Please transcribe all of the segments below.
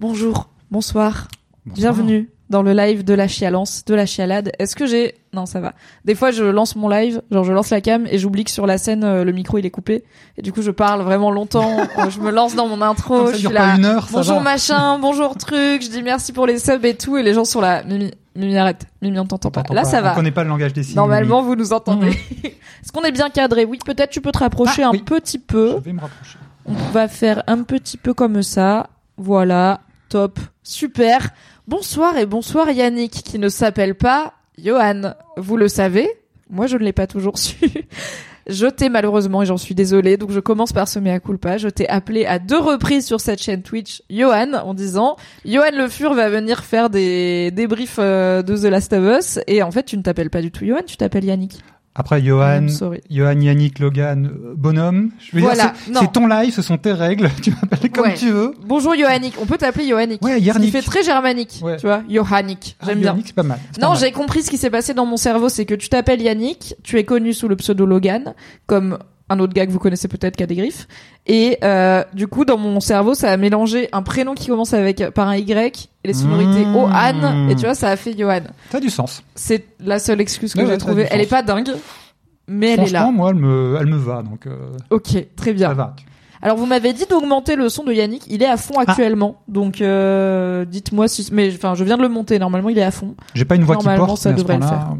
Bonjour, bonsoir, bienvenue dans le live de la chialance, de la chialade. Est-ce que j'ai... Non, ça va. Des fois, je lance mon live, genre je lance la cam et j'oublie que sur la scène, euh, le micro, il est coupé. Et du coup, je parle vraiment longtemps. Euh, je me lance dans mon intro. Comme ça je dure suis pas là, une heure, ça bonjour va. machin, bonjour truc. Je dis merci pour les subs et tout. Et les gens sont là. Mimi, Mimi, arrête. Mimi, on t'entend pas. Là, pas, ça On va. connaît pas le langage des signes. Normalement, vous nous entendez. Mhm. Est-ce qu'on est bien cadré? Oui, peut-être tu peux te rapprocher Ah, un oui. petit peu. Je vais me rapprocher. On va faire un petit peu comme ça. Voilà, top, super. Bonsoir et bonsoir Yannick, qui ne s'appelle pas Johan. Vous le savez, moi je ne l'ai pas toujours su. Je t'ai malheureusement, et j'en suis désolée, donc je commence par ce mea culpa, je t'ai appelé à deux reprises sur cette chaîne Twitch, Johan, en disant, Johan Le Fur va venir faire des débriefs euh, de The Last of Us, et en fait tu ne t'appelles pas du tout Johan, tu t'appelles Yannick. Après, Johan. Johan, Yannick, Logan, euh, bonhomme. Je veux Voilà, dire, c'est- ton live, ce sont tes règles. Tu m'appelles comme Ouais. tu veux. Bonjour Johannick, on peut t'appeler Johannick. Ouais, Yannick. fait très germanique, Ouais. tu vois, Johannick, Ah, j'aime bien. Yannick, c'est pas mal. Non, j'ai compris ce qui s'est passé dans mon cerveau, c'est que tu t'appelles Yannick, tu es connu sous le pseudo Logan, comme un autre gars que vous connaissez peut-être qui a des griffes, et euh, du coup dans mon cerveau ça a mélangé un prénom qui commence avec par un Y et les sonorités Mmh. Ohan, et tu vois ça a fait Johan. Ça a du sens. C'est la seule excuse que Ouais, j'ai trouvée. Elle est sens. pas dingue, mais elle est Franchement, là. moi, elle me, elle me va, donc euh, Ok, très bien. ça va. Alors vous m'avez dit d'augmenter le son de Yannick, il est à fond actuellement, donc euh, dites-moi si, mais enfin je viens de le monter, normalement il est à fond. J'ai pas une voix qui porte, ça devrait le point-là,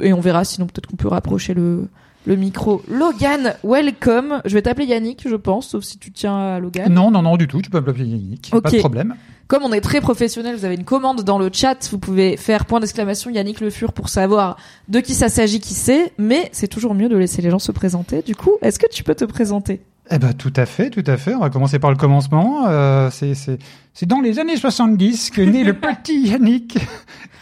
et on verra sinon peut-être qu'on peut rapprocher le le micro. Logan, welcome. Je vais t'appeler Yannick, je pense, sauf si tu tiens à Logan. Non, non, non, du tout. Tu peux m'appeler Yannick. Ok. Pas de problème. Comme on est très professionnel, vous avez une commande dans le chat, vous pouvez faire point d'exclamation Yannick Le Fur pour savoir de qui ça s'agit, qui c'est, mais c'est toujours mieux de laisser les gens se présenter. Du coup, est-ce que tu peux te présenter? Eh ben, tout à fait, tout à fait. On va commencer par le commencement. Euh, c'est, c'est, dans les années 70 que naît le petit Yannick.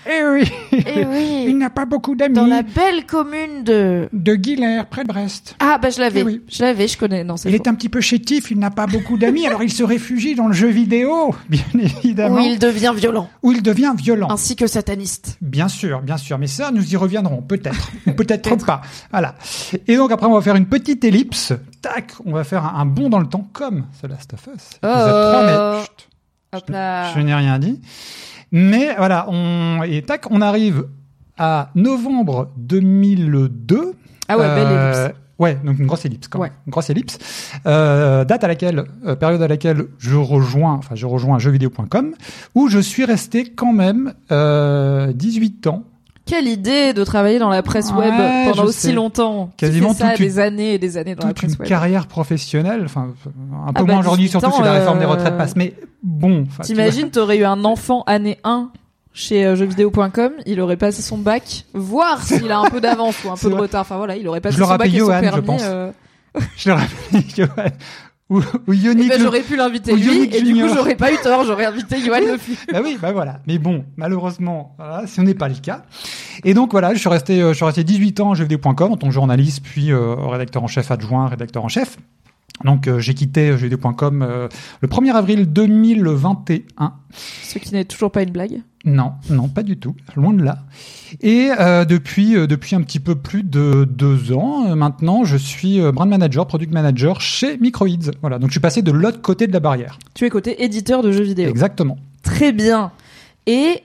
Eh oui. Eh oui, Il n'a pas beaucoup d'amis. dans la belle commune de De Guilher, près de Brest. Ah bah je l'avais, Eh oui. je l'avais, je connais. Non, Il faux. est un petit peu chétif, il n'a pas beaucoup d'amis, alors il se réfugie dans le jeu vidéo, bien évidemment, Où il devient violent, où il devient violent. ainsi que sataniste. Bien sûr, bien sûr, mais ça, nous y reviendrons, peut-être, peut-être pas. Voilà. Et donc après, on va faire une petite ellipse. Tac, on va faire un, un bond dans le temps, comme The Last of Us. Oh. Épisode 3, mais chut, Hop là. je n'ai rien dit. Mais voilà, on et tac, on arrive à novembre 2002. Ah ouais, belle Euh, ellipse. Ouais, donc une grosse ellipse quand Ouais. Une grosse ellipse. Euh, date à laquelle, euh, période à laquelle je rejoins, enfin je rejoins jeuxvideo.com, où je suis resté quand même euh, 18 ans. Quelle idée de travailler dans la presse Ouais, web pendant aussi sais. longtemps. Quasiment fait ça une- des années et des années dans la une presse web. carrière professionnelle, enfin un peu Ah bah, moins aujourd'hui, 18 surtout si la réforme des euh, retraites passe, mais bon. tu T'imagines, t'aurais eu un enfant année 1 chez euh, jeuxvideo.com, il aurait passé son bac, voir s'il a un peu d'avance ou un peu de vrai. retard. Enfin voilà, il aurait passé Je son bac et son Johan, je permis. pense. euh. Je le rappelle, Ou, ou eh Yannick ben, Le- j'aurais pu l'inviter lui Yannick et du coup j'aurais pas eu tort, j'aurais invité Johan Le Fur. Bah oui, bah voilà. Mais bon, malheureusement, voilà, ce n'est pas le cas. Et donc voilà, je suis resté, euh, je suis resté 18 ans à jeuxvideo.com en tant que journaliste, puis euh, rédacteur en chef adjoint, rédacteur en chef. Donc euh, j'ai quitté jeuxvideo.com euh, le 1er avril 2021. Ce qui n'est toujours pas une blague. Non, non, pas du tout, loin de là. Et euh, depuis depuis un petit peu plus de deux ans maintenant, je suis brand manager, product manager chez Microids. Voilà, donc je suis passé de l'autre côté de la barrière. Tu es côté éditeur de jeux vidéo. Exactement. Très bien. Et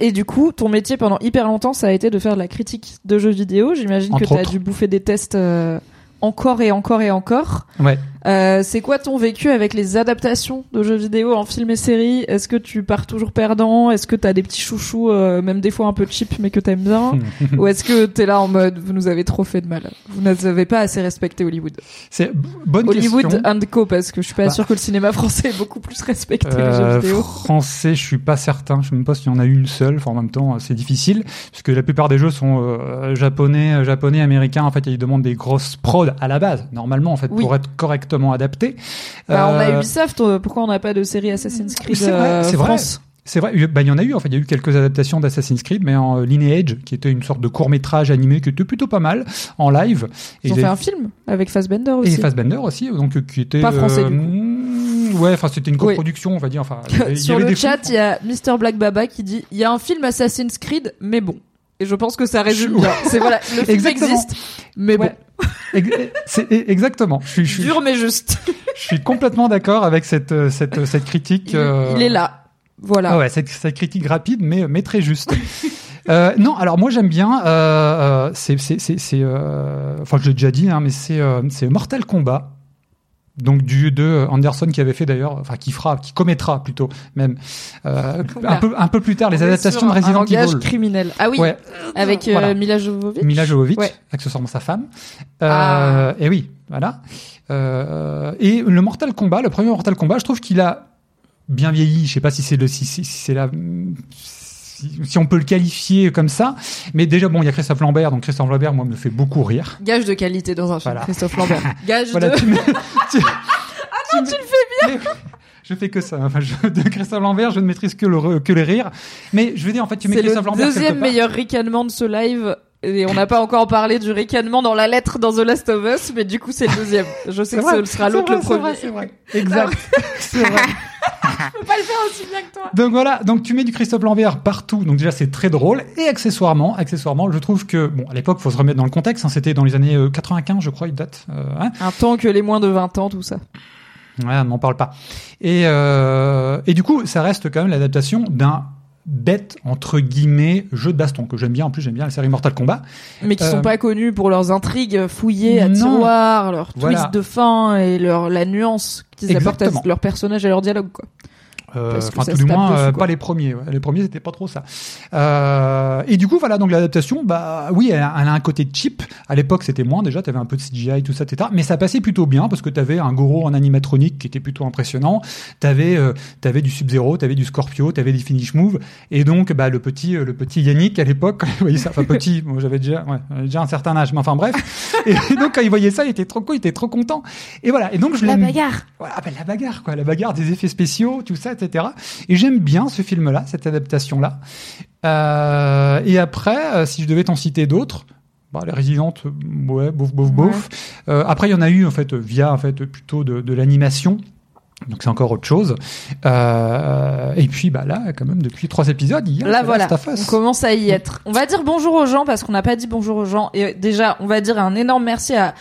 et du coup, ton métier pendant hyper longtemps, ça a été de faire de la critique de jeux vidéo. J'imagine que tu as dû bouffer des tests euh, encore et encore et encore. Ouais. Euh, c'est quoi ton vécu avec les adaptations de jeux vidéo en film et série Est-ce que tu pars toujours perdant Est-ce que t'as des petits chouchous, euh, même des fois un peu cheap, mais que t'aimes bien Ou est-ce que t'es là en mode vous nous avez trop fait de mal Vous n'avez pas assez respecté Hollywood. C'est bonne Hollywood question. and Co parce que je suis pas Bah. sûre que le cinéma français ait beaucoup plus respecté les Euh, jeux vidéo. français, je suis pas certain. Je sais même pas s'il y en a une seule. Enfin, en même temps, c'est difficile puisque la plupart des jeux sont euh, japonais, euh, japonais, américains. En fait, ils demandent des grosses prods à la base, normalement, en fait, Oui. pour être correctement adaptés. Bah, on a Euh, Ubisoft, euh, pourquoi on n'a pas de série Assassin's Creed C'est vrai, euh, c'est vrai. C'est vrai, il y- bah, il y en a eu, en fait, il y a eu quelques adaptations d'Assassin's Creed, mais en Lineage, qui était une sorte de court-métrage animé qui était plutôt pas mal, en live. Ils ont Et fait un film avec Fassbender et aussi. Fassbender aussi, donc qui était... Pas français, du coup. mm, Ouais, enfin, c'était une Oui. coproduction, on va dire. Enfin, Sur le chat, il y a Mr Black Baba qui dit il y a un film Assassin's Creed, mais bon. Et je pense que ça résume bien. C'est voilà, le film Exactement. existe, mais Ouais. Ex- c'est- e- exactement. Je suis, je, dur mais juste. je suis complètement d'accord avec cette, euh, cette, cette critique. Il, euh, il est là. Voilà. Ah ouais, cette, cette critique rapide, mais, mais très juste. Euh, non, alors moi j'aime bien. Euh, euh, c'est, c'est, c'est, c'est, euh, enfin je l'ai déjà dit, hein, mais c'est, euh, c'est Mortal Kombat. Donc du de Anderson qui avait fait d'ailleurs, enfin qui fera, qui commettra plutôt même euh, un peu un peu plus tard les adaptations de Resident un Evil. criminel. Ah oui, Ouais, avec euh, Voilà. Mila Jovovich. Mila Jovovich, Ouais. accessoirement sa femme. Euh, Ah. Et oui, voilà. Euh, et le Mortal Kombat, le premier Mortal Kombat, je trouve qu'il a bien vieilli. Je sais pas si c'est le si, si- si c'est la si, si on peut le qualifier comme ça, mais déjà bon, il y a Christophe Lambert, donc Christophe Lambert, moi, me fait beaucoup rire. Gage de qualité dans un film, Voilà. Christophe Lambert. Gage Voilà, de. tu me- tu- tu me- mais- Je fais que ça. Enfin, je, de Christophe Lambert, je ne maîtrise que le les rires. Mais je veux dire, en fait, tu mets C'est le Christophe Lambert deuxième quelque part. meilleur ricanement de ce live. Et on n'a pas encore parlé du ricanement dans la lettre dans The Last of Us, mais du coup c'est le deuxième. Je sais C'est que vrai, ce sera c'est l'autre le c'est premier. vrai, c'est vrai. Exact. c'est vrai. Je peux pas le faire aussi bien que toi. Donc voilà, donc tu mets du Christophe Lambert partout, donc déjà c'est très drôle, et accessoirement, accessoirement, je trouve que, bon, à l'époque, faut se remettre dans le contexte, hein, c'était dans les années euh, 95, je crois, il date, euh, hein, Un temps que les moins de 20 ans, tout ça. ouais, on n'en parle pas. Et, euh, et du coup, ça reste quand même l'adaptation d'un bête, entre guillemets, jeu de baston, que j'aime bien, en plus j'aime bien la série Mortal Kombat. Mais qui Euh, sont pas connus pour leurs intrigues fouillées à Non. tiroir, leur Voilà. twist de fin et leur, la nuance qu'ils apportent à leurs personnages et leurs dialogues, quoi. Euh, Enfin, tout du moins, dessus, euh, pas les premiers. ouais. Les premiers, c'était pas trop ça. Euh, et du coup, voilà, donc l'adaptation, bah oui, elle a, elle a un côté cheap. À l'époque, c'était moins déjà. T'avais un peu de CGI, tout ça, etc. Mais ça passait plutôt bien parce que t'avais un Goro en animatronique qui était plutôt impressionnant. T'avais, euh, t'avais du Sub-Zero, t'avais du Scorpio, t'avais des finish moves. Et donc, bah le petit, le petit Yannick à l'époque, quand il voyait ça, enfin petit, moi j'avais déjà, ouais, j'avais déjà un certain âge, mais enfin bref. Et donc quand il voyait ça, il était trop cool, il était trop content. Et voilà. Et donc je La bagarre. voilà, ben, la bagarre, quoi, la bagarre des effets spéciaux, tout ça, etc. Et j'aime bien ce film-là, cette adaptation-là. Euh, et après, euh, si je devais t'en citer d'autres, bah, les résidentes, ouais, bof, bof, bof. Euh, après, il y en a eu en fait via en fait plutôt de, de l'animation. Donc c'est encore autre chose. Euh, et puis bah là, quand même, depuis trois épisodes, il y a Là voilà, on commence à y être. On va dire bonjour aux gens parce qu'on n'a pas dit bonjour aux gens. Et déjà, on va dire un énorme merci à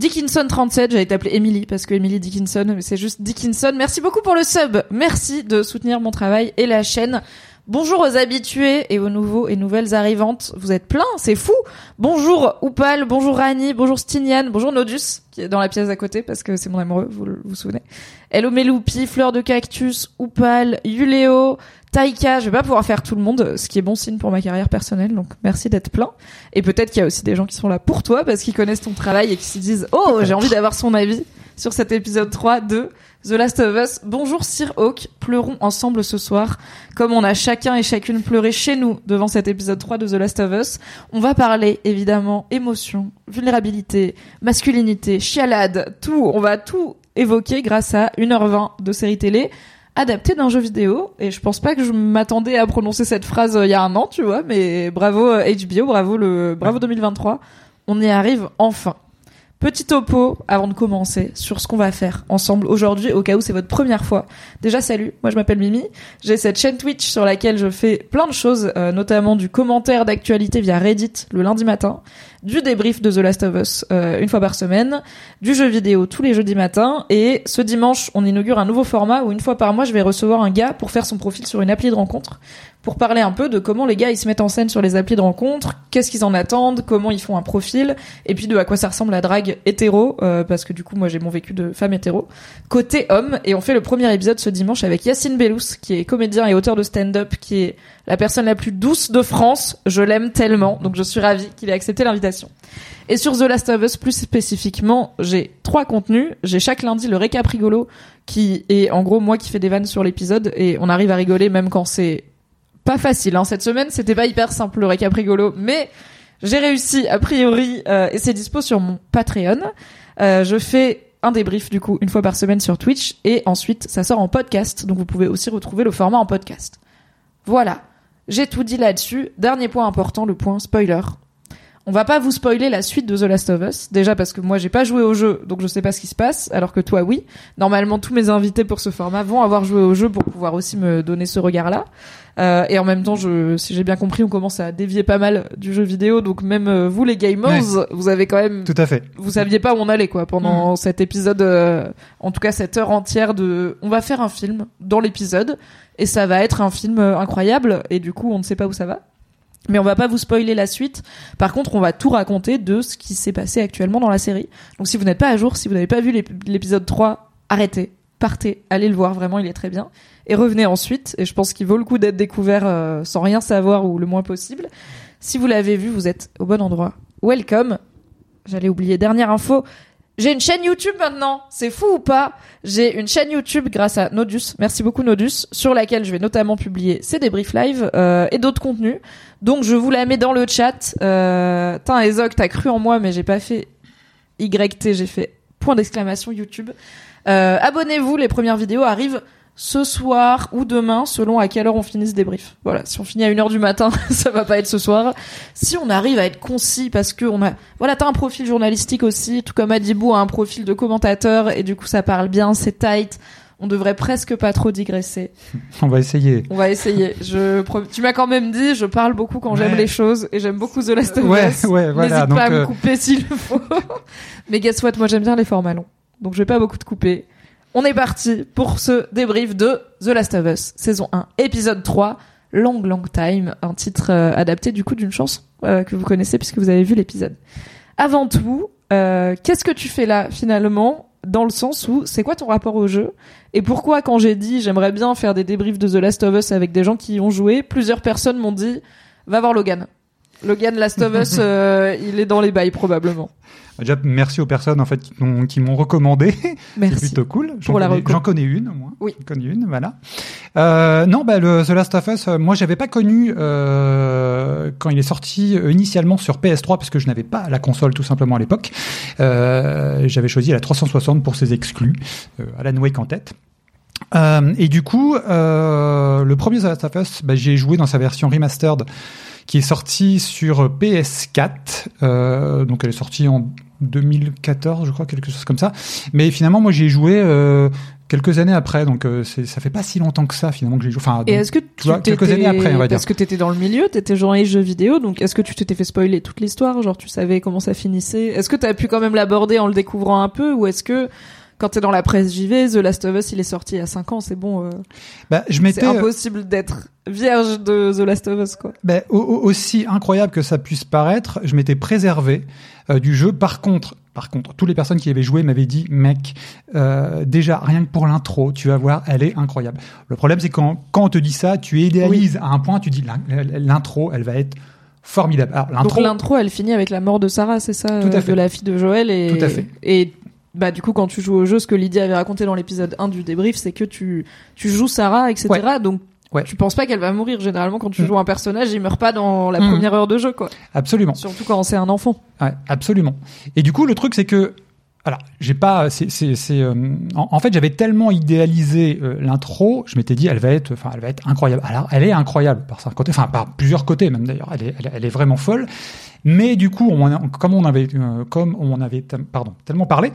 Dickinson37, j'allais t'appeler Emily parce que Emily Dickinson, mais c'est juste Dickinson. Merci beaucoup pour le sub. Merci de soutenir mon travail et la chaîne. Bonjour aux habitués et aux nouveaux et nouvelles arrivantes. Vous êtes plein, c'est fou. Bonjour Oupal, bonjour Rani, bonjour Stinian, bonjour Nodus qui est dans la pièce à côté parce que c'est mon amoureux, vous vous souvenez. Hello Meloupi, Fleur de Cactus, Oupal, Yuléo, Taika, je vais pas pouvoir faire tout le monde, ce qui est bon signe pour ma carrière personnelle, donc merci d'être plein. Et peut-être qu'il y a aussi des gens qui sont là pour toi parce qu'ils connaissent ton travail et qui se disent « Oh, j'ai envie d'avoir son avis sur cet épisode 3 de The Last of Us. Bonjour Sir Hawk, pleurons ensemble ce soir, comme on a chacun et chacune pleuré chez nous devant cet épisode 3 de The Last of Us. On va parler évidemment émotion, vulnérabilité, masculinité, chialade, tout, on va tout évoquer grâce à 1h20 de série télé adaptée d'un jeu vidéo et je pense pas que je m'attendais à prononcer cette phrase euh, il y a un an, tu vois, mais bravo euh, HBO, bravo le bravo 2023. On y arrive enfin. Petit topo avant de commencer sur ce qu'on va faire ensemble aujourd'hui au cas où c'est votre première fois. Déjà salut, moi je m'appelle Mimi, j'ai cette chaîne Twitch sur laquelle je fais plein de choses, euh, notamment du commentaire d'actualité via Reddit le lundi matin, du débrief de The Last of Us euh, une fois par semaine, du jeu vidéo tous les jeudis matins et ce dimanche on inaugure un nouveau format où une fois par mois je vais recevoir un gars pour faire son profil sur une appli de rencontre pour parler un peu de comment les gars ils se mettent en scène sur les applis de rencontre, qu'est-ce qu'ils en attendent, comment ils font un profil, et puis de à quoi ça ressemble la drague hétéro, euh, parce que du coup moi j'ai mon vécu de femme hétéro, côté homme, et on fait le premier épisode ce dimanche avec Yacine Bellous, qui est comédien et auteur de stand-up, qui est la personne la plus douce de France, je l'aime tellement, donc je suis ravie qu'il ait accepté l'invitation. Et sur The Last of Us plus spécifiquement, j'ai trois contenus, j'ai chaque lundi le récap rigolo, qui est en gros moi qui fais des vannes sur l'épisode, et on arrive à rigoler même quand c'est pas facile. Hein. Cette semaine, c'était pas hyper simple le récap rigolo, mais j'ai réussi a priori euh, et c'est dispo sur mon Patreon. Euh, je fais un débrief du coup une fois par semaine sur Twitch et ensuite ça sort en podcast, donc vous pouvez aussi retrouver le format en podcast. Voilà, j'ai tout dit là-dessus. Dernier point important, le point spoiler. On va pas vous spoiler la suite de The Last of Us, déjà parce que moi j'ai pas joué au jeu, donc je sais pas ce qui se passe, alors que toi oui. Normalement tous mes invités pour ce format vont avoir joué au jeu pour pouvoir aussi me donner ce regard-là. Euh, et en même temps, je, si j'ai bien compris, on commence à dévier pas mal du jeu vidéo, donc même euh, vous les gamers, vous avez quand même, Tout à fait. vous saviez pas où on allait quoi pendant cet épisode, euh, en tout cas cette heure entière de, on va faire un film dans l'épisode et ça va être un film euh, incroyable et du coup on ne sait pas où ça va. Mais on va pas vous spoiler la suite. Par contre, on va tout raconter de ce qui s'est passé actuellement dans la série. Donc si vous n'êtes pas à jour, si vous n'avez pas vu l'ép- l'épisode 3, arrêtez, partez, allez le voir, vraiment il est très bien. Et revenez ensuite, et je pense qu'il vaut le coup d'être découvert euh, sans rien savoir ou le moins possible. Si vous l'avez vu, vous êtes au bon endroit. Welcome. J'allais oublier, dernière info. J'ai une chaîne YouTube maintenant. C'est fou ou pas? J'ai une chaîne YouTube grâce à Nodus. Merci beaucoup Nodus, sur laquelle je vais notamment publier ces débriefs live euh, et d'autres contenus. Donc je vous la mets dans le chat. Euh, Tain Ezok, t'as cru en moi, mais j'ai pas fait YT, j'ai fait point d'exclamation YouTube. Euh, Abonnez-vous, les premières vidéos arrivent ce soir ou demain, selon à quelle heure on finit ce débrief. Voilà, si on finit à 1h du matin, ça va pas être ce soir. Si on arrive à être concis, parce que on a, voilà, t'as un profil journalistique aussi, tout comme Adibou a un profil de commentateur, et du coup ça parle bien, c'est tight. On devrait presque pas trop digresser. On va essayer. On va essayer. Je, tu m'as quand même dit, je parle beaucoup quand j'aime Ouais. les choses, et j'aime beaucoup The Last of Ouais, Us. ouais, voilà. N'hésite pas à me euh, couper s'il le faut. Mais guess what, moi j'aime bien les formats longs. Donc je vais pas beaucoup te couper. On est parti pour ce débrief de The Last of Us, saison 1, épisode 3, Long Long Time, un titre euh, adapté du coup d'une chanson euh, que vous connaissez puisque vous avez vu l'épisode. Avant tout, euh, qu'est-ce que tu fais là finalement dans le sens où c'est quoi ton rapport au jeu? Et pourquoi quand j'ai dit j'aimerais bien faire des débriefs de The Last of Us avec des gens qui y ont joué, plusieurs personnes m'ont dit va voir Logan. Logan Last of Us, il est dans les bails probablement. Déjà, merci aux personnes en fait qui m'ont- recommandé. C'est Merci. plutôt cool. J'en connais- une, au moins. Oui. J'en connais une, voilà. Euh, non, bah, le The Last of Us, euh, moi, j'avais pas connu euh, quand il est sorti initialement sur PS3 parce que je n'avais pas la console tout simplement à l'époque. Euh, j'avais choisi la 360 pour ses exclus, Alan Wake en tête. Et du coup, le premier The Last of Us, bah, j'ai joué dans sa version remastered qui est sortie sur PS4. Euh, donc elle est sortie en 2014, je crois, quelque chose comme ça. Mais finalement, moi, j'y ai joué euh, quelques années après, donc euh, ça fait pas si longtemps que ça finalement que j'ai joué. Enfin, Et est-ce que tu vois, quelques années après, on va dire. Parce que t'étais dans le milieu, t'étais journaliste jeux vidéo, donc est-ce que tu t'étais fait spoiler toute l'histoire Genre tu savais comment ça finissait? Est-ce que t'as pu quand même l'aborder en le découvrant un peu Ou est-ce que quand t'es dans la presse JV, The Last of Us, il est sorti il y a 5 ans, c'est bon, euh, bah, je c'est m'étais impossible d'être vierge de The Last of Us, quoi. Au- aussi incroyable que ça puisse paraître, je m'étais préservé euh, du jeu. Par contre, par contre, toutes les personnes qui avaient joué m'avaient dit, mec, euh, déjà rien que pour l'intro, tu vas voir, elle est incroyable. Le problème, c'est quand quand on te dit ça, tu idéalises à un point, tu dis l'in- l'intro, elle va être formidable. Alors l'intro, l'intro, elle finit avec la mort de Sarah, c'est ça Tout à euh, fait. De la fille de Joël et... Tout à fait. Et bah du coup quand tu joues au jeu, ce que Lydia avait raconté dans l'épisode 1 du débrief, c'est que tu, tu joues Sarah, etc. Donc Ouais. tu penses pas qu'elle va mourir. Généralement quand tu Mm. joues un personnage, il meurt pas dans la Mm. première heure de jeu, quoi. absolument. Surtout quand c'est un enfant. Ouais, absolument. Et du coup, le truc, c'est que alors, j'ai pas. C'est, c'est, c'est. euh, en, en fait, j'avais tellement idéalisé euh, l'intro, je m'étais dit, elle va être, enfin, elle va être incroyable. Alors, elle est incroyable par certains côtés, enfin, par plusieurs côtés même d'ailleurs. Elle est, elle, elle est vraiment folle. Mais du coup, on, comme on avait, euh, comme on avait, pardon, tellement parlé.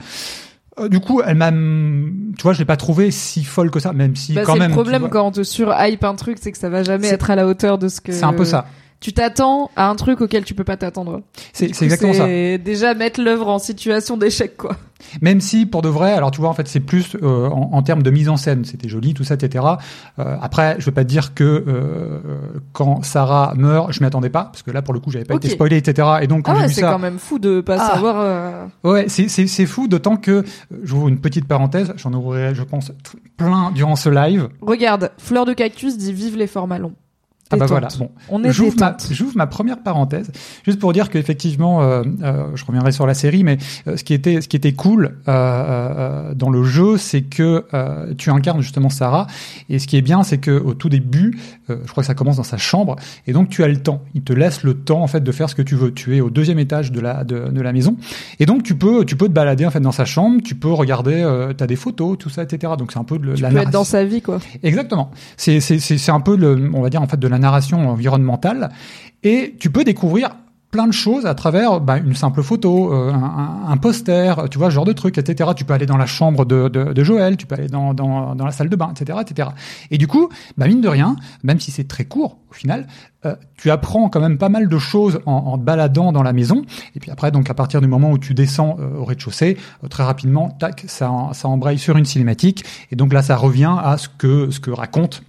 euh, du coup, elle m'a, tu vois, je l'ai pas trouvée si folle que ça, même si Bah, quand c'est même. le problème vois, quand on te surhype un truc, c'est que ça va jamais être à la hauteur de ce que. C'est un peu ça. Tu t'attends à un truc auquel tu peux pas t'attendre. C'est, exactement ça. Déjà mettre l'œuvre en situation d'échec, quoi. Même si, pour de vrai, alors tu vois, en fait, c'est plus euh, en, en termes de mise en scène, c'était joli, tout ça, etc. Euh, après, je veux pas te dire que euh, quand Sarah meurt, je m'y attendais pas, parce que là, pour le coup, j'avais pas été spoilé, etc. Et donc, quand Ah ouais, c'est ça, quand même fou de pas Ah. savoir. euh, ouais, c'est c'est c'est fou, d'autant que euh, j'ouvre une petite parenthèse, j'en ouvrirai, je pense, plein durant ce live. Regarde, Fleur de Cactus dit vive les formats longs. Ah bah voilà, bon. On est J'ouvre ma, j'ouvre ma première parenthèse, juste pour dire qu'effectivement, euh, euh, je reviendrai sur la série, mais euh, ce qui était, ce qui était cool euh, euh, dans le jeu, c'est que euh, tu incarnes justement Sarah, et ce qui est bien, c'est que au tout début, euh, je crois que ça commence dans sa chambre, et donc tu as le temps. Il te laisse le temps en fait de faire ce que tu veux. Tu es au deuxième étage de la de, de la maison, et donc tu peux tu peux te balader en fait dans sa chambre, tu peux regarder, euh, t'as des photos, tout ça, etc. Donc c'est un peu de Tu la peux être dans sa vie, quoi. Exactement. C'est c'est c'est c'est un peu le on va dire en fait de la narration environnementale et tu peux découvrir plein de choses à travers bah, une simple photo, euh, un, poster, tu vois, ce genre de trucs, etc. Tu peux aller dans la chambre de, de, Joël, tu peux aller dans, dans, dans la salle de bain, etc., etc. Et du coup, bah, mine de rien, même si c'est très court au final, euh, tu apprends quand même pas mal de choses en, te baladant dans la maison. Et puis après, donc à partir du moment où tu descends euh, au rez-de-chaussée, très rapidement, tac, ça, ça embraye sur une cinématique. Et donc là, ça revient à ce que ce que raconte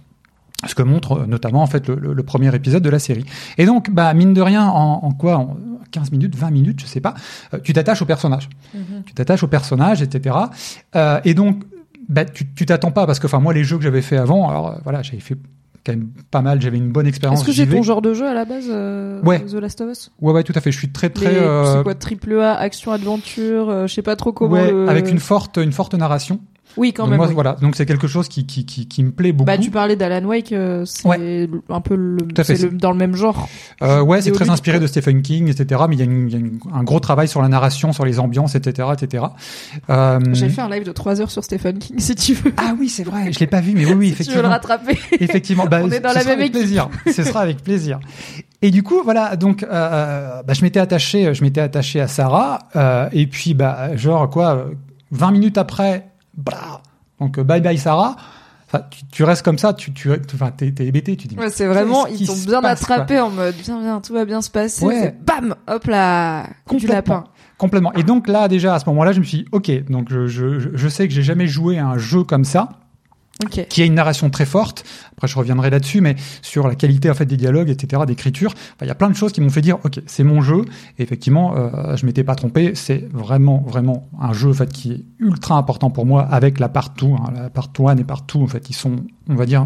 ce que montre euh, notamment en fait le, le- le premier épisode de la série. Et donc, bah mine de rien, en, en quoi, en 15 minutes, 20 minutes, je sais pas, euh, tu t'attaches au personnage. Tu t'attaches au personnage, etc. Euh, et donc, bah, tu t'attends pas parce que, enfin, moi, les jeux que j'avais fait avant, alors euh, voilà, j'avais fait quand même pas mal, j'avais une bonne expérience. Est-ce que c'est ton genre de jeu à la base, euh, Ouais. The Last of Us? Ouais, ouais, tout à fait. Je suis très, très. Euh, C'est quoi, triple A, action, aventure, euh, je sais pas trop comment. ouais, avec une forte, une forte narration. Oui, quand Donc même. moi, oui. voilà. Donc c'est quelque chose qui, qui, qui, qui me plaît beaucoup. Bah, tu parlais d'Alan Wake, euh, c'est Ouais. un peu le, fait, dans le même genre. Euh, ouais, c'est très inspiré de Stephen King, etc. Mais il y a, une- il y a une- un gros travail sur la narration, sur les ambiances, etc., etc. Euh, J'ai fait un live de 3 heures sur Stephen King, si tu veux. Ah oui, c'est vrai. Je l'ai pas vu, mais oui, oui, si tu veux le effectivement. rattraper. Effectivement, bah, On est dans ce la sera même avec équipe. plaisir. Ce sera avec plaisir. Et du coup, voilà, donc, euh, bah, je m'étais attaché, je m'étais attaché à Sarah, euh, et puis, bah, genre quoi, euh, 20 minutes après, donc euh, bye bye Sarah. Enfin, tu, tu restes comme ça, tu, tu, enfin, t'es, t'es hébété, tu dis. Ouais, c'est vraiment, ils t'ont bien passe, quoi attrapé en mode, viens, viens, tout va bien se passer. Ouais. Bam! Hop là! Du Complètement. lapin. Complètement. Et donc là, déjà, à ce moment-là, je me suis dit, ok, donc je, je, je sais que j'ai jamais joué à un jeu comme ça, Ok. qui a une narration très forte. Après, je reviendrai là-dessus, mais sur la qualité en fait des dialogues, etc., d'écriture, Enfin, il y a plein de choses qui m'ont fait dire, ok, c'est mon jeu. Et effectivement, euh, je m'étais pas trompé. C'est vraiment, vraiment un jeu en fait qui est ultra important pour moi avec la part 2, hein, la part 1 et part 2, en fait, ils sont, on va dire,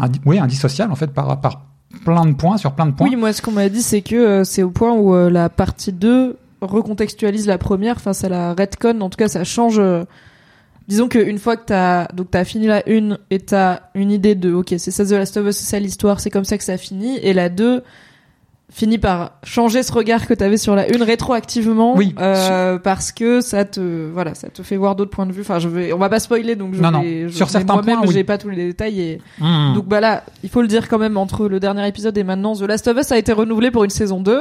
indi- oui, indissociables en fait par, par plein de points sur plein de points. Oui, moi, ce qu'on m'a dit, c'est que euh, c'est au point où euh, la partie 2 recontextualise la première, enfin, ça la retcon, en tout cas, ça change. Disons qu'une fois que t'as donc t'as fini la une et t'as une idée de ok c'est ça The Last of Us c'est ça l'histoire c'est comme ça que ça finit et la 2 finit par changer ce regard que t'avais sur la une rétroactivement Oui. euh, parce que ça te voilà ça te fait voir d'autres points de vue enfin je vais on va pas spoiler donc je Non, non. vais je- Sur certains points, oui. j'ai pas tous les détails et Mmh. donc bah là, il faut le dire quand même, entre le dernier épisode et maintenant, The Last of Us a été renouvelé pour une saison 2.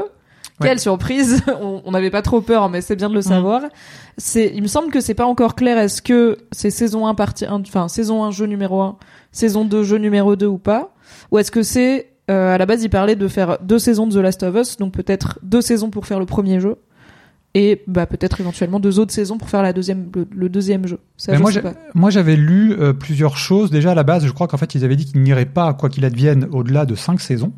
Quelle surprise On n'avait pas trop peur, mais c'est bien de le savoir. C'est, il me semble que c'est pas encore clair. Est-ce que c'est saison 1 partie 1, enfin saison 1 jeu numéro 1, saison 2 jeu numéro 2 ou pas? Ou est-ce que c'est euh, à la base il parlait de faire deux saisons de The Last of Us, donc peut-être deux saisons pour faire le premier jeu? Et bah peut-être éventuellement deux autres saisons pour faire la deuxième le, le deuxième jeu. Ça, je moi, sais j'ai- pas. moi, j'avais lu euh, plusieurs choses. Déjà, à la base, je crois qu'en fait, ils avaient dit qu'ils n'iraient pas, quoi qu'il advienne, au-delà de cinq saisons.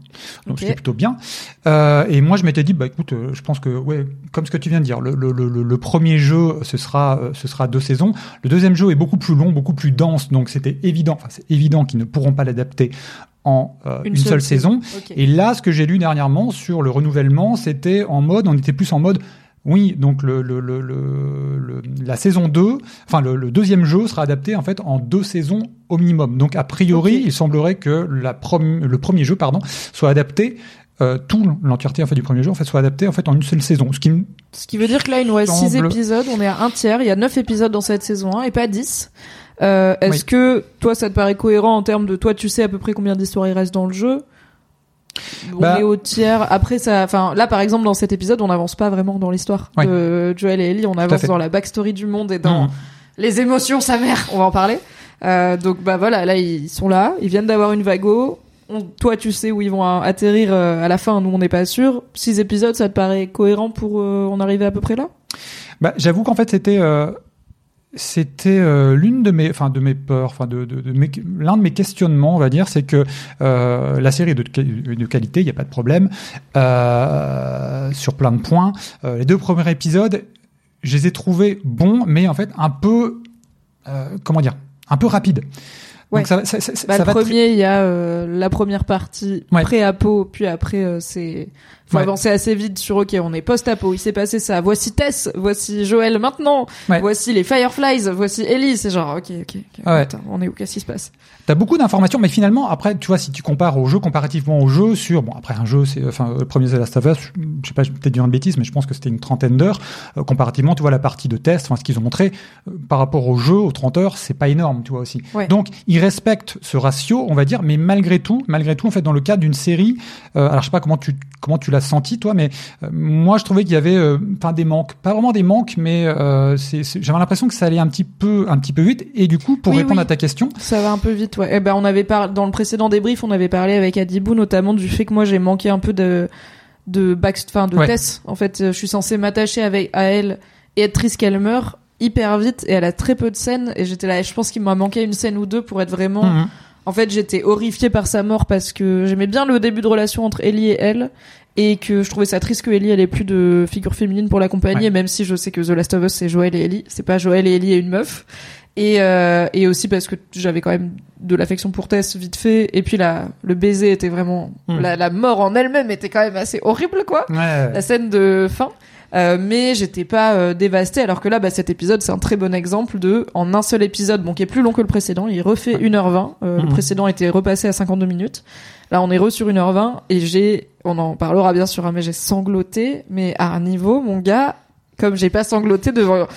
Donc, Ok. c'est plutôt bien. Euh, et moi, je m'étais dit, bah, écoute, euh, je pense que, ouais, comme ce que tu viens de dire, le, le, le, premier jeu, ce sera, euh, ce sera deux saisons. Le deuxième jeu est beaucoup plus long, beaucoup plus dense. Donc, c'était évident, enfin, c'est évident qu'ils ne pourront pas l'adapter en euh, une, seule, saison. Et là, ce que j'ai lu dernièrement sur le renouvellement, c'était en mode, on était plus en mode, oui, donc le, le, le, le- le- la saison 2, enfin le, deuxième jeu sera adapté en fait en deux saisons au minimum. Donc a priori, il semblerait que la prom- le premier jeu pardon soit adapté euh, tout l'entièreté en fait du premier jeu en fait soit adapté en fait en une seule saison. Ce qui me- Ce qui veut dire que là, il nous reste six Semble- épisodes, on est à un tiers, il y a neuf épisodes dans cette saison 1 et pas 10. Euh, Est-ce Oui. que toi, ça te paraît cohérent en termes de toi, tu sais à peu près combien d'histoires il reste dans le jeu On Bah- est au tiers. Après, ça, enfin, là, par exemple, dans cet épisode, on n'avance pas vraiment dans l'histoire de Joel et Ellie. On avance dans la backstory du monde et dans Mhm. les émotions, sa mère. On va en parler. Euh, donc, bah voilà, là, ils sont là. Ils viennent d'avoir une vago. On- toi, tu sais où ils vont atterrir euh, à la fin. Nous, on n'est pas sûr. Six épisodes, ça te paraît cohérent pour euh, en arriver à peu près là? Bah, j'avoue qu'en fait c'était euh, c'était euh, l'une de mes enfin de mes peurs enfin de, de, de mes- l'un de mes questionnements on va dire c'est que euh, la série est de, de qualité il n'y a pas de problème euh, sur plein de points les deux premiers épisodes je les ai trouvés bons mais en fait un peu comment dire un peu rapide Ouais. donc ça, ça, ça, Bah, ça le premier, il y a euh, la première partie Ouais. pré-apo, puis après, euh, c'est faut Ouais. avancer assez vite sur OK, on est post-apo, il s'est passé ça. Voici Tess, voici Joël maintenant, Ouais. voici les Fireflies, voici Ellie. C'est genre OK, OK, ok, Ouais. attends, on est où? Qu'est-ce qui se passe? T'as beaucoup d'informations, mais finalement, après, tu vois, si tu compares au jeu, comparativement au jeu, sur, bon, après un jeu, c'est, enfin, le premier The Last of Us, je sais pas, peut-être dire une bêtise, mais je pense que c'était une trentaine d'heures. Euh, comparativement, tu vois, la partie de test, enfin, ce qu'ils ont montré, euh, par rapport au jeu, aux 30 heures, c'est pas énorme, tu vois, aussi. Donc, ils respectent ce ratio, on va dire, mais malgré tout, malgré tout, en fait, dans le cadre d'une série, euh, alors je sais pas comment tu, comment tu l'as senti, toi, mais euh, moi, je trouvais qu'il y avait, euh, enfin, des manques. Pas vraiment des manques, mais euh, j'avais l'impression que ça allait un petit peu, un petit peu vite. Et du coup, pour Oui, répondre oui. à ta question, Ça va un peu vite, ouais. Eh ben, on avait par... dans le précédent débrief, on avait parlé avec Adibou notamment du fait que moi j'ai manqué un peu de de back, enfin de Ouais. Tess. En fait, je suis censée m'attacher avec à elle et être triste qu'elle meure hyper vite et elle a très peu de scènes et j'étais là. Je pense qu'il m'a manqué une scène ou deux pour être vraiment. Mhm. En fait, j'étais horrifiée par sa mort parce que j'aimais bien le début de relation entre Ellie et elle et que je trouvais ça triste que Ellie elle ait plus de figure féminine pour l'accompagner Ouais. même si je sais que The Last of Us c'est Joël et Ellie, c'est pas Joël et Ellie et une meuf. Et euh, et aussi parce que j'avais quand même de l'affection pour Tess vite fait et puis la le baiser était vraiment Mm. la, la mort en elle-même était quand même assez horrible quoi Ouais. la scène de fin. Euh, mais j'étais pas euh, dévastée alors que là bah, cet épisode c'est un très bon exemple de en un seul épisode bon qui est plus long que le précédent il refait 1h20 euh, le Mhm. précédent était repassé à 52 minutes. Là on est re sur 1h20 et j'ai on en parlera bien sûr hein, mais j'ai sangloté mais à un niveau mon gars comme j'ai pas sangloté devant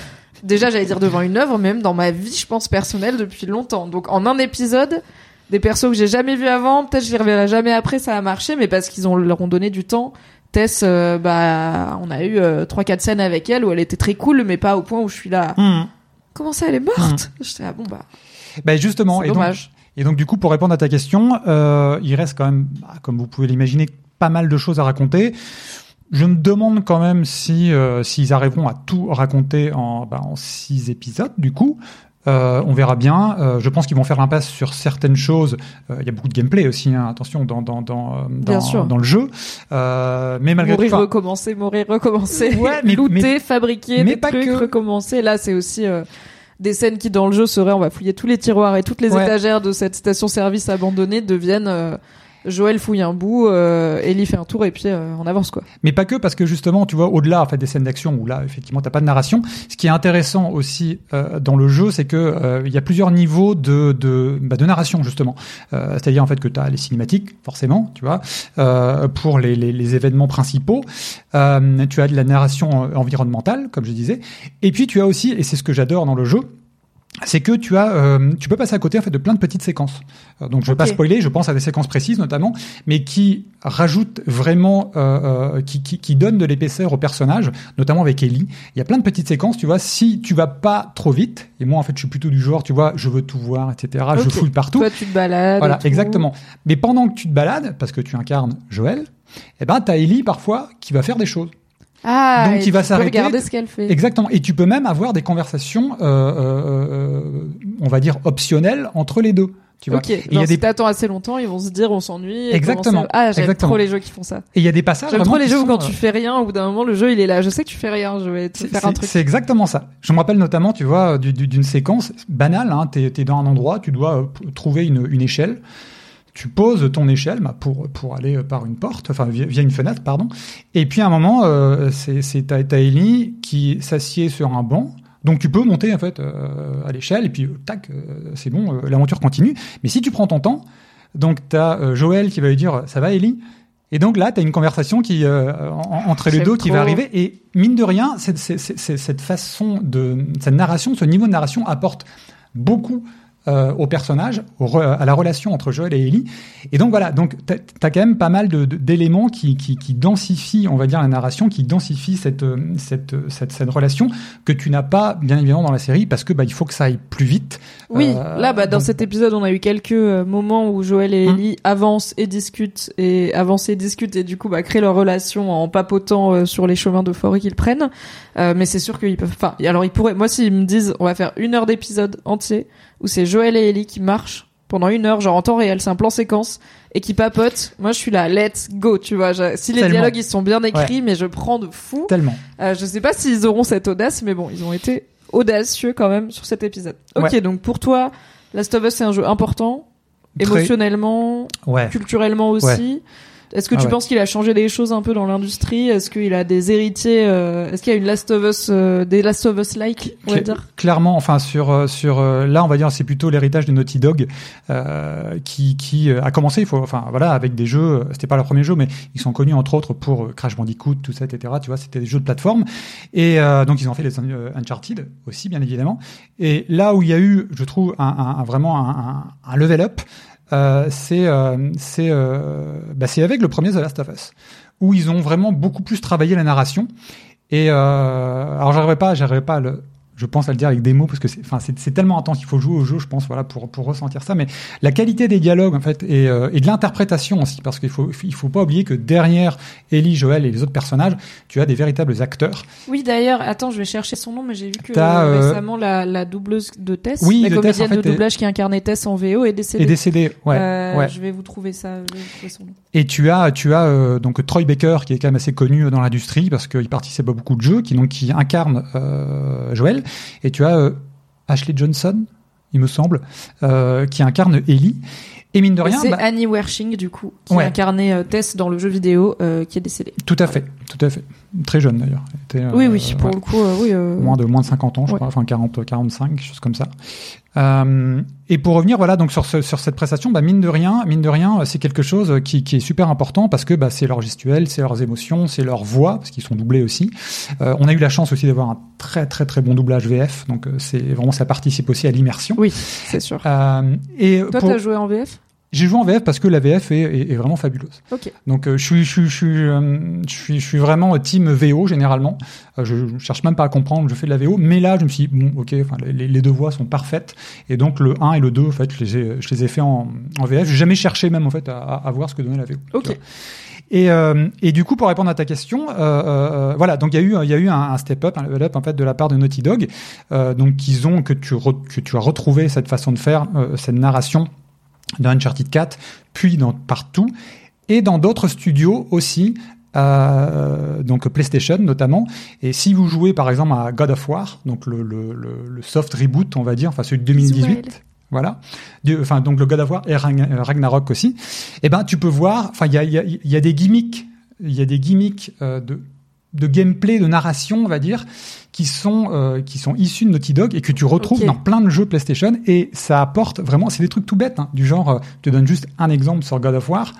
déjà j'allais dire devant une œuvre même dans ma vie je pense personnelle depuis longtemps. Donc en un épisode des persos que j'ai jamais vus avant peut-être je les reverrai jamais après ça a marché mais parce qu'ils ont leur ont donné du temps Tess, euh, bah, on a eu euh, trois quatre scènes avec elle où elle était très cool, mais pas au point où je suis là. Mhm. Comment ça, elle est morte J'étais ah bon bah, Ben justement, et donc, dommage. et donc du coup, pour répondre à ta question, euh, il reste quand même, bah, comme vous pouvez l'imaginer, pas mal de choses à raconter. Je me demande quand même si euh, s'ils arriveront à tout raconter en, bah, en six épisodes. Du coup, Euh, on verra bien. Euh, je pense qu'ils vont faire l'impasse sur certaines choses. Euh, Il y a beaucoup de gameplay aussi, hein, attention, dans, dans, dans, euh, dans, dans le jeu. Euh, mais malgré mourir, tout, enfin, recommencer, mourir, recommencer. Ouais, mais- looter, mais- fabriquer mais des pas trucs, que. recommencer. Là, c'est aussi euh, des scènes qui dans le jeu seraient, on va fouiller tous les tiroirs et toutes les Ouais. étagères de cette station-service abandonnée deviennent euh, Joël fouille un bout, euh, Ellie fait un tour et puis euh, on avance quoi. Mais pas que, parce que justement, tu vois, au-delà en fait, des scènes d'action où là, effectivement, t'as pas de narration, ce qui est intéressant aussi euh, dans le jeu, c'est que euh, il y a plusieurs niveaux de, de, bah, narration, justement. Euh, C'est-à-dire, en fait, que tu as les cinématiques, forcément, tu vois, pour les, les, les événements principaux. Tu as de la narration environnementale, comme je disais. Et puis, tu as aussi, et c'est ce que j'adore dans le jeu, c'est que tu as, euh, tu peux passer à côté en fait de plein de petites séquences. Euh, donc je vais pas spoiler, je pense à des séquences précises notamment, mais qui rajoutent vraiment, euh, euh, qui, qui, qui donnent de l'épaisseur au personnage, notamment avec Ellie. Il y a plein de petites séquences, tu vois. Si tu vas pas trop vite, et moi en fait je suis plutôt du genre, tu vois, je veux tout voir, etc. Je fouille partout. Toi, tu te balades. Voilà, exactement. Mais pendant que tu te balades, parce que tu incarnes Joël, eh ben t'as Ellie parfois qui va faire des choses. Ah, Donc, et il va s'arrêter. regarder ce qu'elle fait. Exactement. Et tu peux même avoir des conversations, euh, euh, euh, on va dire optionnelles entre les deux. Tu vois. Ok, Et y a si des t'attends assez longtemps, ils vont se dire on s'ennuie. et Exactement. ça- Ah, j'aime trop les jeux qui font ça. et il y a des passages. J'aime trop les jeux où sont, quand euh, tu fais rien, au bout d'un moment, le jeu il est là. Je sais que tu fais rien, je vais te C'est- faire un truc. C'est exactement ça. Je me rappelle notamment, tu vois, du- du- d'une séquence banale. Hein, T'es es dans un endroit, tu dois euh, trouver une, une échelle. Tu poses ton échelle bah, pour pour aller euh, par une porte, enfin via, via une fenêtre, pardon. Et puis à un moment, euh, c'est t'as Ellie qui s'assied sur un banc. Donc tu peux monter en fait euh, à l'échelle et puis euh, tac, euh, c'est bon, l'aventure continue. Mais si tu prends ton temps, donc t'as euh, Joël qui va lui dire ça va Ellie? Et donc là, tu as une conversation qui euh, en- entre les deux qui va arriver. Et mine de rien, c'est- cette façon de cette narration, ce niveau de narration apporte beaucoup euh, au personnage, au re- à la relation entre Joël et Ellie. Et donc voilà, donc t'as as quand même pas mal de- de- d'éléments qui, qui, qui densifient, on va dire, la narration, qui densifient cette, euh, cette, cette, cette relation que tu n'as pas, bien évidemment, dans la série, parce que bah, il faut que ça aille plus vite. Oui, Euh, là, bah, dans donc- cet épisode, on a eu quelques euh, moments où Joël et Hum. Ellie avancent et discutent et avancent et discutent et du coup, bah, créent leur relation en papotant euh, sur les chemins de forêt qu'ils prennent. Euh, mais c'est sûr qu'ils peuvent. Enfin, alors ils pourraient. Moi, s'ils me disent, on va faire une heure d'épisode entier où c'est Joël et Ellie qui marchent pendant une heure, genre en temps réel, c'est un plan séquence et qui papotent. Moi, je suis là, let's go, tu vois. Je- si les Tellement. dialogues ils sont bien écrits, mais je prends de fou. Tellement. Euh, je sais pas s'ils auront cette audace, mais bon, ils ont été audacieux quand même sur cet épisode. Ok, Ouais. donc pour toi, Last of Us c'est un jeu important, Très- émotionnellement, Ouais. culturellement aussi. Est-ce que Ah tu ouais. penses qu'il a changé des choses un peu dans l'industrie? Est-ce qu'il a des héritiers euh, Est-ce qu'il y a une Last of Us, euh, des Last of Us like, on va dire? Clairement, enfin sur euh, sur euh, là, on va dire c'est plutôt l'héritage de Naughty Dog euh, qui qui euh, a commencé. Il faut enfin voilà avec des jeux. C'était pas leur premier jeu, mais ils sont connus entre autres pour Crash Bandicoot, tout ça, etc. Tu vois, c'était des jeux de plateforme. Et euh, donc ils ont fait les Uncharted aussi, bien évidemment. Et là où il y a eu, je trouve, un, un- un- vraiment un- un level up, euh, c'est euh, c'est euh, bah, c'est avec le premier The Last of Us où ils ont vraiment beaucoup plus travaillé la narration. Et euh, alors j'arriverai pas, j'arriverai pas à le, je pense à le dire avec des mots parce que c'est, enfin c'est, tellement intense qu'il faut jouer au jeu, je pense, voilà, pour pour ressentir ça. Mais la qualité des dialogues en fait et, euh, et de l'interprétation aussi, parce qu'il faut il faut pas oublier que derrière Ellie, Joël et les autres personnages, tu as des véritables acteurs. Oui, d'ailleurs, attends, je vais chercher son nom, mais j'ai vu que euh, euh, récemment la, la doubleuse de Tess, Oui, la de Tess, comédienne en fait, de est- doublage qui incarnait Tess en VO est décédée. Et décédés, ouais, Euh, ouais. Je vais vous trouver ça, vous son nom. Et tu as, tu as euh, donc Troy Baker qui est quand même assez connu dans l'industrie parce qu'il participe à beaucoup de jeux, qui donc qui incarne euh, Joël. Et tu as euh, Ashley Johnson, il me semble, euh, qui incarne Ellie. Et mine de rien, C'est bah, Annie Wershing, du coup, qui Ouais. incarnait euh, Tess dans le jeu vidéo, euh, qui est décédée. tout à fait, tout à fait, très jeune d'ailleurs. Euh, oui, oui, pour ouais, le coup, euh, oui. euh, moins de moins de 50 ans, je Ouais. crois, enfin 40, 45, quelque chose comme ça. Euh, et pour revenir, voilà, donc sur ce, sur cette prestation, bah mine de rien, mine de rien, c'est quelque chose qui, qui est super important parce que bah, c'est leur gestuelle, c'est leurs émotions, c'est leur voix parce qu'ils sont doublés aussi. Euh, on a eu la chance aussi d'avoir un très très très bon doublage VF, donc euh, c'est vraiment ça participe aussi à l'immersion. Oui, c'est sûr. Euh, et Toi, pour- t'as joué en VF j'ai joué en VF parce que la VF est, est- est vraiment fabuleuse. Ok. Donc euh, je suis je suis je suis euh, je suis je suis vraiment team VO généralement. Euh, je, je cherche même pas à comprendre, je fais de la VO, mais là je me suis dit, bon OK, enfin les, les deux voix sont parfaites et donc le 1 et le 2 en fait, je les ai je les ai fait en, en VF, j'ai jamais cherché même en fait à, à, voir ce que donnait la VO. tu Ok. vois. Et, euh, et du coup, pour répondre à ta question, voilà, donc il y a eu, il y a eu un, un step up, un level up en fait de la part de Naughty Dog, euh, donc ils ont que tu re- que tu as retrouvé cette façon de faire, euh, cette narration dans Uncharted 4, puis dans partout, et dans d'autres studios aussi. euh, donc PlayStation notamment et si vous jouez par exemple à God of War donc le, le, le, le soft reboot on va dire enfin celui de 2018 Visuel. voilà Du- enfin donc le God of War et euh, Ragnarok aussi et ben tu peux voir enfin il y a, y, a, y a des gimmicks il y a des gimmicks euh, de de gameplay de narration on va dire qui sont euh, qui sont issus de Naughty Dog et que tu retrouves dans plein de jeux PlayStation. Et ça apporte vraiment c'est des trucs tout bêtes hein, du genre euh, je te donne juste un exemple sur God of War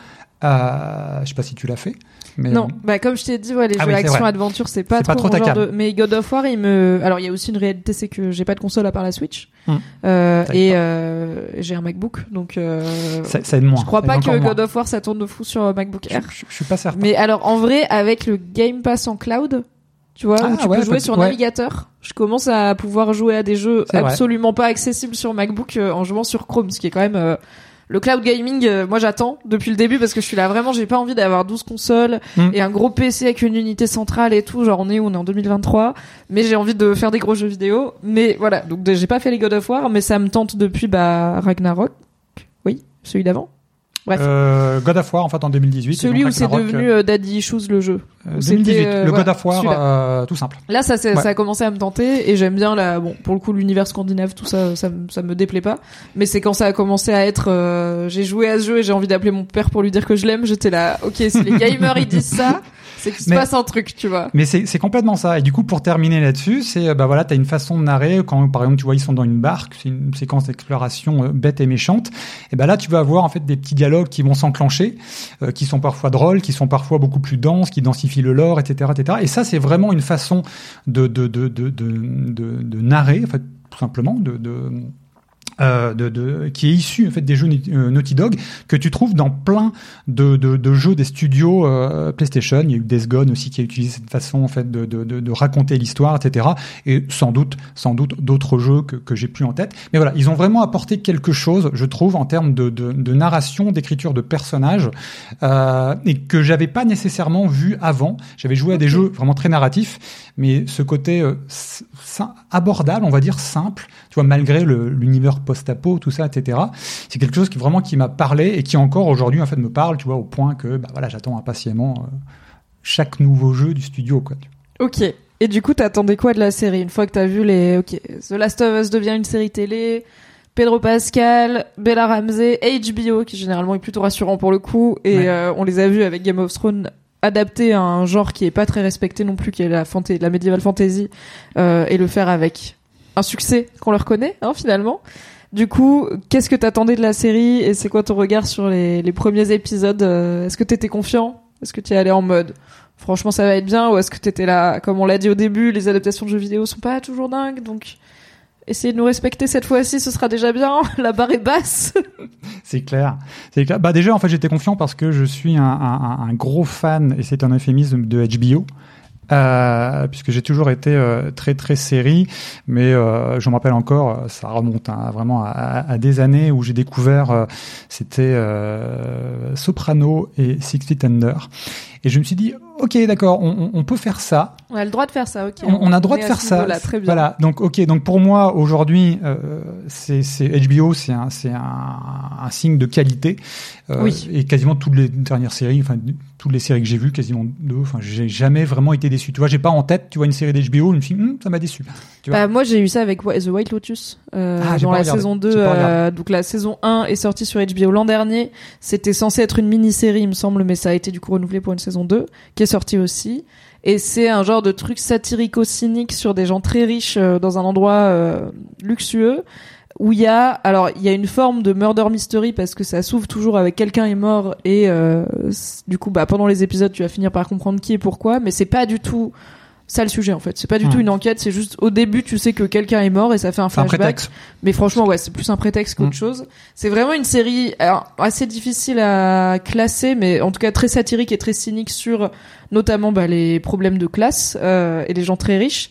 euh, je sais pas si tu l'as fait mais Non, bah comme je t'ai dit, ouais, les Ah jeux oui, c'est action vrai. adventure, c'est pas trop pas trop mon genre de. Mais God of War, il me. Alors il y a aussi une réalité, c'est que j'ai pas de console à part la Switch, Hum. euh, et euh, j'ai un MacBook, donc. Euh... ça, ça aide moins je crois Ça pas que. God of War ça tourne de fou sur euh, MacBook Air. je- je suis pas certain Mais alors en vrai, avec le Game Pass en cloud, tu vois, Ah, où tu ouais, peux jouer sur ouais. navigateur, je commence à pouvoir jouer à des jeux vrai. absolument pas accessibles sur MacBook euh, en jouant sur Chrome, ce qui est quand même euh, le cloud gaming. euh, moi, j'attends depuis le début parce que je suis là vraiment, j'ai pas envie d'avoir 12 consoles Mm. et un gros PC avec une unité centrale et tout. Genre on est où? On est en 2023, mais j'ai envie de faire des gros jeux vidéo. Mais voilà, donc j'ai pas fait les God of War, mais ça me tente depuis bah Ragnarok. Oui, celui d'avant. Bref. Euh, God of War en fait en 2018 et Celui où c'est devenu euh, Daddy Issues le jeu. euh, où c'était, 2018 euh, le voilà, God of War euh, tout simple Là, ça, Ouais. ça a commencé à me tenter et j'aime bien la, bon, pour le coup, l'univers scandinave, tout ça, ça, me- ça me déplaît pas. Mais c'est quand ça a commencé à être, euh, j'ai joué à ce jeu et j'ai envie d'appeler mon père pour lui dire que je l'aime, j'étais là, ok, si les gamers ils disent ça, c'est qu'il se Mais- passe un truc, tu vois. Mais c'est complètement ça. Et du coup, pour terminer là-dessus, c'est euh, bah voilà, t'as une façon de narrer quand par exemple tu vois ils sont dans une barque, c'est une séquence d'exploration euh, bête et méchante. Et ben là, tu vas avoir en fait des petits dialogues qui vont s'enclencher, euh, qui sont parfois drôles, qui sont parfois beaucoup plus denses, qui densifient le lore, etc., etc. Et ça, c'est vraiment une façon de de de de de, de, de narrer, en fait, tout simplement, de, de euh, de, de, qui est issu en fait des jeux euh, Naughty Dog que tu trouves dans plein de, de, de jeux des studios euh, PlayStation. Il y a eu Death Gone aussi qui a utilisé cette façon en fait de, de, raconter l'histoire, etc. Et sans doute, sans doute d'autres jeux que, que j'ai plus en tête. Mais voilà, ils ont vraiment apporté quelque chose, je trouve, en termes de, de, de narration, d'écriture de personnages, euh, et que j'avais pas nécessairement vu avant. J'avais joué à des jeux vraiment très narratifs, mais ce côté euh, abordable, on va dire simple, tu vois, malgré l'univers post-apo, tout ça, etc. C'est quelque chose qui vraiment qui m'a parlé et qui encore aujourd'hui en fait me parle, tu vois, au point que bah voilà, j'attends impatiemment euh, chaque nouveau jeu du studio, quoi. Ok. Et du coup, t'attendais quoi de la série? Une fois que t'as vu les Ok, The Last of Us devient une série télé. Pedro Pascal, Bella Ramsey, HBO qui généralement est plutôt rassurant pour le coup, et Ouais. euh, on les a vus avec Game of Thrones adapté à un genre qui est pas très respecté non plus, qui est la, la medieval fantasy, euh, et le faire avec un succès qu'on leur connaît hein, finalement. Du coup, qu'est-ce que t'attendais de la série et c'est quoi ton regard sur les, premiers épisodes euh, Est-ce que t'étais confiant? Est-ce que es allé en mode franchement ça va être bien ou est-ce que t'étais là comme on l'a dit au début les adaptations de jeux vidéo sont pas toujours dingues donc essayez de nous respecter cette fois-ci ce sera déjà bien la barre est basse C'est clair. C'est clair. Bah déjà, en fait, j'étais confiant parce que je suis un gros fan, et c'est un euphémisme, de HBO. Euh, puisque j'ai toujours été euh, très très série, mais euh, je me rappelle encore, euh, ça remonte hein, vraiment à, à- à des années où j'ai découvert, euh, c'était Soprano et Six Feet Under, et je me suis dit, ok, d'accord, on, peut faire ça, on a le droit de faire ça ok on, on a le droit de faire ça. niveau-là, très bien Voilà. Donc, ok. Donc pour moi aujourd'hui, euh, c'est HBO, c'est un, c'est un, un signe de qualité. Euh, Oui. Et quasiment toutes les dernières séries, enfin toutes les séries que j'ai vues, quasiment deux. Enfin, j'ai jamais vraiment été déçu. Tu vois, j'ai pas en tête. Tu vois une série d'HBO, je me suis, Hum, ça m'a déçu. Tu vois. Bah, moi j'ai eu ça avec The White Lotus euh, Ah, dans la regardé. saison 2 J'ai pas regardé. euh, donc la saison 1 est sortie sur HBO l'an dernier c'était censé être une mini-série il me semble mais ça a été du coup renouvelé pour une saison 2 qui est sortie aussi. Et c'est un genre de truc satirico-cynique sur des gens très riches euh, dans un endroit euh, luxueux où il y a alors il y a une forme de murder mystery parce que ça s'ouvre toujours avec quelqu'un est mort et euh, du coup bah pendant les épisodes tu vas finir par comprendre qui et pourquoi mais c'est pas du tout ça le sujet en fait c'est pas du Hmm. tout une enquête c'est juste au début tu sais que quelqu'un est mort et ça fait un un flashback prétexte. mais franchement, ouais, c'est plus un prétexte qu'autre Mm. chose. C'est vraiment une série alors, assez difficile à classer, mais en tout cas très satirique et très cynique sur notamment bah, les problèmes de classe euh, et les gens très riches.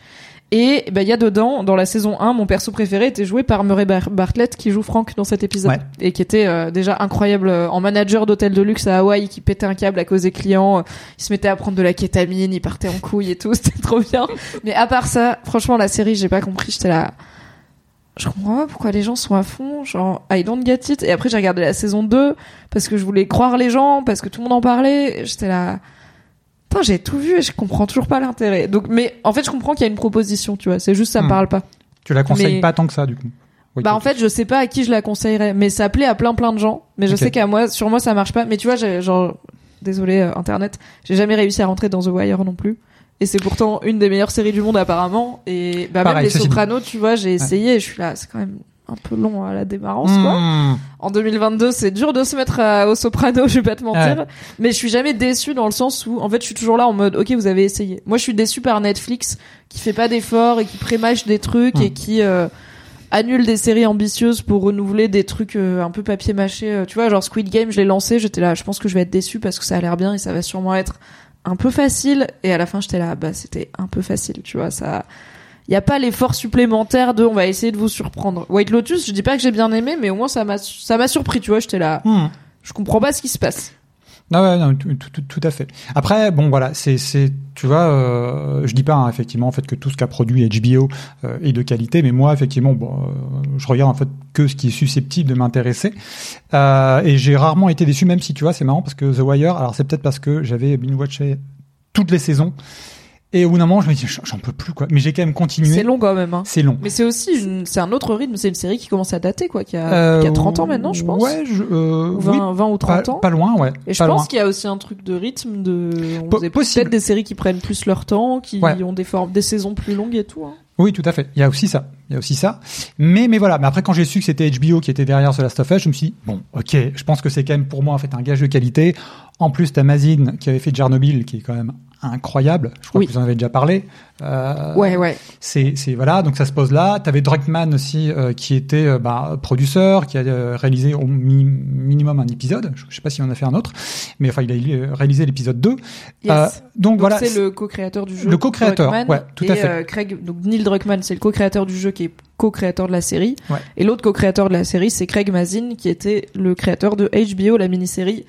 Et bah, il y a dedans, dans la saison 1, mon perso préféré était joué par Murray Bar- Bartlett qui joue Frank dans cet épisode. Ouais. Et qui était euh, déjà incroyable euh, en manager d'hôtel de luxe à Hawaï, qui pétait un câble à cause des clients. Il se mettait à prendre de la kétamine, il partait en couille et tout, c'était trop bien. Mais à part ça, franchement, la série, j'ai pas compris, j'étais là je comprends pas pourquoi les gens sont à fond, genre I don't get it. Et après j'ai regardé la saison 2 parce que je voulais croire les gens, parce que tout le monde en parlait. J'étais là, putain j'ai tout vu et je comprends toujours pas l'intérêt. Donc, mais en fait je comprends qu'il y a une proposition, tu vois. C'est juste ça me Hmm. parle pas. Tu la conseilles Mais- pas tant que ça, du coup. Oui, Bah en fait je sais pas à qui je la conseillerais, mais ça plaît à plein plein de gens. Mais je sais qu'à moi, sur moi ça marche pas. Mais tu vois, genre, désolé euh, internet, j'ai jamais réussi à rentrer dans The Wire non plus. Et c'est pourtant une des meilleures séries du monde apparemment. Et bah Pareil, même les. Sopranos, tu vois, j'ai essayé et je suis là, c'est quand même un peu long à la démarrance quoi. Mmh. En 2022, c'est dur de se mettre à- au soprano, je vais pas te mentir. Ouais. Mais je suis jamais déçu dans le sens où, en fait, je suis toujours là en mode, ok, vous avez essayé. Moi, je suis déçu par Netflix, qui fait pas d'efforts et qui prémâche des trucs Hmm. et qui euh, annule des séries ambitieuses pour renouveler des trucs euh, un peu papier mâché. euh, tu vois, genre Squid Game, je l'ai lancé, j'étais là, je pense que je vais être déçu parce que ça a l'air bien et ça va sûrement être un peu facile. Et à la fin, j'étais là, bah, c'était un peu facile, tu vois, ça. Il y a pas l'effort supplémentaire de on va essayer de vous surprendre. White Lotus, je dis pas que j'ai bien aimé, mais au moins ça m'a ça m'a surpris, tu vois, j'étais là. Mmh. Je comprends pas ce qui se passe. Ah ouais, non, tout, tout, tout- tout à fait. Après, bon, voilà, c'est, c'est, tu vois, euh, je dis pas hein, effectivement en fait que tout ce qu'a produit HBO euh, est de qualité, mais moi effectivement, bon, euh, je regarde en fait que ce qui est susceptible de m'intéresser, euh, et j'ai rarement été déçu, même si tu vois, c'est marrant parce que The Wire, alors c'est peut-être parce que j'avais binge watché toutes les saisons. Et au bout d'un moment, je me dis, j'en peux plus, quoi. Mais j'ai quand même continué. C'est long quand même. Hein. C'est long. Mais c'est aussi c'est un autre rythme. C'est une série qui commence à dater, quoi, qui a, Euh, qui a 30 ans maintenant, je pense. Ouais, je, euh, Ou 20, oui, 20 ou pas, 30 ans. pas loin, ouais. Et je pas pense qu'il y a aussi un truc de rythme de. On peut-être des séries qui prennent plus leur temps, qui Ouais. ont des formes, des saisons plus longues et tout. hein. Oui, tout à fait. Il y a aussi ça. Il y a aussi ça. Mais, mais voilà. Mais après, quand j'ai su que c'était HBO qui était derrière The Last of Us, je me suis dit, bon, ok, je pense que c'est quand même pour moi, en fait, un gage de qualité. En plus, t'as Mazin qui avait fait Tchernobyl, qui est quand même incroyable. Je crois Oui. que vous en avez déjà parlé. Euh, Ouais, ouais. C'est, c'est voilà, donc ça se pose là. T'avais Druckmann aussi euh, qui était euh, bah, producteur, qui a euh, réalisé au mi- minimum un épisode. Je, je sais pas s'il en a fait un autre, mais enfin il a réalisé l'épisode 2. Yes. Donc, Donc voilà, c'est le co-créateur du jeu. Le co-créateur, ouais, tout et, à fait. Craig, donc Neil Druckmann, c'est le co-créateur du jeu qui est co-créateur de la série. Ouais. Et l'autre co-créateur de la série, c'est Craig Mazin, qui était le créateur de HBO, la mini-série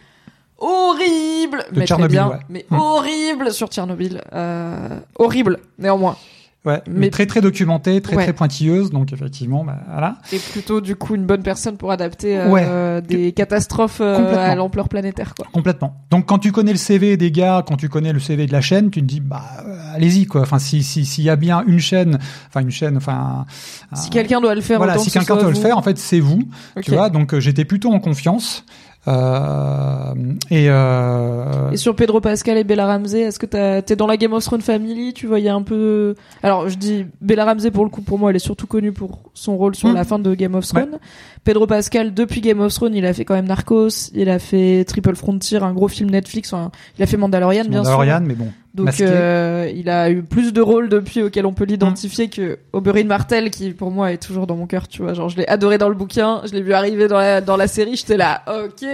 horrible, De mais très Tchernobyl, bien, ouais. mais horrible sur Tchernobyl, euh, horrible néanmoins. Ouais, mais, mais- très très documentée, très Ouais. très pointilleuse. Donc effectivement, bah, voilà. Et plutôt du coup une bonne personne pour adapter euh, des catastrophes euh, à l'ampleur planétaire quoi. Complètement. Donc quand tu connais le CV des gars, quand tu connais le CV de la chaîne, tu te dis bah euh, allez-y quoi. Enfin si si s'il y a bien une chaîne, enfin une chaîne, enfin Si un- quelqu'un doit le faire, voilà, si quelqu'un doit le faire, en fait c'est vous. Ok. Tu vois, donc euh, j'étais plutôt en confiance. Euh, et euh, Et sur Pedro Pascal et Bella Ramsey, est-ce que t'es dans la Game of Thrones family Tu voyais un peu. Alors je dis Bella Ramsey pour le coup, pour moi, elle est surtout connue pour son rôle sur Mm. la fin de Game of Thrones. Pedro Pascal, depuis Game of Thrones, il a fait quand même Narcos, il a fait Triple Frontier, un gros film Netflix. enfin, il a fait Mandalorian, bien sûr. Mandalorian, mais bon. Donc euh, il a eu plus de rôles depuis auxquels on peut l'identifier que Oberyn Martel qui pour moi est toujours dans mon cœur, tu vois. Genre je l'ai adoré dans le bouquin, je l'ai vu arriver dans la, dans la série, j'étais là, ok,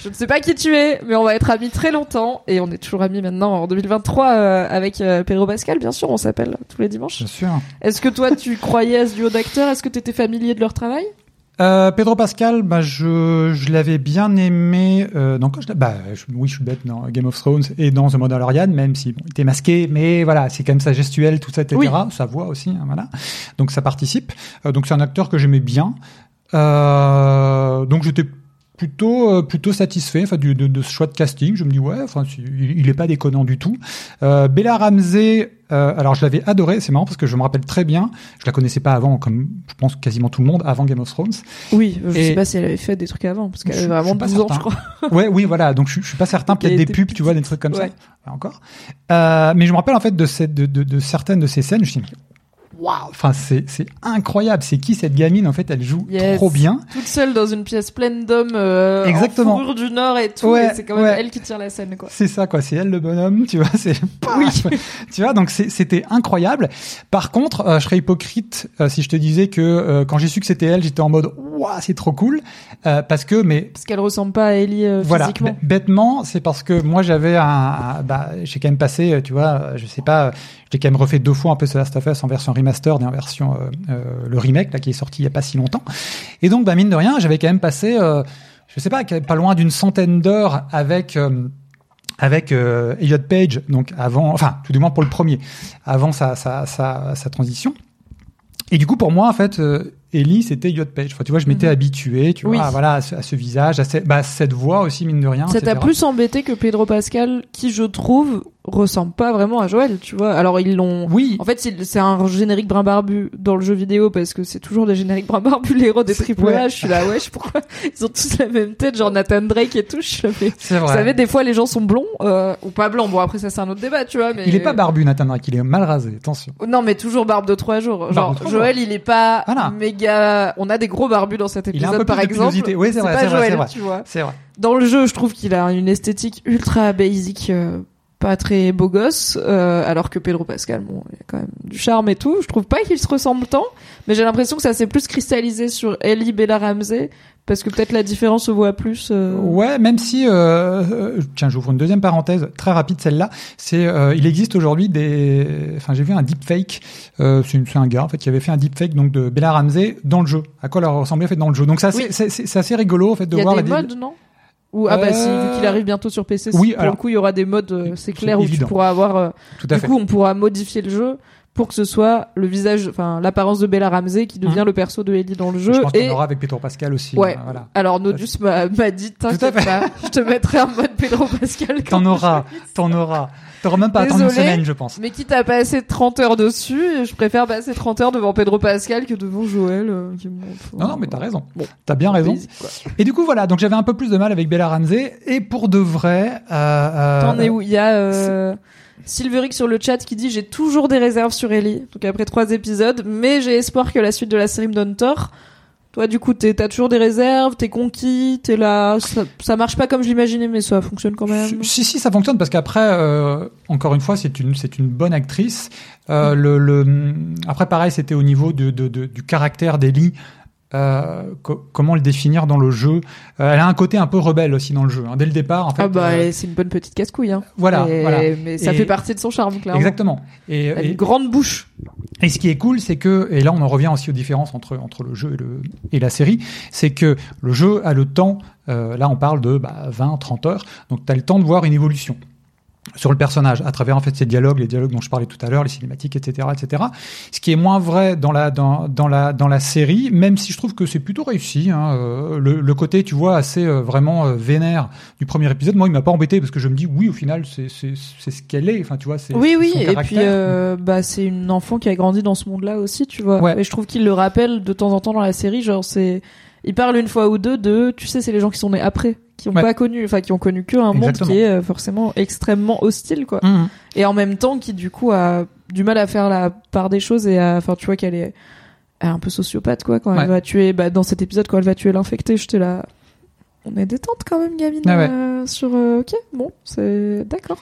je ne sais pas qui tu es, mais on va être amis très longtemps et on est toujours amis maintenant en 2023 euh, avec euh, Pedro Pascal, bien sûr, on s'appelle tous les dimanches. Bien sûr. Est-ce que toi tu croyais à ce duo d'acteurs? Est-ce que tu étais familier de leur travail? Euh, Pedro Pascal, bah je, je l'avais bien aimé. Euh, donc, je, bah, je- oui, je suis bête dans Game of Thrones et dans The Mandalorian, même si bon, il était masqué, mais voilà, c'est quand même sa gestuelle, tout ça, etc. Oui. Sa voix aussi, hein, voilà. Donc ça participe. Euh, donc c'est un acteur que j'aimais bien. Euh, donc j'étais plutôt euh, plutôt satisfait enfin du, de, de ce choix de casting. Je me dis ouais enfin il, il est pas déconnant du tout. Euh, Bella Ramsey euh, alors je l'avais adoré c'est marrant parce que je me rappelle très bien. Je la connaissais pas avant comme je pense quasiment tout le monde avant Game of Thrones. Oui, je Et- sais pas si elle avait fait des trucs avant parce qu'elle avait vraiment suis pas 12 ans, je certain. crois. ouais oui voilà. Donc je, je suis pas certain peut-être des pubs tu vois des trucs comme Ouais. ça encore. Euh, mais je me rappelle en fait de cette de, de, de certaines de ces scènes je me dit waouh enfin c'est c'est incroyable c'est qui cette gamine? En fait elle joue Yes. trop bien toute seule dans une pièce pleine d'hommes euh, Exactement. en fourrure du Nord et tout. Ouais, c'est quand même ouais. elle qui tire la scène, quoi. C'est ça, quoi. C'est elle le bonhomme, tu vois. C'est Oui. tu vois. Donc c'était incroyable. Par contre, euh, je serais hypocrite euh, si je te disais que euh, quand j'ai su que c'était elle, j'étais en mode waouh, c'est trop cool, Euh, parce que mais Parce qu'elle ressemble pas à Ellie voilà, physiquement. bêtement, c'est parce que moi j'avais un, un- bah, j'ai quand même passé, tu vois, je sais pas, j'ai quand même refait deux fois un peu The Last of Us en version remastered et en version euh, euh, le remake là qui est sorti il y a pas si longtemps. Et donc bah mine de rien, j'avais quand même passé, euh, je sais pas, pas loin d'une centaine d'heures avec avec euh, Elliot Page, donc avant, enfin tout du moins pour le premier, avant sa sa sa, sa transition. Et du coup pour moi en fait. euh, Ellie, c'était Elliot Page. Enfin, tu vois, je m'étais Mhm. habitué, tu Oui. vois, voilà, à ce, à ce visage, à, bah, cette voix aussi, mine de rien. Ça t'a plus embêté que Pedro Pascal, qui je trouve ressemble pas vraiment à Joël, tu vois. Alors ils l'ont. Oui, En fait, c'est un générique brun barbu dans le jeu vidéo parce que c'est toujours des génériques brun barbu les héros des triple ouais. Je suis là, wesh, pourquoi ils ont tous la même tête, genre Nathan Drake et tout. Je suis là, mais c'est Vous vrai. savez, des fois les gens sont blonds euh, ou pas blonds. Bon après ça c'est un autre débat, tu vois. Mais Il est pas barbu, Nathan Drake, il est mal rasé, attention. Non, mais toujours barbe de trois jours. Genre, Joël, il est pas Voilà. méga. On a des gros barbus dans cet Il a épisode, un peu par plus exemple. Oui, c'est vrai, pas c'est vrai, tu vois. C'est vrai. Dans le jeu, je trouve qu'il a une esthétique ultra basic, euh, pas très beau gosse, euh, alors que Pedro Pascal, bon, il a quand même du charme et tout. Je trouve pas qu'ils se ressemblent tant, mais j'ai l'impression que ça s'est plus cristallisé sur Ellie Bella Ramsey, parce que peut-être la différence se voit plus. euh, Ouais, même si, euh, euh, tiens, j'ouvre une deuxième parenthèse, très rapide celle-là. C'est, euh, il existe aujourd'hui des, enfin, j'ai vu un deepfake. Euh, c'est un gars en fait qui avait fait un deepfake donc de Bella Ramsey dans le jeu. À quoi elle ressemblait en fait dans le jeu. Donc ça, Oui. c'est assez rigolo en fait de Il y a voir des modes, non? Ou ah bah si, vu qu'il arrive bientôt sur PC, oui, pour alors- le coup il y aura des modes, c'est clair, où tu pourras avoir. Tout à du fait. coup, on pourra modifier le jeu pour que ce soit le visage, enfin l'apparence de Bella Ramsey qui devient le perso de Ellie dans le jeu. Je pense qu'on et aura avec Pedro Pascal aussi. Ouais. euh, Voilà. alors Nodus m'a m'a dit t'inquiète pas, je te mettrai en mode Pedro Pascal. T'en auras, t'en auras. T'auras même pas attendu une semaine, je pense. Mais quitte à passer 30 heures dessus, je préfère passer 30 heures devant Pedro Pascal que devant Joël. euh, qui Non, non, mais t'as raison. Bon. T'as bien raison. Et du coup, voilà. Donc, j'avais un peu plus de mal avec Bella Ramsey. Et pour de vrai, euh, euh, T'en es où? Il y a euh, Silveric sur le chat qui dit j'ai toujours des réserves sur Ellie. Donc après trois épisodes, mais j'ai espoir que la suite de la série me donne tort. Toi, du coup, t'as toujours des réserves, t'es conquis, t'es là. Ça, marche pas comme je l'imaginais, mais ça fonctionne quand même. Si, si, ça fonctionne parce qu'après, euh, encore une fois, c'est une, c'est une bonne actrice. Euh, le, après, pareil, c'était au niveau de- du caractère d'Ellie. Euh, co- comment le définir dans le jeu? Euh, Elle a un côté un peu rebelle aussi dans le jeu. hein. Dès le départ, en fait. Ah bah, euh, c'est une bonne petite casse-couille. Hein. voilà, Et- voilà. Mais ça Et- fait partie de son charme, clairement. Exactement. Et, Elle a et- une grande bouche. Et ce qui est cool, c'est que, et là on en revient aussi aux différences entre, entre le jeu et, le, et la série, c'est que le jeu a le temps, là on parle de bah, 20, 30 heures, donc tu as le temps de voir une évolution sur le personnage à travers en fait ces dialogues, les dialogues dont je parlais tout à l'heure, les cinématiques, etc., etc. Ce qui est moins vrai dans la dans, dans la dans la série, même si je trouve que c'est plutôt réussi. Hein, euh, le, le côté, tu vois, assez euh, vraiment euh, vénère du premier épisode, moi il m'a pas embêté parce que je me dis oui, au final c'est c'est c'est ce qu'elle est. Enfin, tu vois, c'est Oui, oui, son et puis euh, bah c'est une enfant qui a grandi dans ce monde-là aussi, tu vois. Ouais. Et je trouve qu'il le rappelle de temps en temps dans la série, genre c'est, il parle une fois ou deux de, tu sais, c'est les gens qui sont nés après, qui ont Ouais. pas connu, enfin qui ont connu que un monde qui est euh, forcément extrêmement hostile, quoi. Mhm. Et en même temps, qui du coup a du mal à faire la part des choses et à, enfin tu vois qu'elle est, un peu sociopathe, quoi, quand Ouais. elle va tuer, bah dans cet épisode quand elle va tuer l'infecté, j'étais là. On est détente quand même, gamine. Ah ouais. euh, sur, euh, ok, bon, c'est d'accord.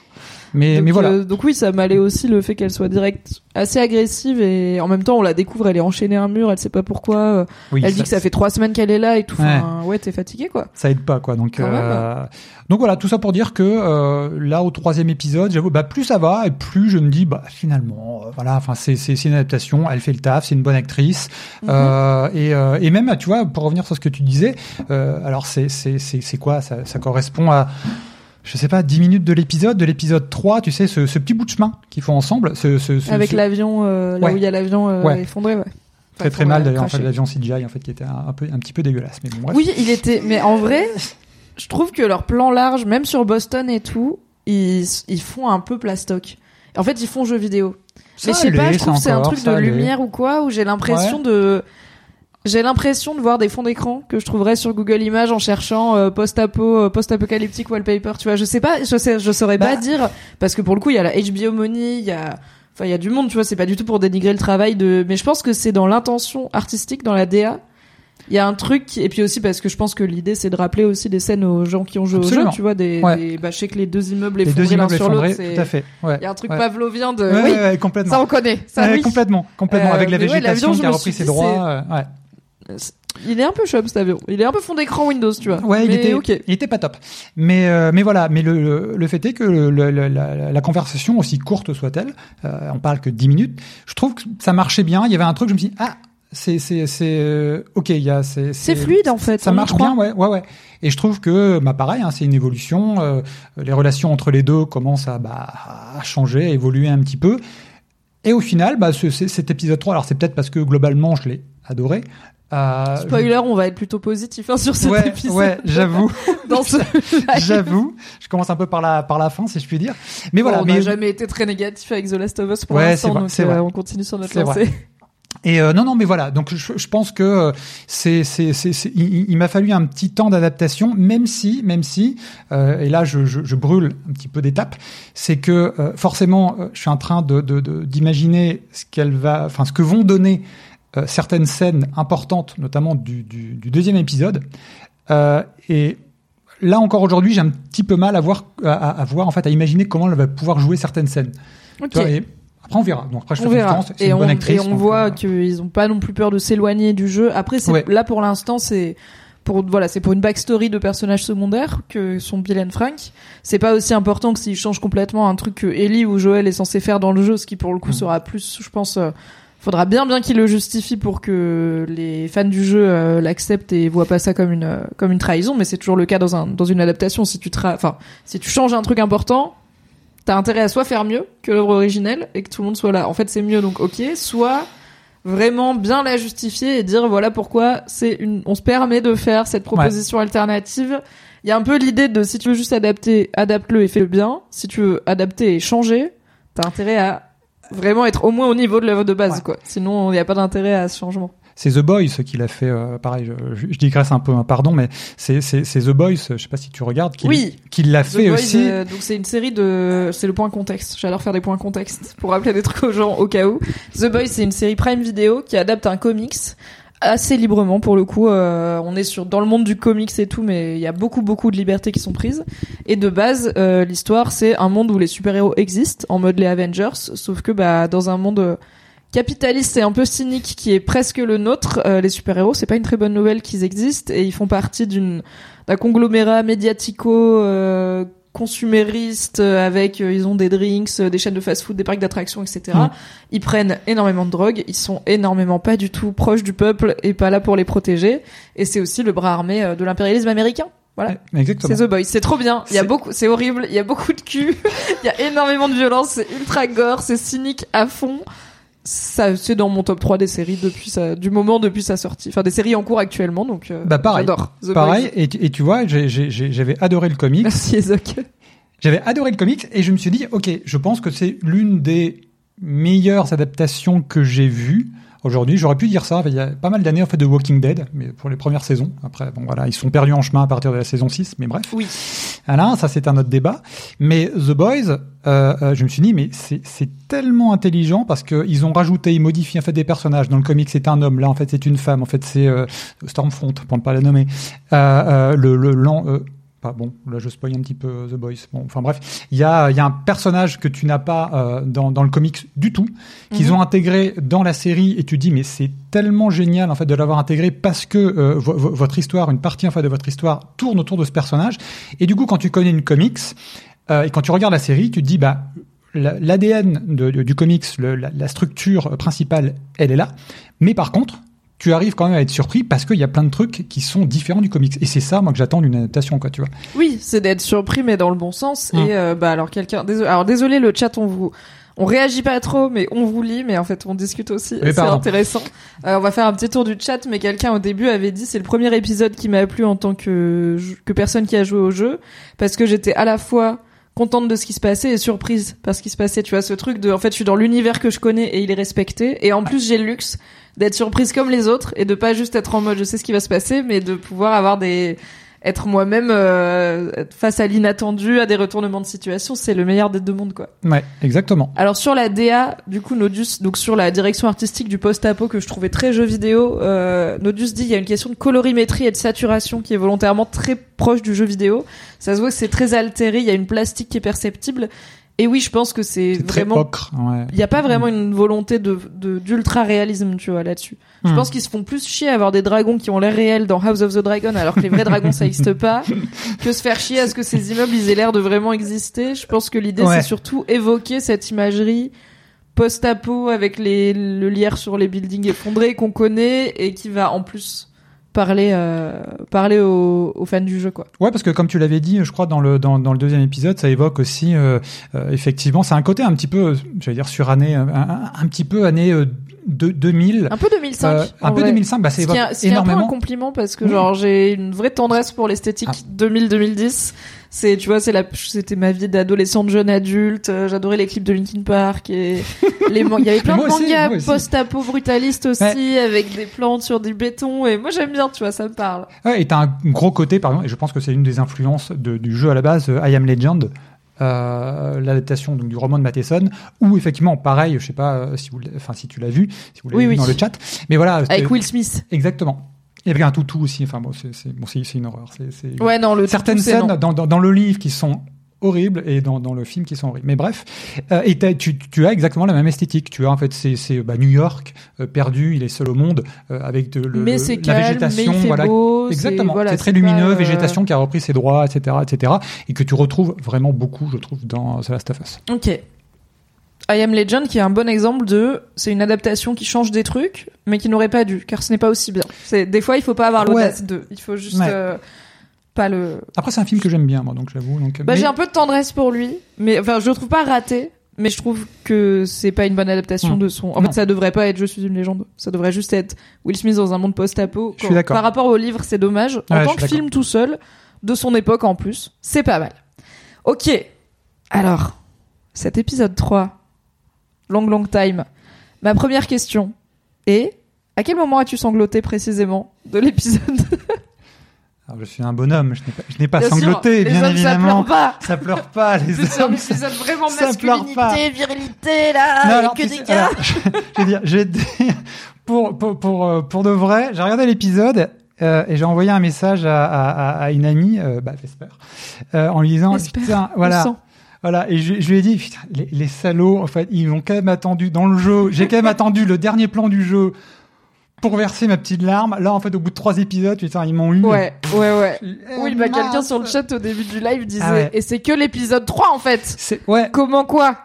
Mais donc, mais voilà. euh, donc oui, ça m'allait aussi le fait qu'elle soit direct assez agressive et en même temps on la découvre, elle est enchaînée à un mur, elle sait pas pourquoi. euh, Oui, elle dit que ça fait trois semaines qu'elle est là et tout. Enfin, ouais, t'es fatigué quoi. ça aide pas quoi donc euh, donc voilà tout ça pour dire que euh, là au troisième épisode j'avoue bah plus ça va et plus je me dis bah finalement euh, voilà enfin c'est une adaptation elle fait le taf c'est une bonne actrice Mhm. euh, et euh, et même tu vois pour revenir sur ce que tu disais euh, alors c'est c'est quoi? Ça ça correspond à je sais pas, 10 minutes de l'épisode, de l'épisode 3, tu sais, ce, ce petit bout de chemin qu'ils font ensemble. Ce, ce, ce- Avec l'avion, euh, là Ouais. où il y a l'avion euh, Ouais. effondré, ouais. Très Enfin, très mal d'ailleurs, en fait, craché. l'avion CGI, en fait, qui était un, un peu, un petit peu dégueulasse. Mais bon, bref. Oui, il était. Mais en vrai, je trouve que leur plan large, même sur Boston et tout, ils, ils font un peu plastoc. En fait, ils font jeu vidéo. Ça mais je sais pas, je trouve que c'est un truc de lumière ou quoi, où j'ai l'impression de. J'ai l'impression de voir des fonds d'écran que je trouverais sur Google Images en cherchant euh, post-apo, euh, post-apocalyptique wallpaper. Tu vois, je sais pas, je sais, je saurais pas Bah. dire parce que pour le coup, il y a la HBO Money, il y a, enfin, il y a du monde. Tu vois, c'est pas du tout pour dénigrer le travail de, mais je pense que c'est dans l'intention artistique, dans la DA. Il y a un truc, et puis aussi parce que je pense que l'idée c'est de rappeler aussi des scènes aux gens qui ont joué Absolument. au jeu. Tu vois, des, Ouais. des bah, je sais que les deux immeubles Les deux effondrés l'un immeubles sur l'autre, tout à fait. Ouais. il y a un truc Ouais. pavlovien de, oui, complètement. ça on connaît, ça Ouais, oui. Complètement, complètement. Euh, avec la ouais, végétation qui a repris ses droits. euh, ouais. Il est un peu chum cet avion. Il est un peu fond d'écran Windows, tu vois. Ouais, il était, ok. il était pas top. Mais, euh, mais voilà. Mais le, le, le fait est que le- la, la conversation, aussi courte soit-elle, euh, on parle que 10 minutes, je trouve que ça marchait bien. Il y avait un truc, je me suis dit, ah, c'est, c'est, c'est, euh, ok, il y a, c'est, C'est fluide en fait. Ça marche bien, ouais, ouais, ouais. Et je trouve que, bah, pareil, hein, c'est une évolution. euh, les relations entre les deux commencent à, bah, à changer, à évoluer un petit peu. Et au final, bah, ce- ce- cet épisode 3, alors c'est peut-être parce que globalement, je l'ai adoré. Euh, Spoiler, on va être plutôt positif hein, sur cet ouais, épisode. ouais, j'avoue, ce j'avoue. Je commence un peu par la par la fin, si je puis dire. Mais Bon, voilà, on mais n'a jamais été très négatif avec The Last of Us pour Ouais, l'instant, donc euh, vrai. on continue sur notre lancée. Et euh, non, non, mais voilà. Donc, je, je pense que euh, c'est, c'est, c'est, il, il m'a fallu un petit temps d'adaptation, même si, même si, euh, et là, je, je, je brûle un petit peu d'étapes, c'est que euh, forcément, je suis en train de, de, de- d'imaginer ce qu'elle va, enfin, ce que vont donner euh, certaines scènes importantes, notamment du, du, du deuxième épisode. Euh, et là encore aujourd'hui, j'ai un petit peu mal à voir, à, voir en fait, à imaginer comment elle va pouvoir jouer certaines scènes. Ok. Tu vois, et après, on verra. Donc après, je On verra. Et une on, bonne actrice. et on donc, voit euh, qu'ils ont pas non plus peur de s'éloigner du jeu. Après, c'est Ouais. là pour l'instant, c'est pour voilà, c'est pour une backstory de personnages secondaires que sont Bill et Frank. C'est pas aussi important que s'ils changent complètement un truc que Ellie ou Joel est censé faire dans le jeu, ce qui pour le coup Mm. sera plus, je pense. Faudra bien bien qu'il le justifie pour que les fans du jeu euh, l'acceptent et voient pas ça comme une euh, comme une trahison, mais c'est toujours le cas dans un dans une adaptation. Si tu tra enfin si tu changes un truc important, t'as intérêt à soit faire mieux que l'œuvre originelle et que tout le monde soit là. En fait, c'est mieux, donc ok. Soit vraiment bien la justifier et dire voilà pourquoi c'est une, on se permet de faire cette proposition alternative. Il y a un peu l'idée de si tu veux juste adapter, adapte-le et fais-le bien. Si tu veux adapter et changer, t'as intérêt à vraiment être au moins au niveau de l'œuvre de base, quoi. Sinon, il n'y a pas d'intérêt à ce changement. C'est The Boys qui l'a fait, euh, pareil, je, je, digresse un peu, hein, pardon, mais c'est The Boys, je sais pas si tu regardes, qui, oui. qui l'a fait Boys, aussi. euh, donc c'est une série de, c'est le point contexte. J'adore faire des points contexte pour rappeler des trucs aux gens au cas où. The Boys, c'est une série Prime Video qui adapte un comics assez librement pour le coup. Euh, on est sur dans le monde du comics et tout, mais il y a beaucoup beaucoup de libertés qui sont prises. Et de base, euh, l'histoire c'est un monde où les super héros existent en mode les Avengers, sauf que bah dans un monde capitaliste et un peu cynique qui est presque le nôtre, euh, les super-héros, c'est pas une très bonne nouvelle qu'ils existent et ils font partie d'une d'un conglomérat médiatico euh, consumériste euh, avec euh, ils ont des drinks, euh, des chaînes de fast-food, des parcs d'attractions, etc. Mm. Ils prennent énormément de drogue, ils sont énormément pas du tout proches du peuple et pas là pour les protéger et c'est aussi le bras armé euh, de l'impérialisme américain. Voilà. Exactement. C'est The Boys, c'est trop bien. Il y a beaucoup, c'est horrible. Il y a beaucoup de cul. Il y a énormément de violence. C'est ultra gore. C'est cynique à fond. Ça, c'est dans mon top 3 des séries depuis sa, du moment depuis sa sortie. Enfin, des séries en cours actuellement. Donc, euh, Bah pareil. j'adore. The Pareil, et, tu- et tu vois, j'avais adoré le comics. Merci Ezok. J'avais adoré le comics et je me suis dit, ok, je pense que c'est l'une des meilleures adaptations que j'ai vues aujourd'hui. J'aurais pu dire ça, il y a pas mal d'années en fait de Walking Dead, mais pour les premières saisons. Après, bon voilà, ils sont perdus en chemin à partir de la saison 6, mais bref. Oui. Voilà, ça c'est un autre débat. Mais The Boys, euh, euh, je me suis dit, mais c'est tellement intelligent parce que ils ont rajouté, ils modifient en fait des personnages. Dans le comic, c'est un homme, là en fait c'est une femme. En fait, c'est euh, Stormfront pour ne pas la nommer. Euh, le le euh, pas bon, là je spoil un petit peu euh, The Boys. Bon, enfin bref, il y a, il y a un personnage que tu n'as pas euh, dans, dans le comics du tout, qu'ils Mhm. ont intégré dans la série, et tu dis mais c'est tellement génial en fait de l'avoir intégré parce que euh, vo- vo- votre histoire, une partie en fait de votre histoire tourne autour de ce personnage. Et du coup, quand tu connais une comics euh, et quand tu regardes la série, tu te dis bah la- l'ADN du comics, le- la, la structure principale, elle est là. Mais par contre, tu arrives quand même à être surpris parce qu'il y a plein de trucs qui sont différents du comics. Et c'est ça, moi, que j'attends d'une adaptation, quoi, tu vois. Oui, c'est d'être surpris, mais dans le bon sens. Mm. Et euh, bah alors quelqu'un, désolé, alors désolé le chat, on vous, on réagit pas trop, mais on vous lit, mais en fait on discute aussi. C'est intéressant. Euh, on va faire un petit tour du chat, mais quelqu'un au début avait dit c'est le premier épisode qui m'a plu en tant que que personne qui a joué au jeu, parce que j'étais à la fois contente de ce qui se passait et surprise par ce qui se passait. Tu vois ce truc de, en fait, je suis dans l'univers que je connais et il est respecté. Et en plus, j'ai le luxe d'être surprise comme les autres et de pas juste être en mode je sais ce qui va se passer, mais de pouvoir avoir des être moi-même euh, face à l'inattendu, à des retournements de situation, c'est le meilleur des deux mondes quoi. Ouais, exactement. Alors sur la DA, du coup Nodus, donc sur la direction artistique du post-apo que je trouvais très jeu vidéo, euh, Nodus dit il y a une question de colorimétrie et de saturation qui est volontairement très proche du jeu vidéo. Ça se voit que c'est très altéré, il y a une plastique qui est perceptible. Et oui, je pense que c'est vraiment ocre. Ouais. il n'y a pas vraiment une volonté de d'ultra réalisme, tu vois, là-dessus. Je Hmm. pense qu'ils se font plus chier à avoir des dragons qui ont l'air réels dans House of the Dragon, alors que les vrais dragons ça existe pas, que se faire chier à ce que ces immeubles ils aient l'air de vraiment exister. Je pense que l'idée Ouais. c'est surtout évoquer cette imagerie post-apo avec les le lierre sur les buildings effondrés qu'on connaît et qui va en plus parler euh, parler aux, aux fans du jeu quoi. Ouais, parce que comme tu l'avais dit, je crois dans le dans, dans le deuxième épisode, ça évoque aussi euh, euh, effectivement, c'est un côté un petit peu, j'allais dire surannée, un, un, un petit peu année euh, de, 2000. Un peu 2005. Euh, un en peu vrai. 2005, bah, ça Ce qui évoque est, ce qui est un peu un énormément. compliment parce que Oui. genre j'ai une vraie tendresse pour l'esthétique Ah. 2000-2010. C'est tu vois c'est la c'était ma vie d'adolescente jeune adulte. euh, J'adorais les clips de Linkin Park et les il y avait plein de aussi, mangas post-apo brutalistes aussi avec des plantes sur du béton et moi j'aime bien tu vois ça me parle. Ouais, et t'as un gros côté, par exemple, et je pense que c'est une des influences de- du jeu à la base, euh, I Am Legend, euh, l'adaptation donc du roman de Matheson, où effectivement, pareil, je sais pas si vous, enfin si tu l'as vu, si vous l'avez Oui, vu oui. dans le chat, mais voilà, Avec Will Smith. exactement. Et avec un toutou aussi. Enfin bon, c'est bon, une horreur. C'est c'est- Ouais non le certaines scènes dans, dans, dans le livre qui sont horribles et dans, dans le film qui sont horribles. Mais bref, euh, et tu, tu as exactement la même esthétique. Tu as en fait c'est bah, New York euh, perdu, il est seul au monde euh, avec de, le, mais le- c'est la calme, mais végétation, il fait voilà. beau. c'est- Exactement, voilà, c'est très lumineux, euh, végétation qui a repris ses droits, etc., etc., et que tu retrouves vraiment beaucoup, je trouve, dans The Last of Us. Ok. I Am Legend qui est un bon exemple de c'est une adaptation qui change des trucs mais qui n'aurait pas dû car ce n'est pas aussi bien. C'est des fois il faut pas avoir Ouais. l'audace de il faut juste Ouais. euh, pas le. Après, c'est un film que j'aime bien, moi, donc j'avoue. Donc, Bah, mais- j'ai un peu de tendresse pour lui, mais enfin, je le trouve pas raté. Mais je trouve que c'est pas une bonne adaptation Hmm. de son. En Non. fait, ça devrait pas être Je suis une légende. Ça devrait juste être Will Smith dans un monde post-apo. Je suis d'accord. Par rapport au livre, c'est dommage. En Ouais, tant que film tout seul, de son époque en plus, c'est pas mal. Ok. Alors, cet épisode 3, Long Long Time. Ma première question est à quel moment as-tu sangloté précisément de l'épisode Alors, je suis un bonhomme, je n'ai pas, je pas Bien sûr, sangloté, les bien hommes, évidemment. Ça pleure pas. Ça pleure pas, les C'est un hommes. épisode vraiment ça pleure pas. masculinité, virilité là, Non, alors, que des gars. alors, je, je vais dire, je vais te dire, pour, pour, pour, euh, pour de vrai, j'ai regardé l'épisode euh, et j'ai envoyé un message à, à, une amie, euh, bah, Vesper, euh, en lui disant, Vesper, putain, voilà. Voilà, et je, je lui ai dit, putain, les, les salauds, en fait, ils ont quand même attendu dans le jeu, j'ai quand même attendu le dernier plan du jeu pour verser ma petite larme. Là, en fait, au bout de trois épisodes, putain, ils m'ont eu. Ouais, ouais, ouais. Oui, bah quelqu'un sur le chat au début du live disait Ah ouais. et c'est que l'épisode 3 en fait. C'est, ouais, Comment quoi?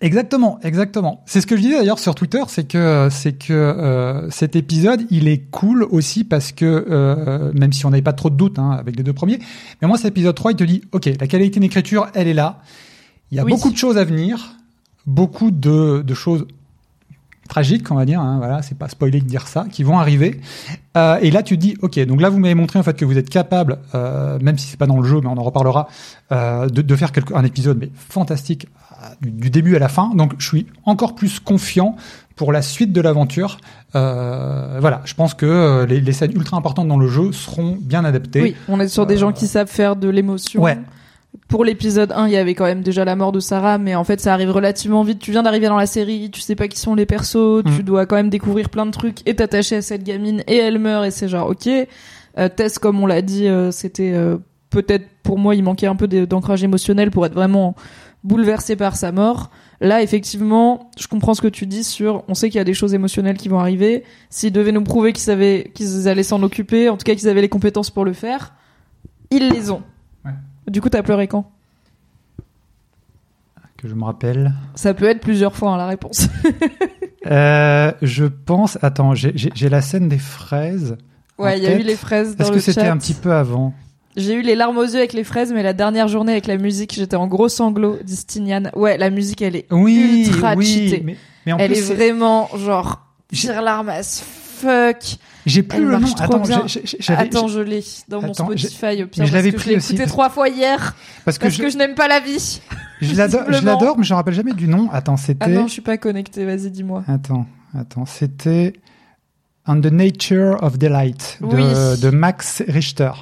Exactement, exactement. C'est ce que je disais d'ailleurs sur Twitter, c'est que c'est que euh, cet épisode, il est cool aussi parce que euh, même si on n'avait pas trop de doutes hein, avec les deux premiers, mais moi cet épisode 3, il te dit OK, la qualité d'écriture, elle est là. Il y a Oui. beaucoup de choses à venir, beaucoup de, de choses tragiques, on va dire. Hein, voilà, c'est pas spoiler de dire ça, qui vont arriver. Euh, et là, tu te dis OK, donc là vous m'avez montré en fait que vous êtes capable, euh, même si c'est pas dans le jeu, mais on en reparlera, euh, de, de faire quelque, un épisode mais fantastique du, du début à la fin. Donc, je suis encore plus confiant pour la suite de l'aventure. Voilà, je pense que les, les scènes ultra importantes dans le jeu seront bien adaptées. Oui, on est sur des gens qui savent faire de l'émotion. Ouais. Pour l'épisode 1, il y avait quand même déjà la mort de Sarah, mais en fait, ça arrive relativement vite. Tu viens d'arriver dans la série, tu sais pas qui sont les persos, tu Mm. dois quand même découvrir plein de trucs et t'attacher à cette gamine et elle meurt et c'est genre ok. Euh, Tess, comme on l'a dit, euh, c'était euh, peut-être pour moi, il manquait un peu d'ancrage émotionnel pour être vraiment bouleversé par sa mort. Là, effectivement, je comprends ce que tu dis sur, on sait qu'il y a des choses émotionnelles qui vont arriver. S'ils devaient nous prouver qu'ils savaient, qu'ils allaient s'en occuper, en tout cas qu'ils avaient les compétences pour le faire, ils les ont. Du coup, t'as pleuré quand Que je me rappelle. Ça peut être plusieurs fois hein, la réponse. Euh, je pense. Attends, j'ai- la scène des fraises. ouais, il y a eu les fraises dans Est-ce que c'était un petit peu avant J'ai eu les larmes aux yeux avec les fraises, mais la dernière journée avec la musique, j'étais en gros sanglot, dit Stinian. Ouais, la musique, elle est Oui, ultra oui. cheatée. Mais, mais en elle plus, est c'est- vraiment genre tire larme as fuck. j'ai plus elle le nom. Attends, je l'ai dans mon Attends, Spotify au pire. mais je l'avais pris aussi. écouté trois fois hier parce que parce je, que je n'aime pas la vie. je l'adore, mais je me rappelle jamais du nom. Attends, c'était. Ah non, je suis pas connectée. Vas-y, dis-moi. Attends, attends, c'était On the Nature of Delight de, Oui. de Max Richter.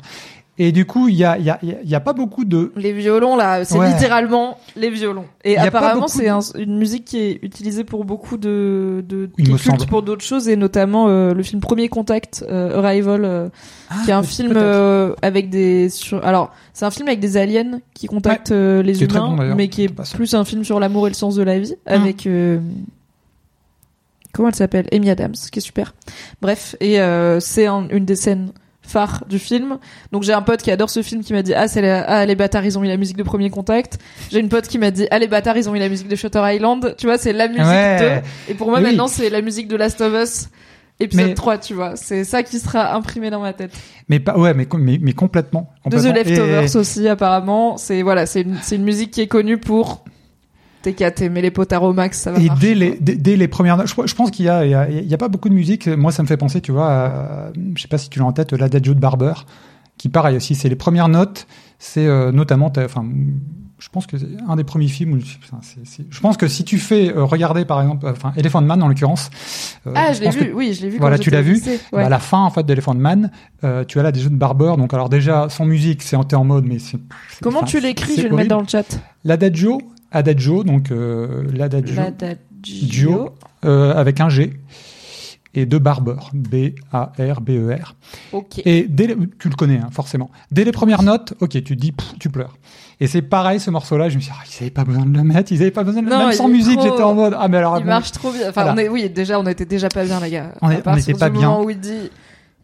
Et du coup, il y a, il y, a, il y a pas beaucoup de. Les violons là, c'est Ouais. littéralement les violons. Et apparemment, c'est de- un- une musique qui est utilisée pour beaucoup de, de Il me semble. pour d'autres choses et notamment euh, le film Premier Contact, euh, Arrival, euh, qui est un film euh, avec des. sur- Alors, c'est un film avec des aliens qui contactent euh, les Qui humains, bon, mais qui est plus un film sur l'amour et le sens de la vie Hum. avec. euh, Comment elle s'appelle? Amy Adams, qui est super. Bref, et euh, c'est un- une des scènes phares du film. Donc j'ai un pote qui adore ce film qui m'a dit ah c'est la- ah les bâtards ils ont mis la musique de Premier Contact. J'ai une pote qui m'a dit ah les bâtards ils ont mis la musique de Shutter Island. Tu vois c'est la musique Ouais. de. Et pour moi oui. maintenant c'est la musique de Last of Us épisode Mais- 3 tu vois. C'est ça qui sera imprimé dans ma tête. Mais pas, ouais, mais, mais, mais complètement. De The. Leftovers aussi apparemment. C'est voilà c'est une c'est une musique qui est connue pour t'es qu'à t'aimer les potards au max ça va Et, et marcher, dès, les, dès, dès les premières notes, je, je pense qu'il y a, il y, a, il y a pas beaucoup de musique. Moi, ça me fait penser, tu vois, à, je sais pas si tu l'as en tête, l'Adagio de Barber, qui pareil aussi, c'est les premières notes, c'est euh, notamment, enfin, je pense que c'est un des premiers films où, je pense que si tu fais euh, regarder par exemple, enfin, Elephant Man en l'occurrence, euh, Ah je l'ai pense que vu oui je l'ai vu. Voilà, tu l'as vu. ouais. Bah, à la fin en fait d'Elephant Man, euh, tu as là des jeux de Barber. Donc alors déjà sans musique, c'est en en mode, mais c'est. Comment tu l'écris? Je vais le mettre dans le chat. L'adagio, adagio, donc euh, l'adagio L'adagio. euh, avec un G et de Barber, B A R B E R. Ok. Et dès les- tu le connais hein, forcément. Dès les premières notes, ok, tu te dis, pff, tu pleures. Et c'est pareil ce morceau-là. Je me suis dit, ah, ils avaient pas besoin de le mettre, ils avaient pas besoin de le mettre. Même sans musique, trop- j'étais en mode, ah mais alors. Il bon, marche trop bien. Enfin, Voilà. on est, oui, déjà, on était déjà pas bien, les gars. On est- À on partir était du pas bien. moment où il dit,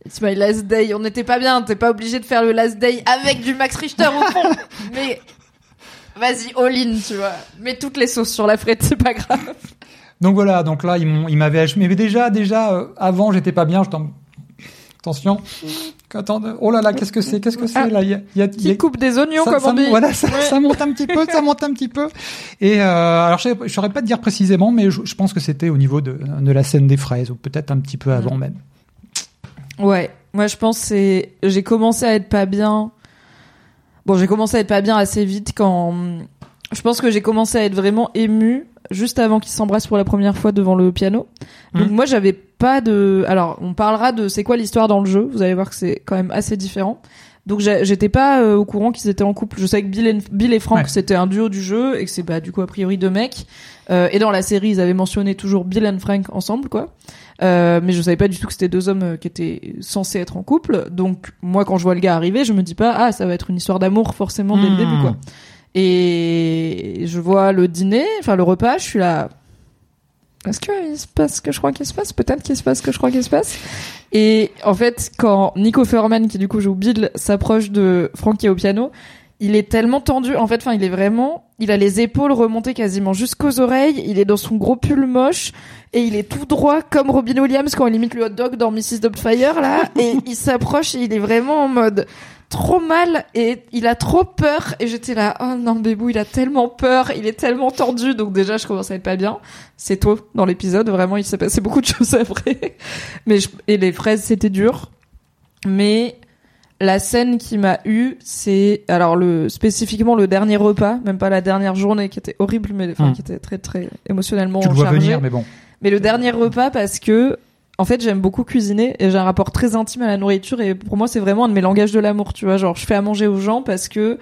It's my last day, on n'était pas bien. T'es pas obligé de faire le last day avec du Max Richter au fond. Mais, vas-y, all in, tu vois. Mets toutes les sauces sur la frite, c'est pas grave. Donc voilà, donc là, ils m'avaient, mais déjà, déjà, euh, avant, j'étais pas bien, j'étais en- attention, Attends, oh là là, qu'est-ce que c'est Qu'est-ce que c'est Ah, là Il y a, Qui a- coupe des oignons, ça, comme ça on dit. Voilà, ça, Ouais. ça monte un petit peu, ça monte un petit peu. Et euh, alors, je ne saurais pas te dire précisément, mais je, je pense que c'était au niveau de, de la scène des fraises, ou peut-être un petit peu avant même. Ouais, moi je pense que c'est j'ai commencé à être pas bien. Bon, j'ai commencé à être pas bien assez vite quand je pense que j'ai commencé à être vraiment émue juste avant qu'ils s'embrassent pour la première fois devant le piano. Donc Mhm. moi j'avais pas de alors on parlera de c'est quoi l'histoire dans le jeu, vous allez voir que c'est quand même assez différent. Donc j'étais pas euh, au courant qu'ils étaient en couple. Je savais que Bill et, Bill et Frank Ouais. c'était un duo du jeu et que c'est bah du coup a priori deux mecs. Euh, et dans la série ils avaient mentionné toujours Bill et Frank ensemble quoi. Euh, mais je savais pas du tout que c'était deux hommes euh, qui étaient censés être en couple. Donc moi quand je vois le gars arriver, je me dis pas ah ça va être une histoire d'amour forcément dès le Hmm. début quoi. Et je vois le dîner, enfin le repas, je suis là. Est-ce qu'il se passe ce que je crois qu'il se passe Peut-être qu'il se passe ce que je crois qu'il se passe. Et en fait, quand Nico Furman, qui du coup joue Bill, s'approche de Frank qui est au piano, il est tellement tendu. En fait, enfin, il est vraiment, il a les épaules remontées quasiment jusqu'aux oreilles. Il est dans son gros pull moche et il est tout droit comme Robin Williams quand il imite le hot dog dans Mrs. Doubtfire là. et il s'approche et il est vraiment en mode trop mal et il a trop peur et j'étais là oh non bébou il a tellement peur il est tellement tendu donc déjà je commence à être pas bien c'est tôt dans l'épisode vraiment il s'est passé beaucoup de choses après mais je- et les fraises c'était dur mais la scène qui m'a eu c'est alors le spécifiquement le dernier repas même pas la dernière journée qui était horrible mais enfin Hmm. qui était très très émotionnellement tu le vois chargée. venir, mais bon. Mais le dernier repas parce que en fait j'aime beaucoup cuisiner et j'ai un rapport très intime à la nourriture et pour moi c'est vraiment un de mes langages de l'amour tu vois genre je fais à manger aux gens parce que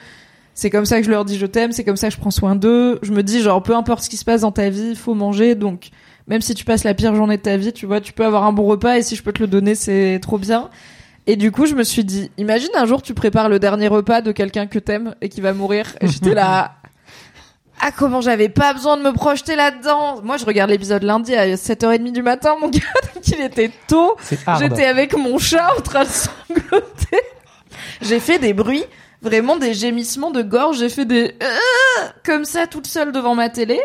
c'est comme ça que je leur dis je t'aime c'est comme ça que je prends soin d'eux je me dis genre peu importe ce qui se passe dans ta vie il faut manger donc même si tu passes la pire journée de ta vie tu vois tu peux avoir un bon repas et si je peux te le donner c'est trop bien et du coup je me suis dit imagine un jour tu prépares le dernier repas de quelqu'un que t'aimes et qui va mourir et j'étais là ah comment j'avais pas besoin de me projeter là-dedans. Moi je regarde l'épisode lundi à 7h30 du matin mon gars donc il était tôt. J'étais avec mon chat en train de sangloter. J'ai fait des bruits, vraiment des gémissements de gorge, j'ai fait des euh, comme ça toute seule devant ma télé.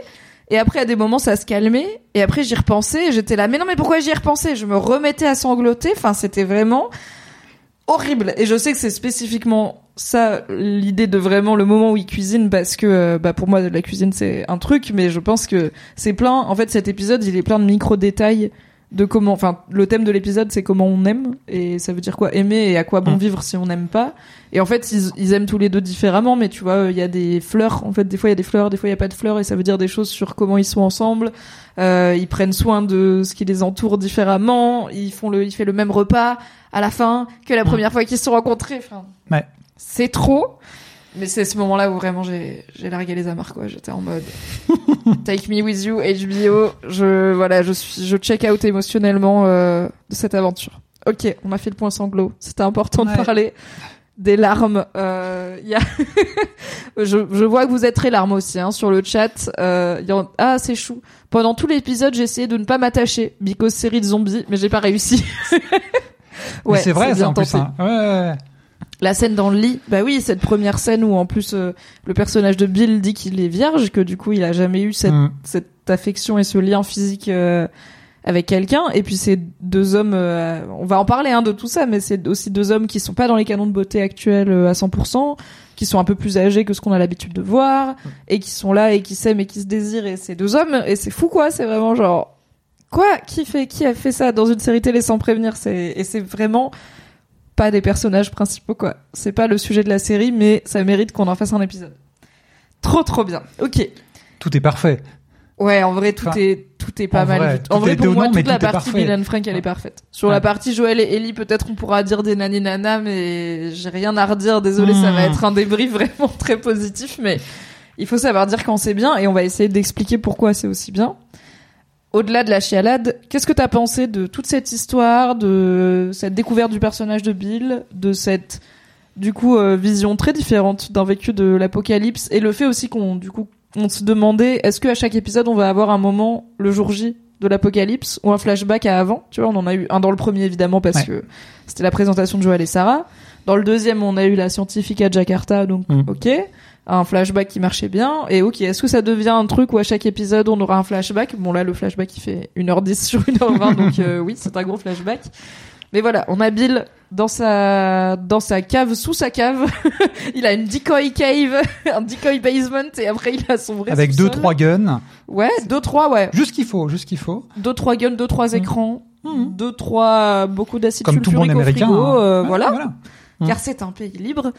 Et après à des moments ça se calmait et après j'y repensais et j'étais là mais non mais pourquoi j'y repensais? Je me remettais à sangloter, enfin c'était vraiment horrible. Et je sais que c'est spécifiquement ça l'idée de vraiment le moment où il cuisine parce que euh, bah pour moi la cuisine c'est un truc mais je pense que c'est plein en fait cet épisode il est plein de micro détails de comment enfin le thème de l'épisode c'est comment on aime et ça veut dire quoi aimer et à quoi bon Mm. vivre si on n'aime pas. Et en fait ils, ils aiment tous les deux différemment mais tu vois il y a des fleurs en fait des fois il y a des fleurs des fois il y a pas de fleurs et ça veut dire des choses sur comment ils sont ensemble. Euh, ils prennent soin de ce qui les entoure différemment ils font le il fait le même repas à la fin que la première fois qu'ils se sont rencontrés enfin. Ouais. c'est trop mais c'est ce moment-là où vraiment j'ai j'ai largué les amarres quoi j'étais en mode Take Me With You HBO je voilà je suis je check out émotionnellement euh, de cette aventure ok on a fait le point sanglot c'était important Ouais. de parler des larmes euh, il y a je, je vois que vous êtes très larmes aussi hein, sur le chat euh, y en... ah c'est chou pendant tout l'épisode j'ai essayé de ne pas m'attacher because série de zombies mais j'ai pas réussi Mais c'est vrai, ça, bien en plus. hein. Ouais, ouais, ouais. La scène dans le lit, bah oui, cette première scène où en plus euh, le personnage de Bill dit qu'il est vierge, que du coup il a jamais eu cette, Mm. cette affection et ce lien physique euh, avec quelqu'un. Et puis c'est deux hommes, euh, on va en parler hein, de tout ça, mais c'est aussi deux hommes qui sont pas dans les canons de beauté actuels euh, à 100%, qui sont un peu plus âgés que ce qu'on a l'habitude de voir, et qui sont là et qui s'aiment et qui se désirent. Et c'est deux hommes, et c'est fou quoi, c'est vraiment genre quoi? Qui fait qui a fait ça dans une série télé sans prévenir? C'est et c'est vraiment pas des personnages principaux quoi. C'est pas le sujet de la série, mais ça mérite qu'on en fasse un épisode. Trop trop bien. Ok. Tout est parfait. Ouais, en vrai tout Enfin, est tout est pas en mal. vrai. En vrai pour moi toute la partie and Frank elle est parfaite. Sur Ouais. la partie Joël et Ellie peut-être on pourra dire des nani nana, mais j'ai rien à redire. Désolé, ça va Hmm. être un débrief vraiment très positif, mais il faut savoir dire quand c'est bien et on va essayer d'expliquer pourquoi c'est aussi bien. Au-delà de la chialade, qu'est-ce que t'as pensé de toute cette histoire, de cette découverte du personnage de Bill, de cette du coup euh, vision très différente d'un vécu de l'apocalypse et le fait aussi qu'on du coup on se demandait est-ce que à chaque épisode on va avoir un moment le jour J de l'apocalypse ou un flashback à avant? Tu vois on en a eu un dans le premier évidemment parce Ouais. que c'était la présentation de Joël et Sarah dans le deuxième on a eu la scientifique à Jakarta donc Mm. ok un flashback qui marchait bien et ok est-ce que ça devient un truc où à chaque épisode on aura un flashback? Bon là le flashback il fait 1h10 sur 1h20 donc euh, oui c'est un gros flashback Mais voilà, on a Bill dans sa dans sa cave sous sa cave. il a une decoy cave, un decoy basement et après il a son vrai Avec deux, sous-sol. trois guns. Ouais, deux trois ouais. Juste ce qu'il faut, juste ce qu'il faut. Deux trois guns, deux trois écrans, Mhm. deux trois beaucoup d'acide Comme tout bon sulfurique au américain. frigo, hein. euh, Ouais, voilà. Mhm. car c'est un pays libre.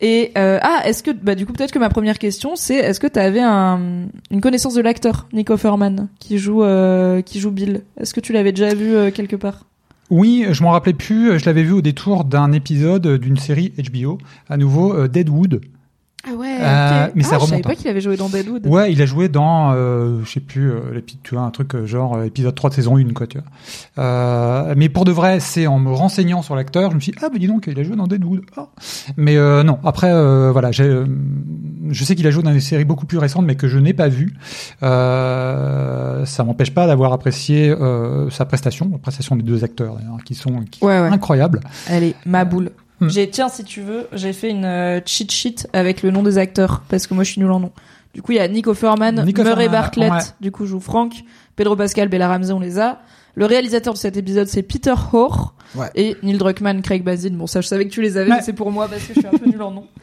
Et euh, ah, est-ce que bah du coup peut-être que ma première question c'est est-ce que tu avais un, une connaissance de l'acteur Nick Offerman qui joue euh, qui joue Bill? Est-ce que tu l'avais déjà vu euh, quelque part? Oui, je m'en rappelais plus. Je l'avais vu au détour d'un épisode d'une série HBO, à nouveau euh, Deadwood. Ah ouais. Euh, mais ça ah, Je savais remonte, pas hein. qu'il avait joué dans Deadwood. Ouais, il a joué dans, euh, je sais plus, euh, tu vois, un truc euh, genre épisode 3 de saison 1, quoi, tu vois. Euh, mais pour de vrai, c'est en me renseignant sur l'acteur, je me suis dit, ah, bah dis donc, il a joué dans Deadwood. Ah. Mais euh, non, après, euh, voilà, j'ai, je sais qu'il a joué dans des séries beaucoup plus récentes, mais que je n'ai pas vues. Euh, ça m'empêche pas d'avoir apprécié euh, sa prestation, la prestation des deux acteurs, d'ailleurs, qui sont qui- Ouais, ouais. incroyables. Allez, ma boule. Hmm. J'ai tiens si tu veux, j'ai fait une euh, cheat sheet avec le nom des acteurs parce que moi je suis nul en nom. Du coup, il y a Nick Offerman, Nick Murray Bartlett, ouais. du coup joue Frank, Pedro Pascal, Bella Ramsey, on les a. Le réalisateur de cet épisode, c'est Peter Hoare. Ouais. Et Neil Druckmann, Craig Bazin. Bon, ça, je savais que tu les avais, Ouais. mais c'est pour moi parce que je suis un peu nul en nom.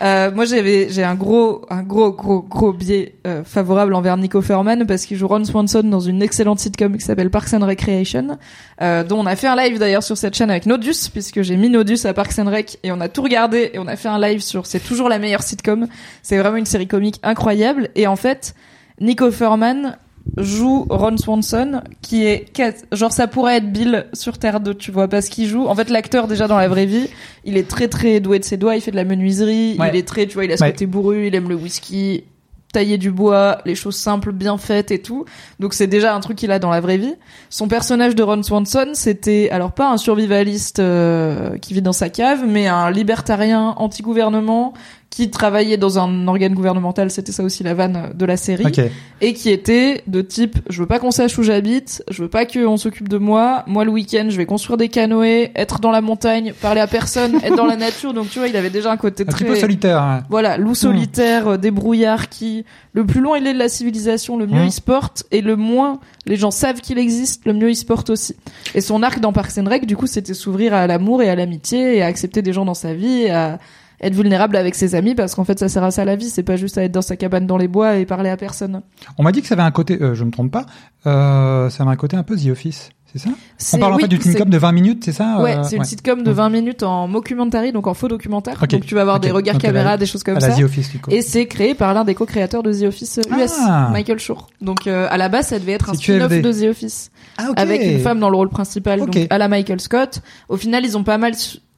Euh, moi, j'avais, j'ai un gros, un gros, gros, gros biais euh, favorable envers Nick Offerman parce qu'il joue Ron Swanson dans une excellente sitcom qui s'appelle Parks and Recreation, euh, dont on a fait un live d'ailleurs sur cette chaîne avec Nodus, puisque j'ai mis Nodus à Parks and Rec et on a tout regardé et on a fait un live sur c'est toujours la meilleure sitcom. C'est vraiment une série comique incroyable et en fait, Nick Offerman joue Ron Swanson qui est genre ça pourrait être Bill sur Terre 2 tu vois parce qu'il joue en fait l'acteur déjà dans la vraie vie il est très très doué de ses doigts il fait de la menuiserie Ouais. il est très tu vois il a ce Ouais. côté bourru il aime le whisky tailler du bois les choses simples bien faites et tout donc c'est déjà un truc qu'il a dans la vraie vie son personnage de Ron Swanson c'était alors pas un survivaliste euh, qui vit dans sa cave mais un libertarien anti-gouvernement qui travaillait dans un organe gouvernemental, c'était ça aussi la vanne de la série Ok. et qui était de type je veux pas qu'on sache où j'habite, je veux pas qu'on s'occupe de moi, moi le week-end je vais construire des canoës, être dans la montagne, parler à personne, être dans la nature, donc tu vois il avait déjà un côté Un petit très peu solitaire. hein. voilà loup solitaire, euh, débrouillard qui le plus loin il est de la civilisation, le mieux Mhm. il se porte et le moins les gens savent qu'il existe, le mieux il se porte aussi. Et son arc dans Parks and Rec du coup c'était s'ouvrir à l'amour et à l'amitié et à accepter des gens dans sa vie et à être vulnérable avec ses amis parce qu'en fait ça sert à ça la vie, c'est pas juste à être dans sa cabane dans les bois et parler à personne. On m'a dit que ça avait un côté, euh, je me trompe pas, euh, ça avait un côté un peu The Office, c'est ça? On parle en fait d'une sitcom de 20 minutes, c'est ça Ouais, euh, c'est une sitcom de 20 minutes en mockumentary, donc en faux documentaire. Ok. Donc tu vas avoir des regards Donc, caméra, la- des choses comme à la ça. The Office, du coup. Et c'est créé par l'un des co-créateurs de The Office euh, US, Ah. Michael Schur. Donc euh, à la base, ça devait être un spin-off de The Office Ah, avec une femme dans le rôle principal, donc à la Michael Scott. Au final, ils ont pas mal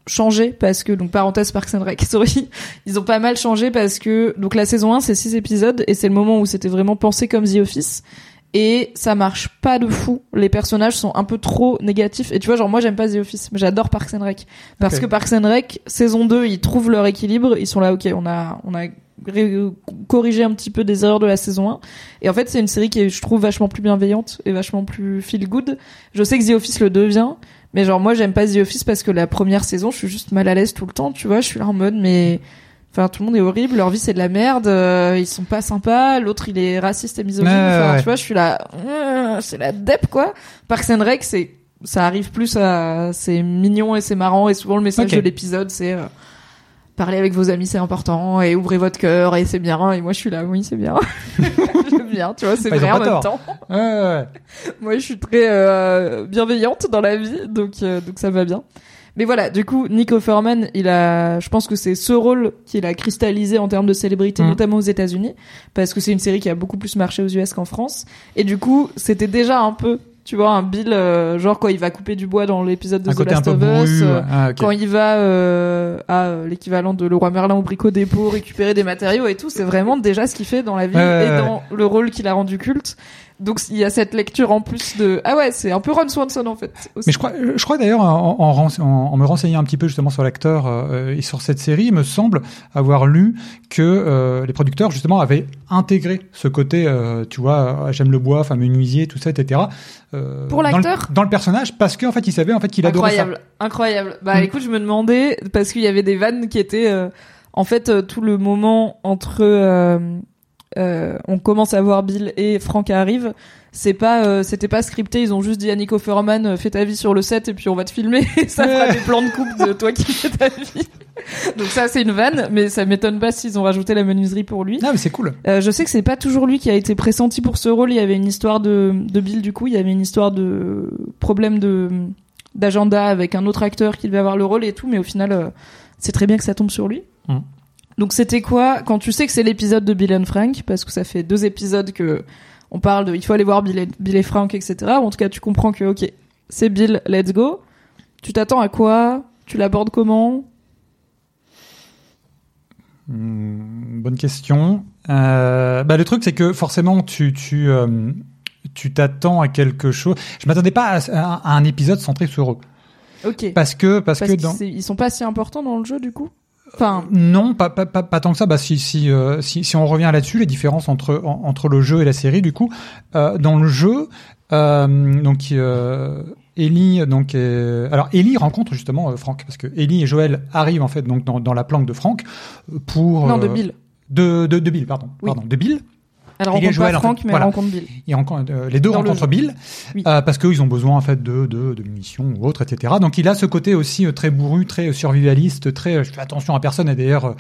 changé parce que donc parenthèse Parks and Rec, sorry, ils ont pas mal changé parce que donc la saison 1 c'est 6 épisodes et c'est le moment où c'était vraiment pensé comme The Office et ça marche pas de fou. Les personnages sont un peu trop négatifs. Et tu vois, genre, moi, j'aime pas The Office, mais j'adore Parks and Rec. Parce que Parks and Rec, saison 2, ils trouvent leur équilibre. Ils sont là, ok, on a, on a corrigé un petit peu des erreurs de la saison 1. Et en fait, c'est une série qui est, je trouve, vachement plus bienveillante et vachement plus feel good. Je sais que The Office le devient. Mais genre, moi, j'aime pas The Office parce que la première saison, je suis juste mal à l'aise tout le temps, tu vois. Je suis là en mode, mais, Enfin, tout le monde est horrible, leur vie c'est de la merde, euh, ils sont pas sympas, l'autre il est raciste et misogyne. Enfin, ouais. tu vois, je suis là, euh, c'est la dep quoi. Parks and Rec, c'est, ça arrive plus à, c'est mignon et c'est marrant et souvent le message de l'épisode c'est parler avec vos amis c'est important et ouvrez votre cœur et c'est bien. Et moi je suis là, oui c'est bien, j'aime bien, tu vois, c'est Bah, vrai en même tort. temps. Ouais, ouais. Moi, je suis très euh, bienveillante dans la vie, donc euh, donc ça va bien. Mais voilà, du coup, Nick Offerman, il a, je pense que c'est ce rôle qu'il a cristallisé en termes de célébrité, Mm. notamment aux États-Unis, parce que c'est une série qui a beaucoup plus marché aux US qu'en France. Et du coup, c'était déjà un peu, tu vois, un Bill, euh, genre quand il va couper du bois dans l'épisode de Un The Last of. Us. euh. Ah. Quand il va euh, à euh, l'équivalent de Leroy Merlin au Brico Dépôt récupérer des matériaux et tout, c'est vraiment déjà ce qu'il fait dans la vie Ouais, et ouais. dans le rôle qu'il a rendu culte. Donc il y a cette lecture en plus de ah ouais c'est un peu Ron Swanson en fait. aussi. Mais je crois, je crois d'ailleurs en, en, en- en me renseignant un petit peu justement sur l'acteur euh, et sur cette série, il me semble avoir lu que euh, les producteurs justement avaient intégré ce côté, euh, tu vois, euh, j'aime le bois, enfin menuisier, tout ça, etc. euh, Pour l'acteur dans le personnage, parce qu'en fait, il savait en fait qu'il adorait ça. incroyable incroyable. Bah Mm. écoute je me demandais parce qu'il y avait des vannes qui étaient euh, en fait euh, tout le moment entre euh, on commence à voir Bill et Frank arrive, c'est pas, euh, c'était pas scripté. Ils ont juste dit à Nico Furman, euh, fais ta vie sur le set et puis on va te filmer. Et ça fera des plans de coupe de toi qui fais ta vie. Donc ça, c'est une vanne, mais ça m'étonne pas s'ils ont rajouté la menuiserie pour lui. Non, mais c'est cool. Euh, je sais que c'est pas toujours lui qui a été pressenti pour ce rôle. Il y avait une histoire de, de Bill du coup. Il y avait une histoire de problème de d'agenda avec un autre acteur qui devait avoir le rôle et tout. Mais au final, euh, c'est très bien que ça tombe sur lui. Mm. Donc c'était quoi quand tu sais que c'est l'épisode de Bill and Frank parce que ça fait deux épisodes que on parle de il faut aller voir Bill et, Bill et Frank etc. En tout cas tu comprends que ok c'est Bill let's go. Tu t'attends à quoi? Tu l'abordes comment? Hmm, bonne question. Euh, bah, le truc, c'est que forcément, tu, tu, euh, tu t'attends à quelque chose. Je m'attendais pas à, à- à un épisode centré sur eux. Ok. Parce que, parce, Parce que dans. c'est- ils sont pas si importants dans le jeu du coup? Enfin, Non, pas, pas, pas, pas tant que ça. Bah, si, si, euh, si, si on revient là-dessus, les différences entre, en- entre le jeu et la série, du coup, euh, dans le jeu, euh, donc, euh, Ellie, donc, euh, alors Ellie rencontre justement euh, Franck, parce que Ellie et Joël arrivent en fait donc dans, dans la planque de Franck euh, pour non de euh, Bill. de, de, de Bill, pardon, Oui. pardon, de Bill. Elle rencontre Joël, pas en fait. Frank, mais Voilà. elle rencontre Bill. Ils rencontrent, euh, les deux Dans rencontrent. Bill Oui. euh, parce qu'ils ont besoin en fait de, de, de munitions ou autre, etc. Donc il a ce côté aussi euh, très bourru, très survivaliste, très je fais attention à personne. Et d'ailleurs,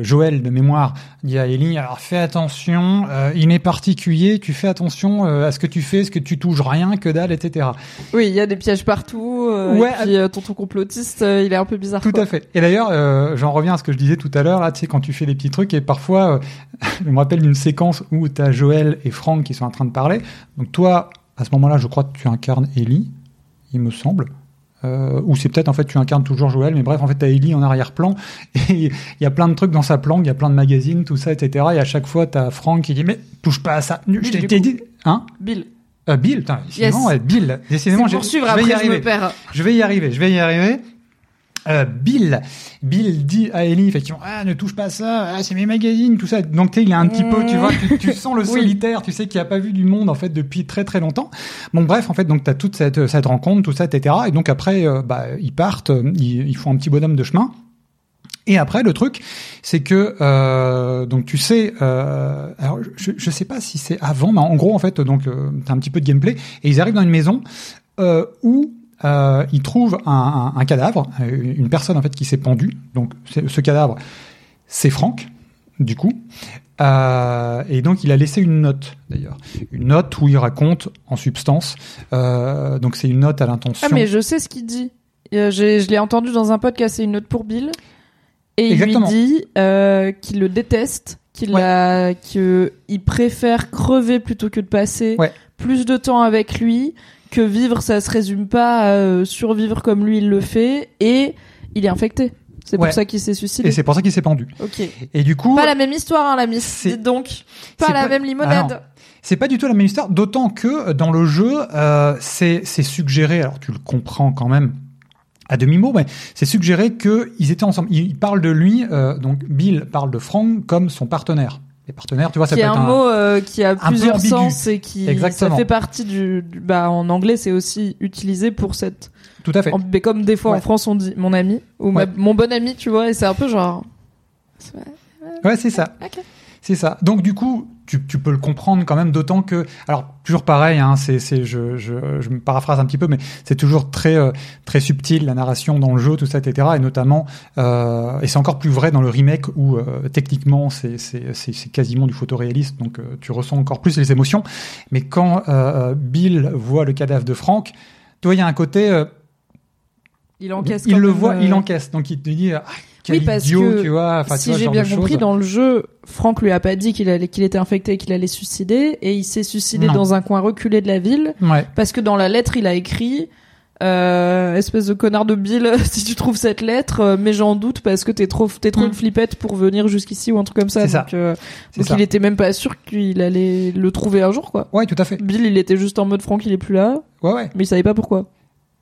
Joël de mémoire dit à Ellie alors fais attention, il est particulier, tu fais attention à ce que tu fais, ce que tu touches rien, que dalle, etc. Oui, il y a des pièges partout. Ouais, et puis tonton complotiste, il est un peu bizarre. Tout quoi. à fait. Et d'ailleurs, j'en reviens à ce que je disais tout à l'heure, là, tu sais, quand tu fais des petits trucs, et parfois, je me rappelle d'une séquence où tu as Joël et Franck qui sont en train de parler. Donc toi, à ce moment-là, je crois que tu incarnes Ellie, il me semble. Euh, ou c'est peut-être en fait tu incarnes toujours Joël, mais bref, en fait t'as Ellie en arrière-plan, et il y a plein de trucs dans sa planque, il y a plein de magazines, tout ça, etc. Et à chaque fois, t'as Franck qui dit mais touche pas à ça. Je t'ai dit, hein? Bill. euh, Bill, putain, décidément, Yes. Bill, décidément, C'est j'ai- pour suivre je vais après, y je arriver. me perds. Je vais y arriver, je vais y arriver. Euh, Bill, Bill dit à Ellie effectivement, ah ne touche pas à ça, ah, c'est mes magazines, tout ça. Donc tu sais, il est un petit peu, tu vois, tu, tu sens le Oui. solitaire, tu sais qu'il a pas vu du monde en fait depuis très très longtemps. Bon bref, en fait donc t'as toute cette cette rencontre, tout ça, etc. Et donc après, euh, bah ils partent, euh, ils, ils font un petit bonhomme de chemin. Et après, le truc, c'est que euh, donc tu sais, euh, alors je, je sais pas si c'est avant, mais en gros en fait donc euh, t'as un petit peu de gameplay et ils arrivent dans une maison euh, où euh, ils trouvent un, un- un cadavre, euh, une personne en fait qui s'est pendue. Donc ce cadavre, c'est Franck, du coup. Euh, et donc il a laissé une note d'ailleurs, une note où il raconte en substance. euh, donc c'est une note à l'intention. Ah mais je sais ce qu'il dit. Je l'ai entendu dans un podcast, c'est une note pour Bill. Et Exactement. il lui dit qu'il le déteste, qu'il Ouais. a, que il préfère crever plutôt que de passer Ouais. plus de temps avec lui, que vivre ça se résume pas à euh, survivre comme lui il le fait, et il est infecté. C'est Ouais. pour ça qu'il s'est suicidé. Et c'est pour ça qu'il s'est pendu. Ok. Et du coup, Pas la même histoire, hein, la miss. Donc. Pas la pas- même Ah limonade. non. c'est pas du tout la même histoire, d'autant que euh, dans le jeu, euh, c'est suggéré, alors tu le comprends quand même à demi-mot, mais c'est suggéré qu'ils étaient ensemble. Il, il parle de lui, euh, donc Bill parle de Frank comme son partenaire. Les partenaires, tu vois, ça qui peut est être un mot euh, qui a plusieurs sens et qui Exactement. ça fait partie du, du- bah en anglais c'est aussi utilisé pour cette Tout à fait. en- mais comme des fois Ouais. en France on dit mon ami ou ma- mon bon ami tu vois et c'est un peu genre Ouais, c'est ça. C'est ça. Donc du coup, tu, tu peux le comprendre quand même, d'autant que, alors toujours pareil, hein, c'est, je, je, je me paraphrase un petit peu, mais c'est toujours très, euh, très subtil la narration dans le jeu, tout ça, etc. Et notamment, euh, et c'est encore plus vrai dans le remake où euh, techniquement c'est, c'est, quasiment du photoréaliste, donc euh, tu ressens encore plus les émotions. Mais quand euh, Bill voit le cadavre de Frank, tu vois, il y a un côté, euh, il encaisse il le voit, euh, il encaisse, donc il te dit, ah, quel Oui, parce idiot, que tu vois. Enfin, si j'ai bien compris dans le jeu Franck lui a pas dit qu'il allait qu'il était infecté et qu'il allait suicider et il s'est suicidé Non. dans un coin reculé de la ville Ouais. parce que dans la lettre il a écrit euh, espèce de connard de Bill, si tu trouves cette lettre, euh, mais j'en doute parce que t'es trop, t'es trop Mm. une flippette pour venir jusqu'ici ou un truc comme ça. Donc, euh, donc ça. il était même pas sûr qu'il allait le trouver un jour, quoi. Ouais, tout à fait. Bill, il était juste en mode Franck, il est plus là, Ouais, ouais, mais il savait pas pourquoi.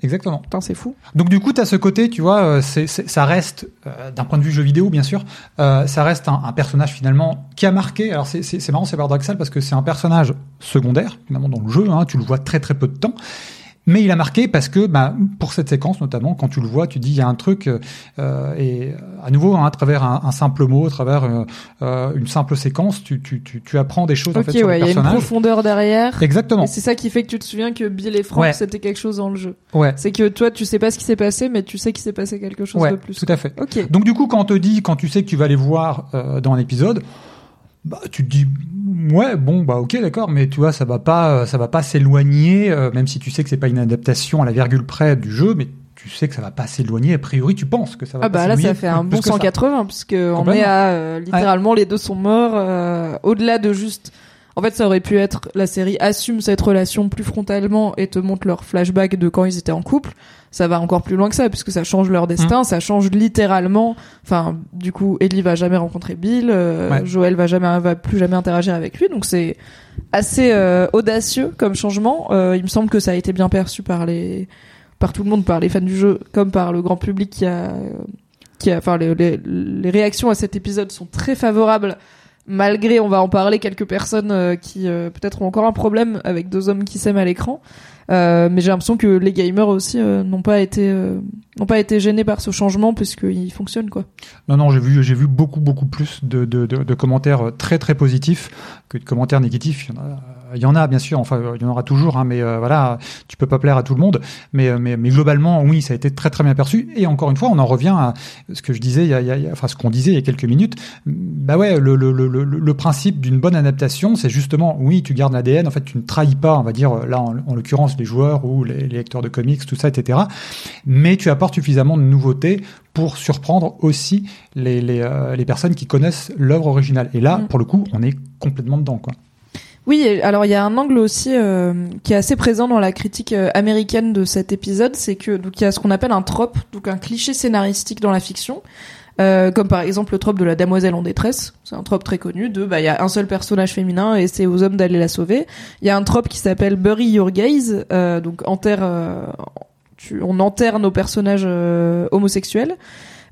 Exactement. Putain, c'est fou. Donc du coup, tu as ce côté, tu vois, euh, ça reste, euh, d'un point de vue jeu vidéo, bien sûr, euh, ça reste un, un personnage finalement qui a marqué. Alors c'est, c'est, c'est marrant, c'est paradoxal parce que c'est un personnage secondaire, finalement, dans le jeu, hein, tu le vois très très peu de temps. Mais il a marqué parce que, bah, pour cette séquence notamment, quand tu le vois, tu dis il y a un truc euh, et à nouveau hein, à travers un, un, simple mot, à travers euh, euh, une simple séquence, tu, tu, tu, tu apprends des choses Ok, en fait sur ouais, le il y a une profondeur derrière. Exactement. Et c'est ça qui fait que tu te souviens que Bill et Frank Ouais. c'était quelque chose dans le jeu. Ouais. C'est que toi tu sais pas ce qui s'est passé, mais tu sais qu'il s'est passé quelque chose Ouais, de plus. tout à fait. Ok. Donc du coup, quand on te dit, quand tu sais que tu vas les voir euh, dans un épisode, bah, tu te dis, ouais, bon, bah ok, d'accord, mais tu vois, ça va pas, ça va pas s'éloigner, euh, même si tu sais que c'est pas une adaptation à la virgule près du jeu, mais tu sais que ça va pas s'éloigner. A priori, tu penses que ça va Ah pas bah là ça fait un bon plus que ça. 180 puisque on est à euh, littéralement les deux sont morts euh, au-delà de juste en fait ça aurait pu être la série assume cette relation plus frontalement et te montre leur flashback de quand ils étaient en couple ça va encore plus loin que ça puisque ça change leur Mmh. destin ça change littéralement enfin du coup Ellie va jamais rencontrer Bill euh, Ouais. Joël va jamais va plus jamais interagir avec lui donc c'est assez euh, audacieux comme changement Euh, il me semble que ça a été bien perçu par les par tout le monde, par les fans du jeu, comme par le grand public qui a, qui a, enfin, les, les, les réactions à cet épisode sont très favorables, malgré, on va en parler, quelques personnes euh, qui euh, peut-être ont encore un problème avec deux hommes qui s'aiment à l'écran. Euh, mais j'ai l'impression que les gamers aussi n'ont pas été n'ont pas été gênés par ce changement puisqu'il fonctionne quoi. Non, non, j'ai vu, j'ai vu beaucoup, beaucoup plus de, de, commentaires très, très positifs que de commentaires négatifs. Y en a, il y en a bien sûr, enfin, il y en aura toujours, hein, mais euh, voilà, tu peux pas plaire à tout le monde. Mais, euh, mais, mais globalement, oui, ça a été très, très bien perçu. Et encore une fois, on en revient à ce que je disais, il y a, il y a- enfin, ce qu'on disait il y a quelques minutes. Bah ouais, le, le, le, le, principe d'une bonne adaptation, c'est justement, oui, tu gardes l'ADN. En fait, tu ne trahis pas, on va dire, là, en, en l'occurrence, les joueurs ou les, les lecteurs de comics, tout ça, etc. Mais tu apportes suffisamment de nouveautés pour surprendre aussi les, les, euh, les personnes qui connaissent l'œuvre originale. Et là, Mm. pour le coup, on est complètement dedans, quoi. Oui, alors il y a un angle aussi euh, qui est assez présent dans la critique euh, américaine de cet épisode, c'est que donc il y a ce qu'on appelle un trope, donc un cliché scénaristique dans la fiction, euh, comme par exemple le trope de la damoiselle en détresse, c'est un trope très connu de bah il y a un seul personnage féminin et c'est aux hommes d'aller la sauver. Il y a un trope qui s'appelle bury your euh, donc enterre, tu- on enterre nos personnages homosexuels.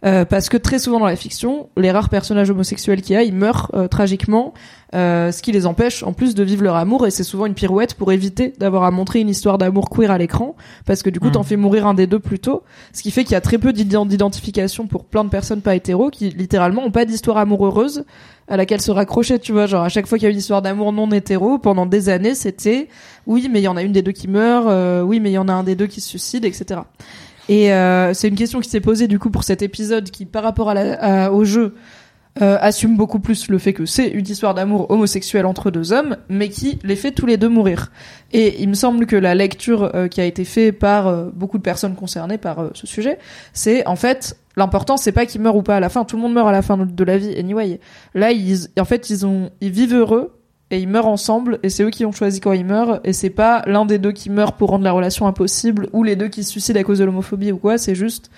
Euh, parce que très souvent dans la fiction, les rares personnages homosexuels qu'il y a, ils meurent euh, tragiquement, euh, ce qui les empêche en plus de vivre leur amour et c'est souvent une pirouette pour éviter d'avoir à montrer une histoire d'amour queer à l'écran parce que du coup Mm. t'en fais mourir un des deux plus tôt, ce qui fait qu'il y a très peu d'ident- d'identification pour plein de personnes pas hétéros qui littéralement ont pas d'histoire amoureuse à laquelle se raccrocher, tu vois, genre à chaque fois qu'il y a une histoire d'amour non hétéro, pendant des années c'était oui mais il y en a une des deux qui meurt, euh, oui mais il y en a un des deux qui se suicide, etc. Et euh, c'est une question qui s'est posée du coup pour cet épisode qui, par rapport à la, à- au jeu, euh, assume beaucoup plus le fait que c'est une histoire d'amour homosexuel entre deux hommes, mais qui les fait tous les deux mourir. Et il me semble que la lecture euh, qui a été faite par euh, beaucoup de personnes concernées par euh, ce sujet, c'est en fait l'important c'est pas qu'ils meurent ou pas à la fin. Tout le monde meurt à la fin de, la vie. Anyway, là ils, en fait ils ont ils vivent heureux et ils meurent ensemble et c'est eux qui ont choisi quand ils meurent et c'est pas l'un des deux qui meurt pour rendre la relation impossible ou les deux qui se suicident à cause de l'homophobie ou quoi c'est juste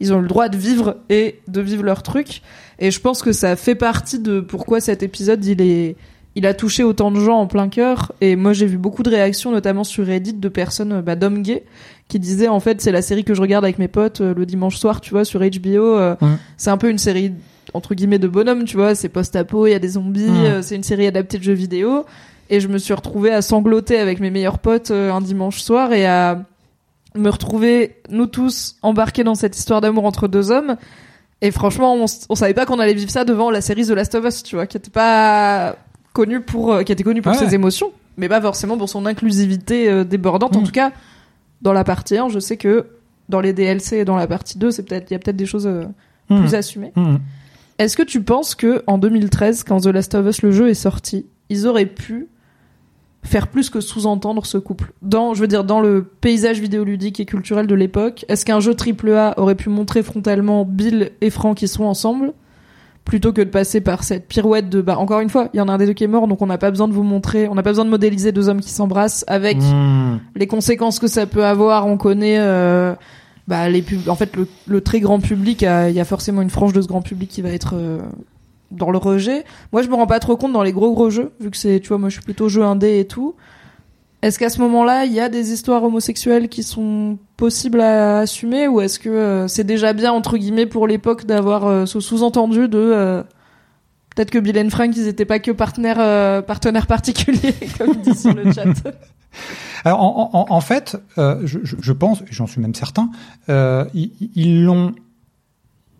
ils ont le droit de vivre et de vivre leur truc et je pense que ça fait partie de pourquoi cet épisode il est il a touché autant de gens en plein cœur et moi j'ai vu beaucoup de réactions notamment sur Reddit de personnes bah, d'hommes gays qui disaient en fait c'est la série que je regarde avec mes potes euh, le dimanche soir tu vois sur HBO euh, Ouais. c'est un peu une série entre guillemets de bonhomme tu vois c'est post-apo il y a des zombies Ouais. euh, c'est une série adaptée de jeux vidéo et je me suis retrouvée à sangloter avec mes meilleurs potes euh, un dimanche soir et à me retrouver nous tous embarqués dans cette histoire d'amour entre deux hommes et franchement on, on savait pas qu'on allait vivre ça devant la série The Last of Us tu vois qui était pas connue pour euh, qui était connue pour Ouais. ses émotions mais pas forcément pour son inclusivité euh, débordante en Mm. tout cas dans la partie 1 je sais que dans les DLC et dans la partie 2 c'est peut-être il y a peut-être des choses euh, Mmh. plus assumées Mmh. Est-ce que tu penses que en 2013, quand The Last of Us le jeu est sorti, ils auraient pu faire plus que sous-entendre ce couple? Dans, je veux dire, dans le paysage vidéoludique et culturel de l'époque Est-ce qu'un jeu AAA aurait pu montrer frontalement Bill et Frank qui sont ensemble plutôt que de passer par cette pirouette de bah encore une fois il y en a un des deux qui est mort donc on n'a pas besoin de vous montrer on n'a pas besoin de modéliser deux hommes qui s'embrassent avec Mmh. les conséquences que ça peut avoir, on connaît. euh, bah, les pub- en fait, le, le très grand public, il y a forcément une frange de ce grand public qui va être euh, dans le rejet. Moi, je me rends pas trop compte dans les gros gros jeux, vu que c'est, tu vois, moi, je suis plutôt jeu indé et tout. Est-ce qu'à ce moment-là, il y a des histoires homosexuelles qui sont possibles à assumer, ou est-ce que euh, c'est déjà bien entre guillemets pour l'époque d'avoir euh, ce sous-entendu de euh, Peut-être que Bill et Frank, ils étaient pas que partenaires, euh, partenaires particuliers, comme disent sur le chat. Alors en, en, en fait, euh, je, je- pense, j'en suis même certain, euh, ils l'ont,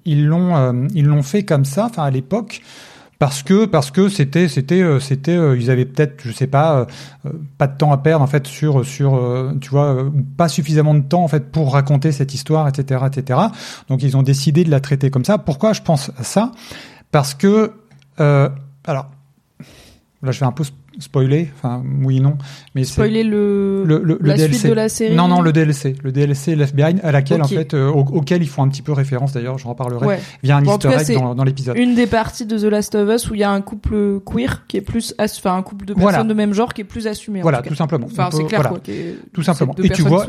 ils l'ont, euh, ils l'ont fait comme ça, enfin à l'époque, parce que parce que c'était c'était euh, c'était euh, ils avaient peut-être je sais pas pas de temps à perdre en fait sur sur tu vois pas suffisamment de temps en fait pour raconter cette histoire etc etc donc ils ont décidé de la traiter comme ça. Pourquoi je pense à ça? Parce que alors là je vais un peu spoiler enfin oui non mais Spoiler le, le, le, le la DLC. suite de la série. Non, non, le DLC. Le DLC Left Behind, à laquelle, en fait, euh, au- auquel ils font un petit peu référence, d'ailleurs, j'en reparlerai, Ouais. via un Bon, easter egg dans, dans l'épisode. Une des parties de The Last of Us où il y a un couple queer qui est plus, enfin un couple de personnes Voilà. de même genre qui est plus assumé. en Voilà, tout simplement. Enfin, c'est clair voilà. quoi. Tout simplement. Deux Et tu vois-.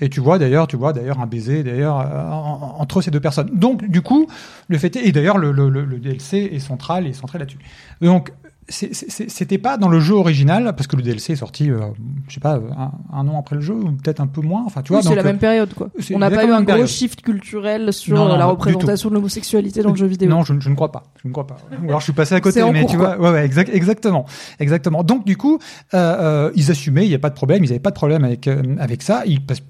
Et tu vois d'ailleurs, tu vois d'ailleurs un baiser d'ailleurs euh, en- en- entre ces deux personnes. Donc du coup, le fait est, et d'ailleurs le, le, DLC est central et centré là-dessus. Donc c'était pas dans le jeu original parce que le DLC est sorti, euh, je sais pas, un, un an après le jeu ou peut-être un peu moins. Enfin, tu vois. Oui, c'est la euh, même période quoi. On n'a pas eu un gros shift culturel sur Non, non, la représentation de l'homosexualité dans le jeu vidéo. Non, je, je ne crois pas. Je ne crois pas. Ou alors je suis passé à côté, mais cours, tu vois, ouais, ouais, exact, exactement, exactement. Donc du coup, euh, euh, ils assumaient, il n'y a pas de problème, ils n'avaient pas de problème avec euh, avec ça,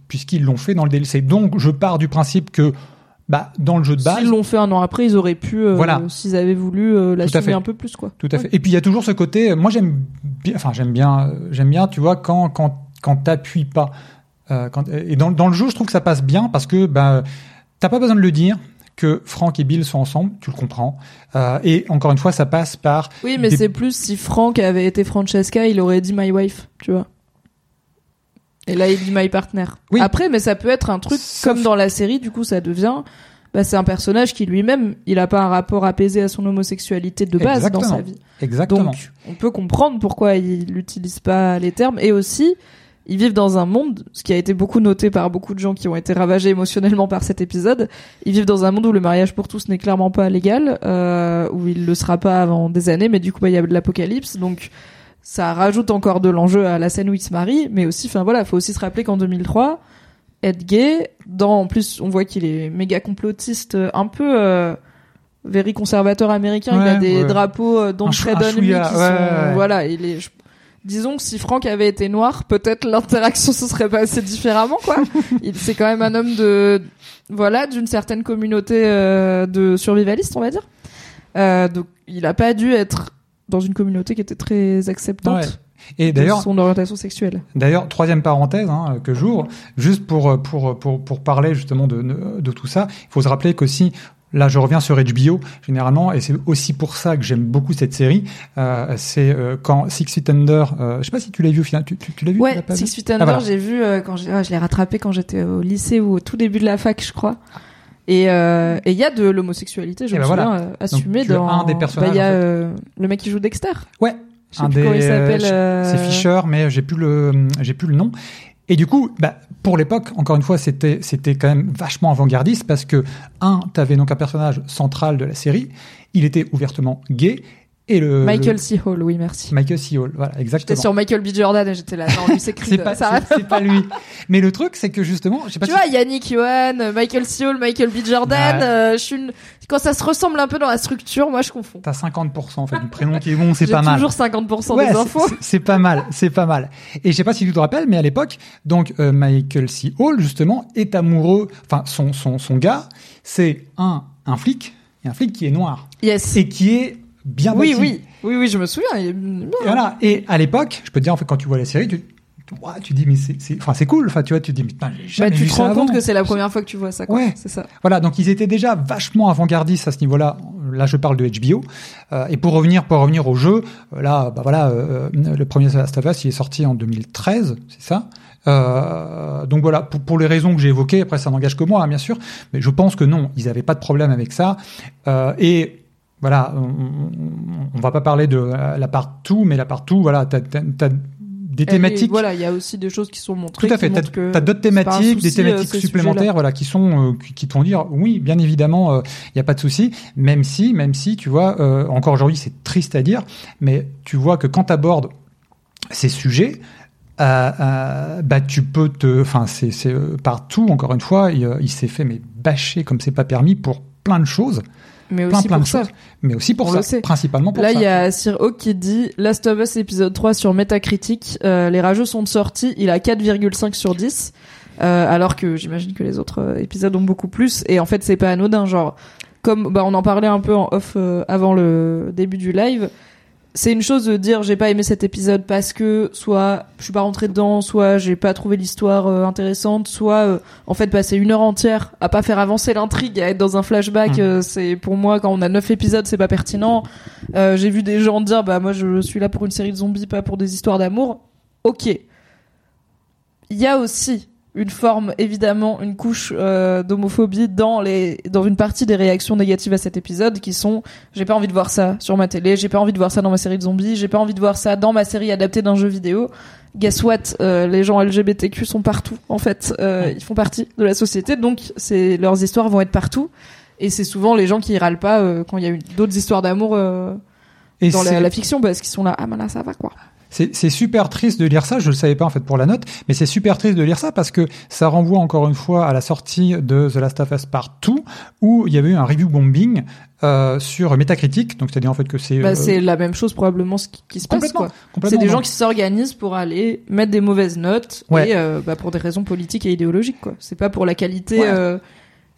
puisqu'ils l'ont fait dans le DLC. Donc je pars du principe que, bah, dans le jeu de base, S'ils l'ont fait un an après, ils auraient pu, euh, Voilà. s'ils avaient voulu, euh, l'assumer un peu plus quoi. Tout à fait. Et puis il y a toujours ce côté. Moi j'aime bien. Enfin j'aime bien. euh, J'aime bien. Tu vois quand quand quand t'appuies pas. euh, quand, et dans dans le jeu je trouve que ça passe bien parce que bah t'as pas besoin de le dire que Frank et Bill sont ensemble. Tu le comprends. Euh, et encore une fois ça passe par. Oui, mais des- c'est plus si Frank avait été Francesca, il aurait dit my wife, tu vois. Et là, il dit my partner. Oui. Après, mais ça peut être un truc Sauf- comme dans la série, du coup, ça devient. Bah, c'est un personnage qui lui-même, il a pas un rapport apaisé à son homosexualité de base Exactement. dans sa vie. Exactement. Donc, on peut comprendre pourquoi il n'utilise pas les termes. Et aussi, ils vivent dans un monde, ce qui a été beaucoup noté par beaucoup de gens qui ont été ravagés émotionnellement par cet épisode. Ils vivent dans un monde où le mariage pour tous n'est clairement pas légal, euh, où il le sera pas avant des années, mais du coup, bah, il y a de l'apocalypse. Donc, ça rajoute encore de l'enjeu à la scène où ils se marient. Mais aussi, enfin voilà, faut aussi se rappeler qu'en 2003, être gay, dans, en plus, on voit qu'il est méga complotiste, euh, un peu, euh, very conservateur américain. il a des ouais. drapeaux euh, Don't Un Tread un chouïa, qui ouais, sont, voilà, il est, je- disons que si Franck avait été noir, peut-être l'interaction se serait passée différemment, quoi. il, c'est quand même un homme de, voilà, d'une certaine communauté euh, de survivalistes, on va dire. Euh, donc, il a pas dû être dans une communauté qui était très acceptante Ouais. Et de d'ailleurs, son orientation sexuelle. D'ailleurs, troisième parenthèse hein, que j'ouvre, juste pour, pour, pour, pour parler justement de, de, tout ça, il faut se rappeler qu'aussi, là je reviens sur HBO, généralement, et c'est aussi pour ça que j'aime beaucoup cette série, euh, c'est euh, quand Six Feet Under, euh, je sais pas si tu l'as vu, au final, tu, tu, tu l'as vu Ouais, Six vu? Feet Under, Ah, voilà. j'ai vu euh, quand je l'ai rattrapé quand j'étais au lycée ou au tout début de la fac, je crois. Et euh, et il y a de l'homosexualité, je me ben souviens, voilà. euh, assumée dans. un des personnages, Bah, il y a en fait. euh, le mec qui joue Dexter. Ouais, un plus des, comment il s'appelle. c'est Fisher, mais j'ai plus le, j'ai plus le nom. Et du coup, bah, pour l'époque, encore une fois, c'était, c'était quand même vachement avant-gardiste parce que un, t'avais donc un personnage central de la série, il était ouvertement gay et le Michael le- C. Hall, oui, merci. Michael C. Hall, voilà, J'étais exactement. sur Michael B. Jordan et j'étais là, non, lui c'est C'est pas, ça c'est, c'est pas lui. Mais le truc, c'est que justement, je sais pas Tu si- vois, Yannick Johan, Michael C. Hall, Michael B. Jordan, Ouais. euh, je suis une... quand ça se ressemble un peu dans la structure, moi je confonds. t'as 50% en fait du prénom qui est bon, c'est pas mal. toujours 50% Ouais, des infos. c'est- C'est pas mal, c'est pas mal. Et je sais pas si tu te rappelles, mais à l'époque, donc euh, Michael C. Hall justement est amoureux. Enfin, son son son gars, c'est un un flic, et un flic qui est noir Yes. et qui est bien Oui, bâti. oui, oui, oui, je me souviens. Et voilà. Et à l'époque, je peux te dire en fait quand tu vois la série, tu tu, ouah, tu dis mais c'est enfin c'est cool. Enfin tu vois, tu te dis mais putain, j'ai Bah, jamais tu vu te ça rends compte avant. que c'est la première fois que tu vois ça, quoi. Ouais. C'est ça. Voilà, donc ils étaient déjà vachement avant-gardistes à ce niveau-là. Là, je parle de HBO. Euh, et pour revenir, pour revenir au jeu, euh, là, bah voilà, euh, le premier Last of Us, il est sorti en 2013, c'est ça. Euh, donc voilà, pour, pour les raisons que j'ai évoquées. Après, ça n'engage que moi, hein, bien sûr, mais je pense que non, ils n'avaient pas de problème avec ça. Euh, et voilà, on, on va pas parler de la la partout, mais la partout, voilà, t'as, t'as des Et thématiques. voilà, il y a aussi des choses qui sont montrées. Tout à fait. T'as, t'as d'autres thématiques, des souci, euh, thématiques supplémentaires, voilà, qui sont, euh, qui, qui te font dire, oui, bien évidemment, il n'y a pas de souci. Même si, même si, tu vois, euh, encore aujourd'hui, c'est triste à dire, mais tu vois que quand tu abordes ces sujets, euh, euh, bah tu peux te, enfin c'est c'est euh, partout. Encore une fois, il, euh, il s'est fait mais bâcher comme c'est pas permis pour plein de choses. Mais plein aussi plein pour de ça. choses, mais aussi pour On ça, le sait. principalement pour Là, ça. il y a Sir Hawk qui dit Last of Us épisode 3 sur Metacritic. Euh, les rageux sont sortis. Il a 4,5 sur 10. Euh, alors que j'imagine que les autres euh, épisodes ont beaucoup plus. Et en fait, c'est pas anodin. Genre, comme bah, on en parlait un peu en off euh, avant le début du live. C'est une chose de dire j'ai pas aimé cet épisode parce que soit je suis pas rentré dedans, soit j'ai pas trouvé l'histoire euh, intéressante, soit euh, en fait passer une heure entière à pas faire avancer l'intrigue, à être dans un flashback, Mm. euh, c'est pour moi quand on a neuf épisodes c'est pas pertinent. Euh, j'ai vu des gens dire bah moi je suis là pour une série de zombies, pas pour des histoires d'amour. Ok. Il y a aussi une forme, évidemment, une couche euh, d'homophobie dans les dans une partie des réactions négatives à cet épisode qui sont j'ai pas envie de voir ça sur ma télé, j'ai pas envie de voir ça dans ma série de zombies, j'ai pas envie de voir ça dans ma série adaptée d'un jeu vidéo. Guess what, euh, les gens LGBTQ sont partout en fait, euh, ils font partie de la société donc c'est leurs histoires vont être partout et c'est souvent les gens qui râlent pas euh, quand il y a eu d'autres histoires d'amour dans la fiction parce qu'ils sont là ah ben là ça va quoi. C'est super triste de lire ça, je le savais pas en fait pour la note, mais c'est super triste de lire ça parce que ça renvoie encore une fois à la sortie de The Last of Us Part 2 où il y avait eu un review bombing euh, sur Metacritic, donc c'est-à-dire en fait que c'est Bah, euh, c'est la même chose probablement ce qui, qui se passe complètement, quoi. C'est des gens qui s'organisent pour aller mettre des mauvaises notes Ouais. et euh, bah, pour des raisons politiques et idéologiques quoi. C'est pas pour la qualité Ouais.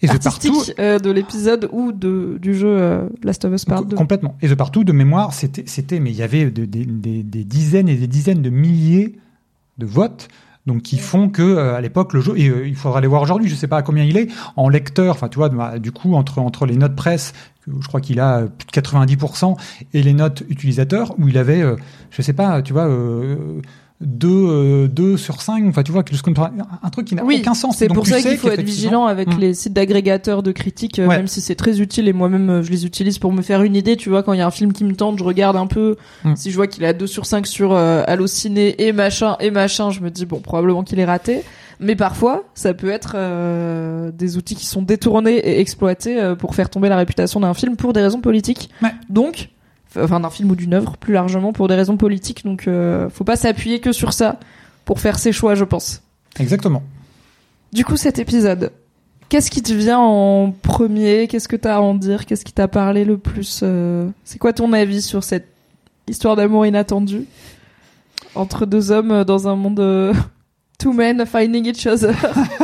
Et The artistique Part 2 euh, de l'épisode ou de du jeu euh, Last of Us Part Co- 2. Complètement. Et The Partout, de mémoire, c'était, mais il y avait de- des- des- des dizaines et des dizaines de milliers de votes. Donc, qui font que euh, à l'époque le jeu, et euh, il faudra aller voir aujourd'hui, je sais pas à combien il est en lecteur. Enfin, tu vois, bah, du coup entre entre les notes presse, je crois qu'il a plus de 90%, et les notes utilisateurs où il avait, euh, je sais pas, tu vois, euh, deux euh, deux sur 5 Enfin, tu vois, ça, un, truc qui n'a Oui, aucun sens. c'est pour ça qu'il faut être vigilant avec Mm. les sites d'agrégateurs de critiques, euh, Ouais. même si c'est très utile et moi-même euh, je les utilise pour me faire une idée. Tu vois, quand il y a un film qui me tente, je regarde un peu. Mm. Si je vois qu'il a 2 sur 5 sur euh, Allociné et machin et machin, je me dis bon, probablement qu'il est raté. Mais parfois, ça peut être euh, des outils qui sont détournés et exploités euh, pour faire tomber la réputation d'un film pour des raisons politiques. Ouais. Donc, enfin d'un film ou d'une œuvre plus largement pour des raisons politiques. Donc, euh, faut pas s'appuyer que sur ça pour faire ses choix, je pense. Exactement. Du coup, cet épisode, qu'est-ce qui te vient en premier? Qu'est-ce que t'as à en dire? Qu'est-ce qui t'a parlé le plus euh, C'est quoi ton avis sur cette histoire d'amour inattendue entre deux hommes dans un monde euh, two men finding each other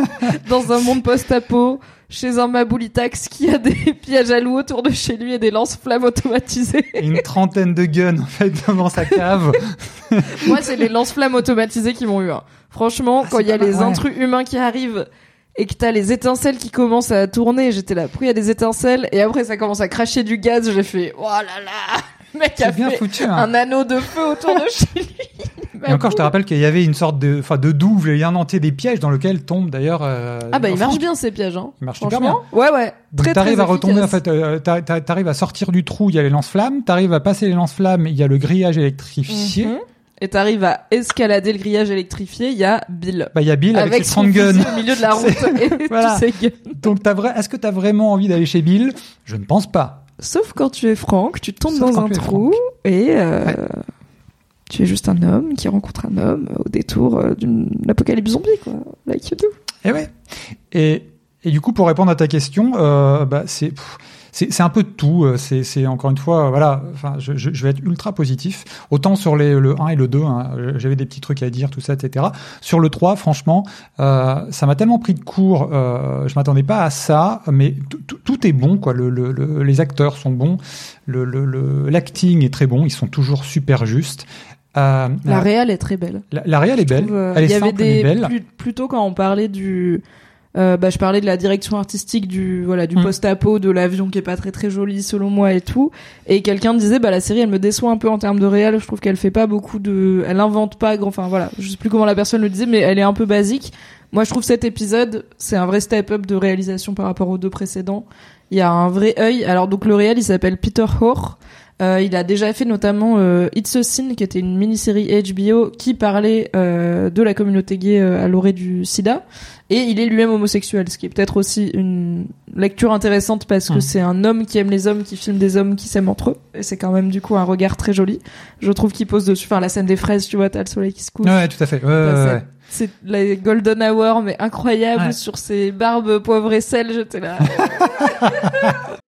dans un monde post-apo? Chez un Maboulitax qui a des pièges à loup autour de chez lui et des lance-flammes automatisées. Et une trentaine de guns en fait dans sa cave. Moi, c'est les lance-flammes automatisés qui m'ont eu. hein. Franchement, Ah, quand il y a les ouais. intrus humains qui arrivent et que t'as les étincelles qui commencent à tourner, j'étais là, pourquoi il y a des étincelles? Et après, ça commence à cracher du gaz, j'ai fait, oh là là mec a C'est bien fait foutu. Hein. un anneau de feu autour de chez lui. Et encore, je te rappelle qu'il y avait une sorte de, enfin, de double et un entier des pièges dans lequel tombe d'ailleurs. euh, Ah bah, il marche bien ces pièges, hein. Il marche super Franchement. Ouais, ouais. Très, t'arrives à retomber, en fait, euh, t'a- t'a- t'arrives à sortir du trou, il y a les lance-flammes, t'arrives à passer les lance-flammes, il y a le grillage électrifié. Mhm. Et t'arrives à escalader le grillage électrifié, il y a Bill. Bah, il y a Bill avec, avec ses son 30 guns. fusil au milieu de la route et Voilà. tous ses guns. Donc t'as vrai, est-ce que t'as vraiment envie d'aller chez Bill? Je ne pense pas. Sauf quand tu es Franck, tu tombes Sauf dans un trou et euh, Ouais. tu es juste un homme qui rencontre un homme au détour euh, d'une apocalypse zombie, quoi. Like you do. Et ouais. Et, et du coup, pour répondre à ta question, euh, bah, c'est, pff, c'est, un peu de tout. euh, C'est, encore une fois, euh, voilà. Enfin, je, vais être ultra positif. Autant sur les, le 1 et le 2, hein, j'avais des petits trucs à dire, tout ça, etc. Sur le 3, franchement, euh, ça m'a tellement pris de court. Euh, je m'attendais pas à ça, mais tout- est bon, quoi. Le, le, le- les acteurs sont bons. L'acting est très bon. Ils sont toujours super justes. Euh, La réal est très belle. la, la réal est belle. trouve, Elle est y avait simple, est des belle. plus- plutôt quand on parlait du euh, bah, je parlais de la direction artistique du voilà du Mm. post-apo de l'avion qui est pas très très joli selon moi et tout. Et quelqu'un disait bah la série elle me déçoit un peu en termes de réel. Je trouve qu'elle fait pas beaucoup de elle invente pas grand enfin voilà. Je sais plus comment la personne le disait mais elle est un peu basique. Moi je trouve cet épisode c'est un vrai step up de réalisation par rapport aux deux précédents. Il y a un vrai œil. Alors donc le réel il s'appelle Peter Hoare euh, il a déjà fait notamment euh, It's a Sin, qui était une mini-série HBO qui parlait euh, de la communauté gay euh, à l'orée du sida. Et il est lui-même homosexuel, ce qui est peut-être aussi une lecture intéressante parce que Mm. c'est un homme qui aime les hommes, qui filme des hommes qui s'aiment entre eux. Et c'est quand même du coup un regard très joli. Je trouve qu'il pose dessus. Enfin, la scène des fraises, tu vois, t'as le soleil qui se couche. Ouais, tout à fait. Ouais, ouais. C'est la golden hour, mais incroyable, Ouais. sur ses barbes poivre et sel. J'étais là.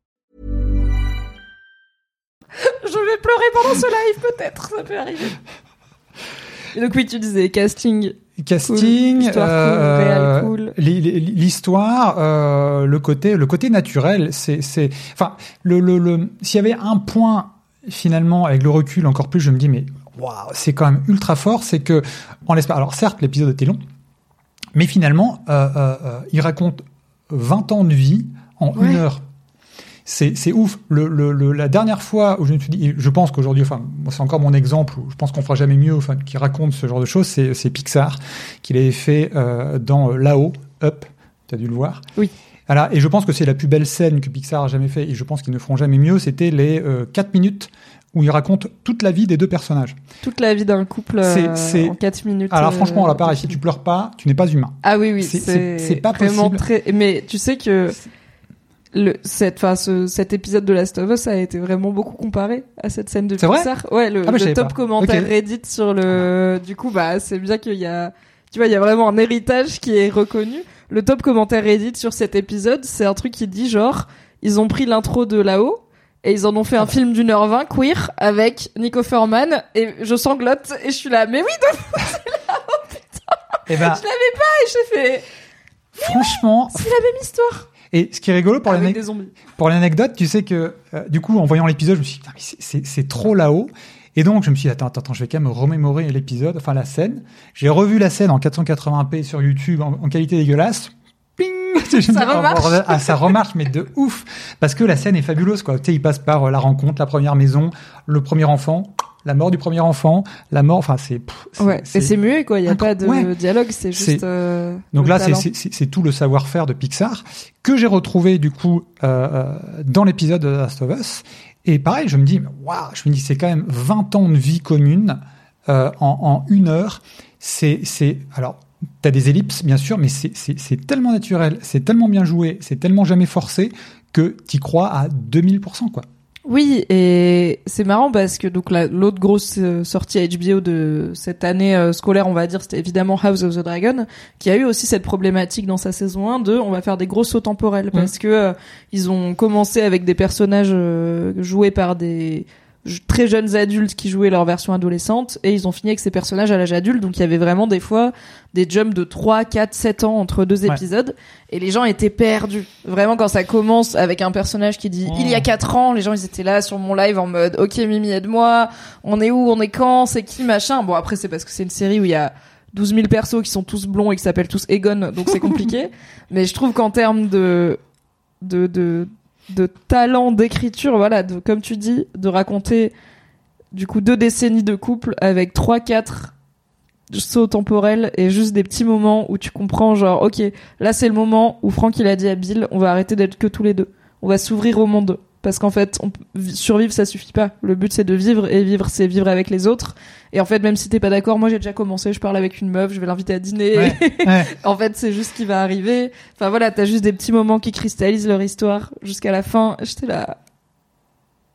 Vais pleurer pendant ce live, peut-être, ça peut arriver. Et donc oui, tu disais casting. Casting, Cool. Cool. li- l'histoire, euh, le côté, le côté naturel, c'est, c'est, enfin, le, le, le, s'il y avait un point finalement avec le recul encore plus, je me dis mais waouh, c'est quand même ultra fort, c'est que en l'espace, alors certes l'épisode était long, mais finalement euh, euh, euh, il raconte 20 ans de vie en Ouais. une heure. C'est, ouf. Le, le, le- la dernière fois où je me suis dit, je pense qu'aujourd'hui, enfin, c'est encore mon exemple, où je pense qu'on fera jamais mieux, enfin, qui raconte ce genre de choses, c'est, Pixar, qu'il avait fait euh, dans euh, Là-haut, Up, tu as dû le voir. Oui. Voilà, et je pense que c'est la plus belle scène que Pixar a jamais fait, et je pense qu'ils ne feront jamais mieux, c'était les euh, 4 minutes où il raconte toute la vie des deux personnages. Toute la vie d'un couple euh, c'est- en 4 minutes. Alors euh, franchement, là de pareil, si tu pleures pas, tu n'es pas humain. Ah oui, oui, C'est- pas vraiment possible. très. Mais tu sais que le cette, enfin, ce, cet épisode de Last of Us a été vraiment beaucoup comparé à cette scène de C'est Pixar. Ouais, le, Ah bah, le top pas. commentaire. Reddit sur le. Du coup, bah, c'est bien qu'il y a. Tu vois, il y a vraiment un héritage qui est reconnu. Le top commentaire Reddit sur cet épisode, c'est un truc qui dit genre, ils ont pris l'intro de là-haut. Et ils en ont fait Ah un film d'une heure vingt, queer, avec Nico Furman, et je sanglote, et je suis là, mais oui, donc, Et ben, je l'avais pas, et j'ai fait, franchement, c'est la même histoire. Et ce qui est rigolo pour l'anecdote, tu sais que euh, du coup, en voyant l'épisode, je me suis dit, Putain, mais c'est- trop là-haut. Et donc, je me suis dit, attends, attends, attends, je vais quand même me remémorer l'épisode, enfin la scène. J'ai revu la scène en 480p sur YouTube en, en qualité dégueulasse. Ping oh, remarche. Ah, ça remarche, mais de ouf. Parce que la scène est fabuleuse, quoi. Tu sais, il passe par euh, la rencontre, la première maison, le premier enfant, la mort du premier enfant, la mort, enfin, c'est... Ouais, et c'est muet quoi, il y a pas de ouais. dialogue, c'est juste. euh, Donc là, c'est- tout le savoir-faire de Pixar que j'ai retrouvé du coup euh, euh, dans l'épisode de The Last of Us. Et pareil, je me dis, waouh, je me dis, c'est quand même 20 ans de vie commune euh, en, en une heure. C'est, c'est, alors, t'as des ellipses bien sûr, mais c'est, c'est, c'est tellement naturel, c'est tellement bien joué, c'est tellement jamais forcé que t'y crois à 2000%, quoi. Oui, et c'est marrant parce que donc la- l'autre grosse euh, sortie à HBO de cette année euh, scolaire, on va dire, c'était évidemment House of the Dragon, qui a eu aussi cette problématique dans sa saison 1 de on va faire des gros sauts temporels parce que euh, ils ont commencé avec des personnages euh, joués par des très jeunes adultes qui jouaient leur version adolescente et ils ont fini avec ces personnages à l'âge adulte donc il y avait vraiment des fois des jumps de 3, 4, 7 ans entre deux Ouais. épisodes et les gens étaient perdus. Vraiment quand ça commence avec un personnage qui dit Oh. il y a 4 ans, les gens ils étaient là sur mon live en mode OK Mimi aide-moi, on est où, on est quand, c'est qui machin. Bon après c'est parce que c'est une série où il y a 12 000 persos qui sont tous blonds et qui s'appellent tous Egon donc c'est compliqué. Mais je trouve qu'en termes de de de de talent d'écriture, voilà, comme tu dis, de raconter du coup deux décennies de couple avec trois quatre sauts temporels et juste des petits moments où tu comprends genre ok là c'est le moment où Franck il a dit à Bill on va arrêter d'être que tous les deux. On va s'ouvrir au monde parce qu'en fait on, survivre ça suffit pas le but c'est de vivre et vivre c'est vivre avec les autres et en fait même si t'es pas d'accord moi j'ai déjà commencé je parle avec une meuf je vais l'inviter à dîner Ouais, ouais. en fait, c'est juste ce qui va arriver. Enfin voilà, t'as juste des petits moments qui cristallisent leur histoire jusqu'à la fin. J'étais là.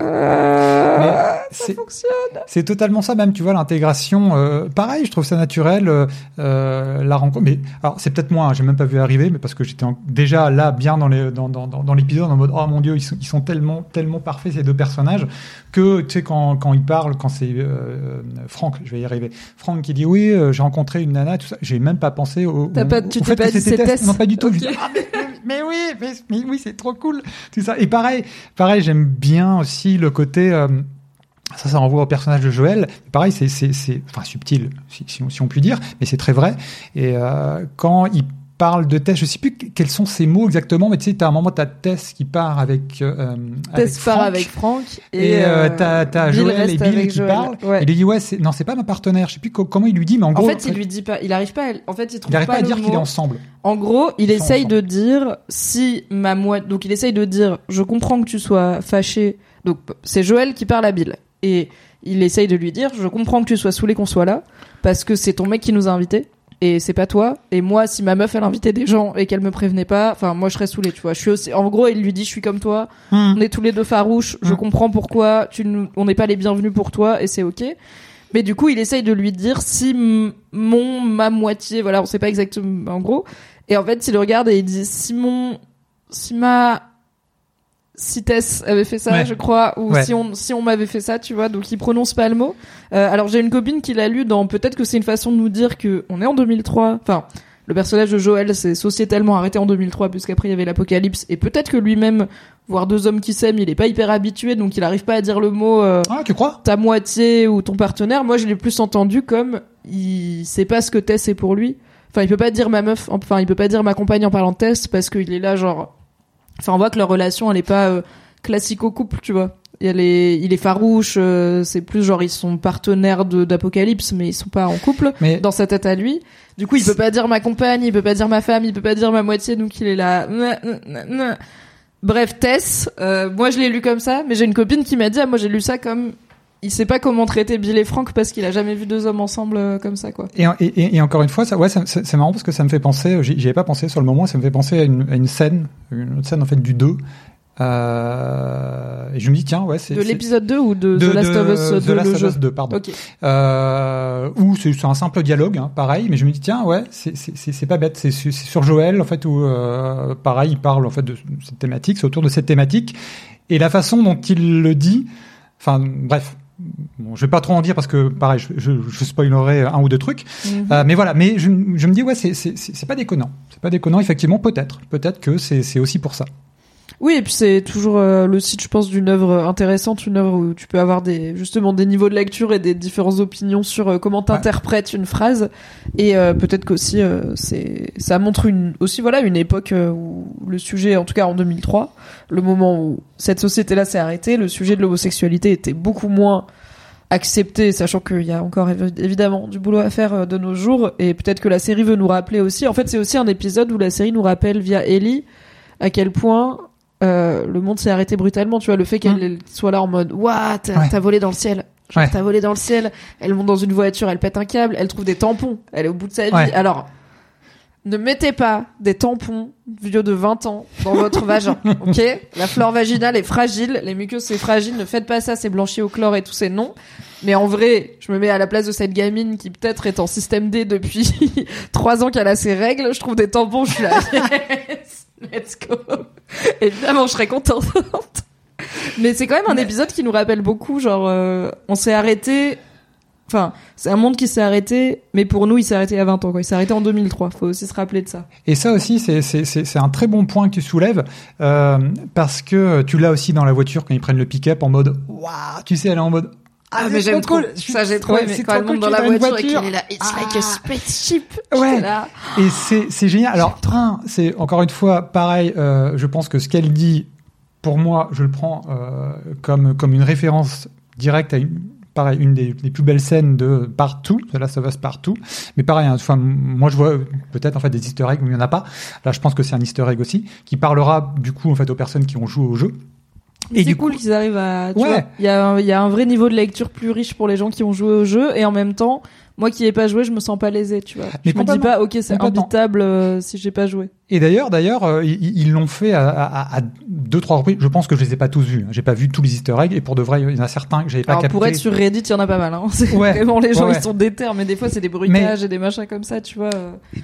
Euh, Mais ça c'est- fonctionne. C'est totalement ça, même, tu vois, l'intégration. euh, pareil, je trouve ça naturel, euh, euh, la rencontre. Mais alors, c'est peut-être moi, hein, j'ai même pas vu arriver, mais parce que j'étais déjà là, bien dans les dans, dans, dans, dans l'épisode, en mode oh mon dieu, ils sont, ils sont tellement tellement parfaits ces deux personnages que tu sais quand quand ils parlent, quand c'est euh, Franck, je vais y arriver, Franck qui dit oui, euh, j'ai rencontré une nana, tout ça, j'ai même pas pensé au, T'as au- pas- tu t'es pas dit c'était Non, pas du tout. Je Ok. dis, ah, mais, mais oui, mais, mais oui, c'est trop cool, tout ça. Et pareil, pareil, j'aime bien aussi le côté. Euh, ça, ça renvoie au personnage de Joël. Pareil, c'est, enfin, subtil, si, si on, si on peut dire, mais c'est très vrai. Et euh, quand il parle de Tess. Je sais plus quels sont ces mots exactement, mais tu sais, t'as un moment t'as Tess qui part avec euh, avec Tess part Frank, avec Frank et, et, euh, euh, t'as Joël et Bill avec qui Joël. parlent. Ouais. Il lui dit ouais, non, c'est pas ma partenaire. Je sais plus co- comment il lui dit, mais en En gros, fait, il lui dit pas, il arrive pas. à- En fait, il trouve il arrive pas à dire qu'il est ensemble. En gros, il Ils essaye de dire si ma moitié. Donc, il essaye de dire je comprends que tu sois fâché. Donc, c'est Joël qui parle à Bill. Et il essaye de lui dire je comprends que tu sois saoulé qu'on soit là. Parce que c'est ton mec qui nous a invités. Et c'est pas toi. Et moi, si ma meuf, elle invitait des gens et qu'elle me prévenait pas, enfin, moi, je serais saoulé, tu vois. Je suis aussi, en gros, il lui dit, je suis comme toi. On est tous les deux farouches. Je Hmm. comprends pourquoi tu nous, on n'est pas les bienvenus pour toi et c'est ok. Mais du coup, il essaye de lui dire si mon, ma moitié, voilà, on sait pas exactement, en gros. Et en fait, il le regarde et il dit si mon, si ma, si Tess avait fait ça, Ouais. je crois, ou Ouais. si on, si on m'avait fait ça, tu vois, donc il prononce pas le mot. Euh, alors j'ai une copine qui l'a lu dans peut-être que c'est une façon de nous dire que on est en 2003. Enfin, le personnage de Joël s'est sociétalement arrêté en 2003 puisqu'après il y avait l'apocalypse et peut-être que lui-même, voir deux hommes qui s'aiment, il est pas hyper habitué donc il arrive pas à dire le mot. euh, Ah, tu crois? ta moitié ou ton partenaire, moi je l'ai plus entendu comme il sait pas ce que Tess est pour lui. Enfin, il peut pas dire ma meuf, enfin il peut pas dire ma compagne en parlant de Tess parce qu'il est là genre. Enfin, on voit que leur relation elle est pas euh, classico couple, tu vois. Elle est, il est farouche, euh, c'est plus genre ils sont partenaires de d'apocalypse, mais ils sont pas en couple Mais dans sa tête à lui. Du coup, il peut pas dire ma compagne, il peut pas dire ma femme, il peut pas dire ma moitié, donc il est là. Bref, Tess, euh, moi je l'ai lu comme ça, mais j'ai une copine qui m'a dit, ah, moi j'ai lu ça comme, il sait pas comment traiter Bill et Frank parce qu'il a jamais vu deux hommes ensemble euh, comme ça, quoi. Et, et, et encore une fois, ça, ouais, c'est marrant parce que ça me fait penser, j'y j'y avais pas pensé sur le moment, ça me fait penser à une, à une scène, une autre scène en fait du 2. Euh, et je me dis, tiens, ouais, c'est. De l'épisode 2 ou de, de, The Last of Us The 2, Last le of Us 2, pardon. Ok. Euh, où c'est un simple dialogue, hein, pareil, mais je me dis, tiens, ouais, c'est- pas bête, c'est c'est sur Joël, en fait, où, euh, pareil, il parle, en fait, de cette thématique, c'est autour de cette thématique, et la façon dont il le dit, enfin, bref. Bon, je vais pas trop en dire parce que pareil, je, je, je spoilerai un ou deux trucs. Mhm. Euh, mais voilà, mais je, je me dis ouais, c'est pas déconnant. C'est pas déconnant, effectivement, peut-être, peut-être que c'est aussi pour ça. Oui, et puis c'est toujours euh, le site, je pense, d'une œuvre intéressante, une œuvre où tu peux avoir des justement des niveaux de lecture et des différentes opinions sur euh, comment t'interprètes une phrase. Et euh, peut-être qu'aussi euh, c'est ça montre une aussi voilà une époque euh, où le sujet, en tout cas en 2003, le moment où cette société-là s'est arrêtée, le sujet de l'homosexualité était beaucoup moins accepté, sachant qu'il y a encore évi- évidemment du boulot à faire euh, de nos jours. Et peut-être que la série veut nous rappeler aussi. En fait, c'est aussi un épisode où la série nous rappelle via Ellie à quel point euh, le monde s'est arrêté brutalement. Tu vois, le fait qu'elle soit là en mode Waouh, t'as Ouais. volé dans le ciel. Genre, Ouais. t'as volé dans le ciel. Elle monte dans une voiture, elle pète un câble, elle trouve des tampons. Elle est au bout de sa vie. Ouais. Alors, ne mettez pas des tampons vieux de 20 ans dans votre vagin, ok? La flore vaginale est fragile, les muqueuses c'est fragile, ne faites pas ça, c'est blanchi au chlore et tout, c'est non. Mais en vrai, je me mets à la place de cette gamine qui peut-être est en système D depuis trois ans qu'elle a ses règles, je trouve des tampons, je suis là, let's go. Évidemment, je serais contente. Mais c'est quand même un épisode qui nous rappelle beaucoup, genre, euh, on s'est arrêté. Enfin, c'est un monde qui s'est arrêté, mais pour nous, il s'est arrêté il y a 20 ans, quoi. Il s'est arrêté en 2003. Faut aussi se rappeler de ça. Et ça aussi, c'est un très bon point que tu soulèves euh, parce que tu l'as aussi dans la voiture quand ils prennent le pick-up en mode waouh, tu sais, elle est en mode Ah, c'est mais j'aime trop cool. Ça, j'ai trop Ouais, c'est Quand elle cool monte dans la ait une voiture et voiture. qu'elle est là, it's Ah. like a spaceship. Ouais. Là. Et c'est c'est génial. Alors, un, c'est encore une fois pareil. Euh, je pense que ce qu'elle dit, pour moi, je le prends euh, comme comme une référence directe à une pareil une des, des plus belles scènes de partout, de Last of Us partout. Mais pareil, hein, enfin moi je vois peut-être en fait des Easter eggs où il y en a pas. Là, je pense que c'est un Easter egg aussi qui parlera du coup en fait aux personnes qui ont joué au jeu. Et c'est du cool coup- qu'ils arrivent à. Tu Ouais. il y a, un- il y a un vrai niveau de lecture plus riche pour les gens qui ont joué au jeu, et en même temps, moi qui ai pas joué, je me sens pas lésé, tu vois. Mais je me dis pas, ok, c'est imbitable euh, si j'ai pas joué. Et d'ailleurs, d'ailleurs, euh, ils l'ont fait à, à- à deux trois reprises. Je pense que je les ai pas tous vus. hein. J'ai pas vu tous les Easter eggs et pour de vrai, il y en a certains que j'avais pas capté. pour être sur Reddit, il y en a pas mal. Hein. C'est Ouais. vraiment les gens, Ouais, ouais. ils sont déter, mais des fois c'est des bruitages et des machins comme ça, tu vois.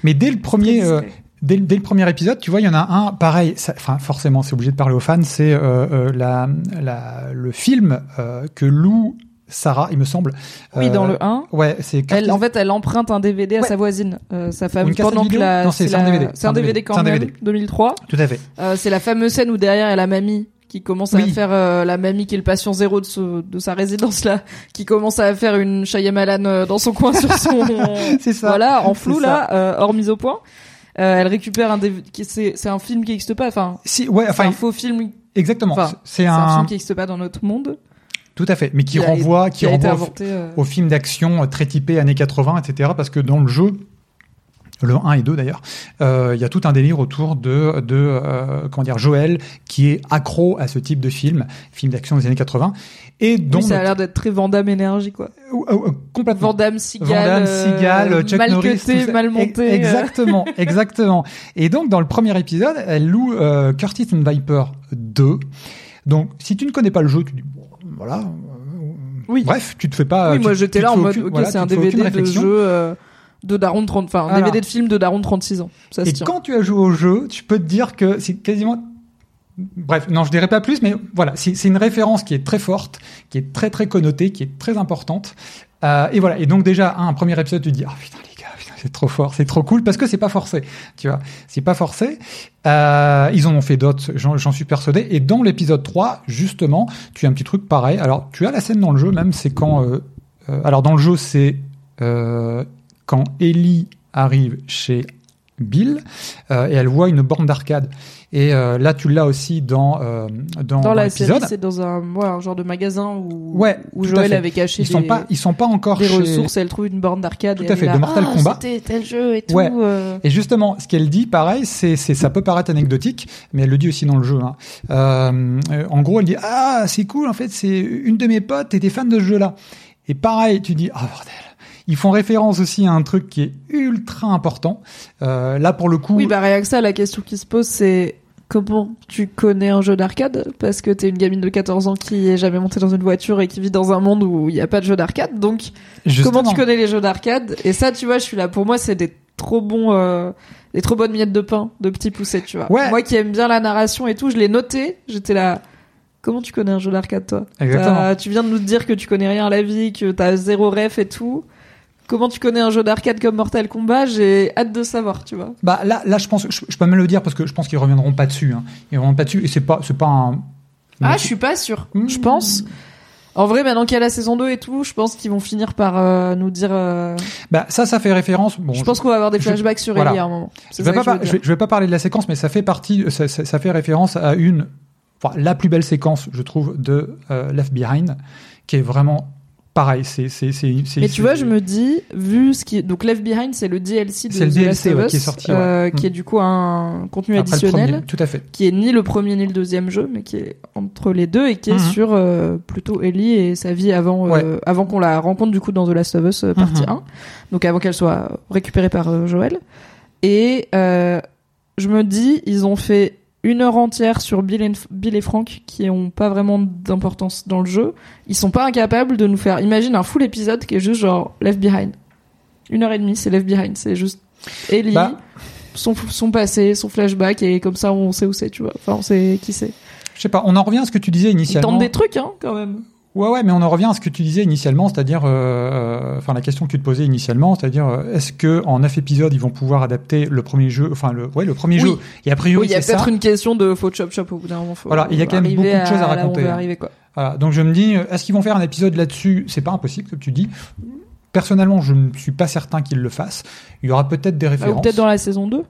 Mais dès le premier, euh. Dès, le- dès le premier épisode, tu vois, il y en a un pareil. ça- Enfin, forcément, c'est obligé de parler aux fans. C'est euh, euh, la, la, le film euh, que Lou Sarah, il me semble. Oui, euh, dans le 1. Ouais, c'est. Elle, en fait, elle emprunte un DVD à Ouais. sa voisine, euh, sa cassette pendant que la. Non, c'est- un DVD. C'est un DVD quand même, DVD. 2003. Tout à fait. Euh, c'est la fameuse scène où derrière il y a la mamie qui commence à faire euh, la mamie qui est le patient zéro de, ce- de sa résidence là, qui commence à faire une Shyamalan euh, dans son coin sur son C'est ça. voilà en flou là, euh, hors mise au point. Euh, elle récupère un DVD qui c'est c'est un film qui existe pas. Enfin, Si, ouais, enfin, un faux film. exactement. Enfin, c'est C'est un, un, film qui existe pas dans notre monde. tout à fait, mais qui renvoie, qui, été renvoie au- euh, aux films d'action très typés années 80, etc. Parce que dans le jeu, le 1 et 2 d'ailleurs, euh, il y a tout un délire autour de, de euh, comment dire, Joël qui est accro à ce type de film, film d'action des années 80, et oui, ça a l'air d'être très Vandame énergie quoi. Euh, complètement. Vandame, Seagal, Vandame, Chuck mal Norris, cuté, mal monté. Exactement, exactement. Et donc dans le premier épisode, elle loue euh, Curtis and Viper 2. Donc si tu ne connais pas le jeu, tu dis voilà. Oui. Bref, tu te fais pas. oui, moi j'étais là en mode, ok, c'est un DVD de réflexion. jeu de Daron de 30, enfin, un. DVD de film de Daron de 36 ans. Ça Et quand tu as joué au jeu, tu peux te dire que c'est quasiment. Bref, non, je dirais pas plus, mais voilà, c'est une référence qui est très forte, qui est très très connotée, qui est très importante. Euh, et voilà. Et donc déjà, un, un premier épisode, tu te dis, ah putain les gars, putain, c'est trop fort, c'est trop cool, parce que c'est pas forcé, tu vois, c'est pas forcé. Euh, ils en ont fait d'autres, j'en suis persuadé. Et dans l'épisode 3, justement, tu as un petit truc pareil. Alors, tu as la scène dans le jeu, même, c'est quand. euh, alors dans le jeu, c'est quand Ellie arrive chez Bill euh, et elle voit une borne d'arcade. Et euh, là, tu l'as aussi dans euh, dans, Dans la série, c'est dans un, ouais, un genre de magasin où, Ouais, où Joël avait caché Ils sont des, pas ils sont pas encore des chez. ressources. Elle trouve une borne d'arcade. Tout et à elle fait, là, de Mortal Ah, Kombat. C'était tel jeu et tout. Ouais. Et justement, ce qu'elle dit, pareil, c'est, c'est, ça peut paraître anecdotique, mais elle le dit aussi dans le jeu. hein. En gros, elle dit ah c'est cool, en fait, c'est une de mes potes était fan de ce jeu-là. Et pareil, tu dis ah bordel. Ils font référence aussi à un truc qui est ultra important. Euh, là, pour le coup, Oui, bah rien que ça, la question qui se pose, c'est comment tu connais un jeu d'arcade? Parce que t'es une gamine de 14 ans qui est jamais montée dans une voiture et qui vit dans un monde où il n'y a pas de jeu d'arcade. Donc, justement, comment tu connais les jeux d'arcade? Et ça, tu vois, je suis là. Pour moi, c'est des trop bons, euh, des trop bonnes miettes de pain de petits poussets, tu vois. Ouais. Moi qui aime bien la narration et tout, je l'ai noté. J'étais là. Comment tu connais un jeu d'arcade, toi? Exactement. Tu viens de nous dire que tu connais rien à la vie, que t'as zéro ref et tout. Comment tu connais un jeu d'arcade comme Mortal Kombat J'ai hâte de savoir, tu vois. Bah là, là, je pense, je, je peux même le dire parce que je pense qu'ils reviendront pas dessus. Hein. Ils reviendront pas dessus et c'est pas, c'est pas un. Ah, je suis pas sûre. Mmh. Je pense. En vrai, maintenant qu'il y a la saison 2 et tout, je pense qu'ils vont finir par euh, nous dire. euh, Bah ça, ça fait référence. Bon, je pense qu'on va avoir des je- flashbacks sur voilà. Ellie à un moment. Je vais, pas par- je, vais, je vais pas parler de la séquence, mais ça fait partie, ça, ça- ça fait référence à une, enfin, la plus belle séquence, je trouve, de euh, Left Behind, qui est vraiment pareil. C'est, c'est, c'est, c'est- Mais tu vois, je me dis, vu ce qui. Donc Left Behind, c'est le DLC de le The DLC, Last of ouais, Us, qui est sorti, ouais. euh, qui Mm. est du coup un contenu après additionnel, premier, tout à fait. qui est ni le premier ni le deuxième jeu, mais qui est entre les deux et qui est Mhm. sur euh, plutôt Ellie et sa vie avant, euh, avant qu'on la rencontre du coup dans The Last of Us euh, partie Mhm. 1. Donc avant qu'elle soit récupérée par euh, Joël. Et euh, je me dis, ils ont fait une heure entière sur Bill et, Bill et Frank qui ont pas vraiment d'importance dans le jeu. Ils sont pas incapables de nous faire. Imagine un full épisode qui est juste genre Left Behind. Une heure et demie, c'est Left Behind. C'est juste Ellie, Bah. son, son passé, son flashback et comme ça on sait où c'est, tu vois. Enfin, on sait qui c'est. Je sais pas, on en revient à ce que tu disais Ils initialement. tentent des trucs, hein, quand même. Ouais, ouais, mais on en revient à ce que tu disais initialement, c'est-à-dire, euh, enfin, la question que tu te posais initialement, c'est-à-dire, euh, est-ce que en neuf épisodes, ils vont pouvoir adapter le premier jeu, enfin, le, ouais, le premier Oui. jeu? Et a priori, Oui, il y a peut-être une question de faut chop chop au bout d'un moment. Faut Voilà, il y a quand même beaucoup de choses à raconter, hein. arriver, quoi. Voilà, donc je me dis, euh, est-ce qu'ils vont faire un épisode là-dessus? C'est pas impossible, comme tu dis. Personnellement, je ne suis pas certain qu'ils le fassent. Il y aura peut-être des Ah, références. peut-être dans la saison 2.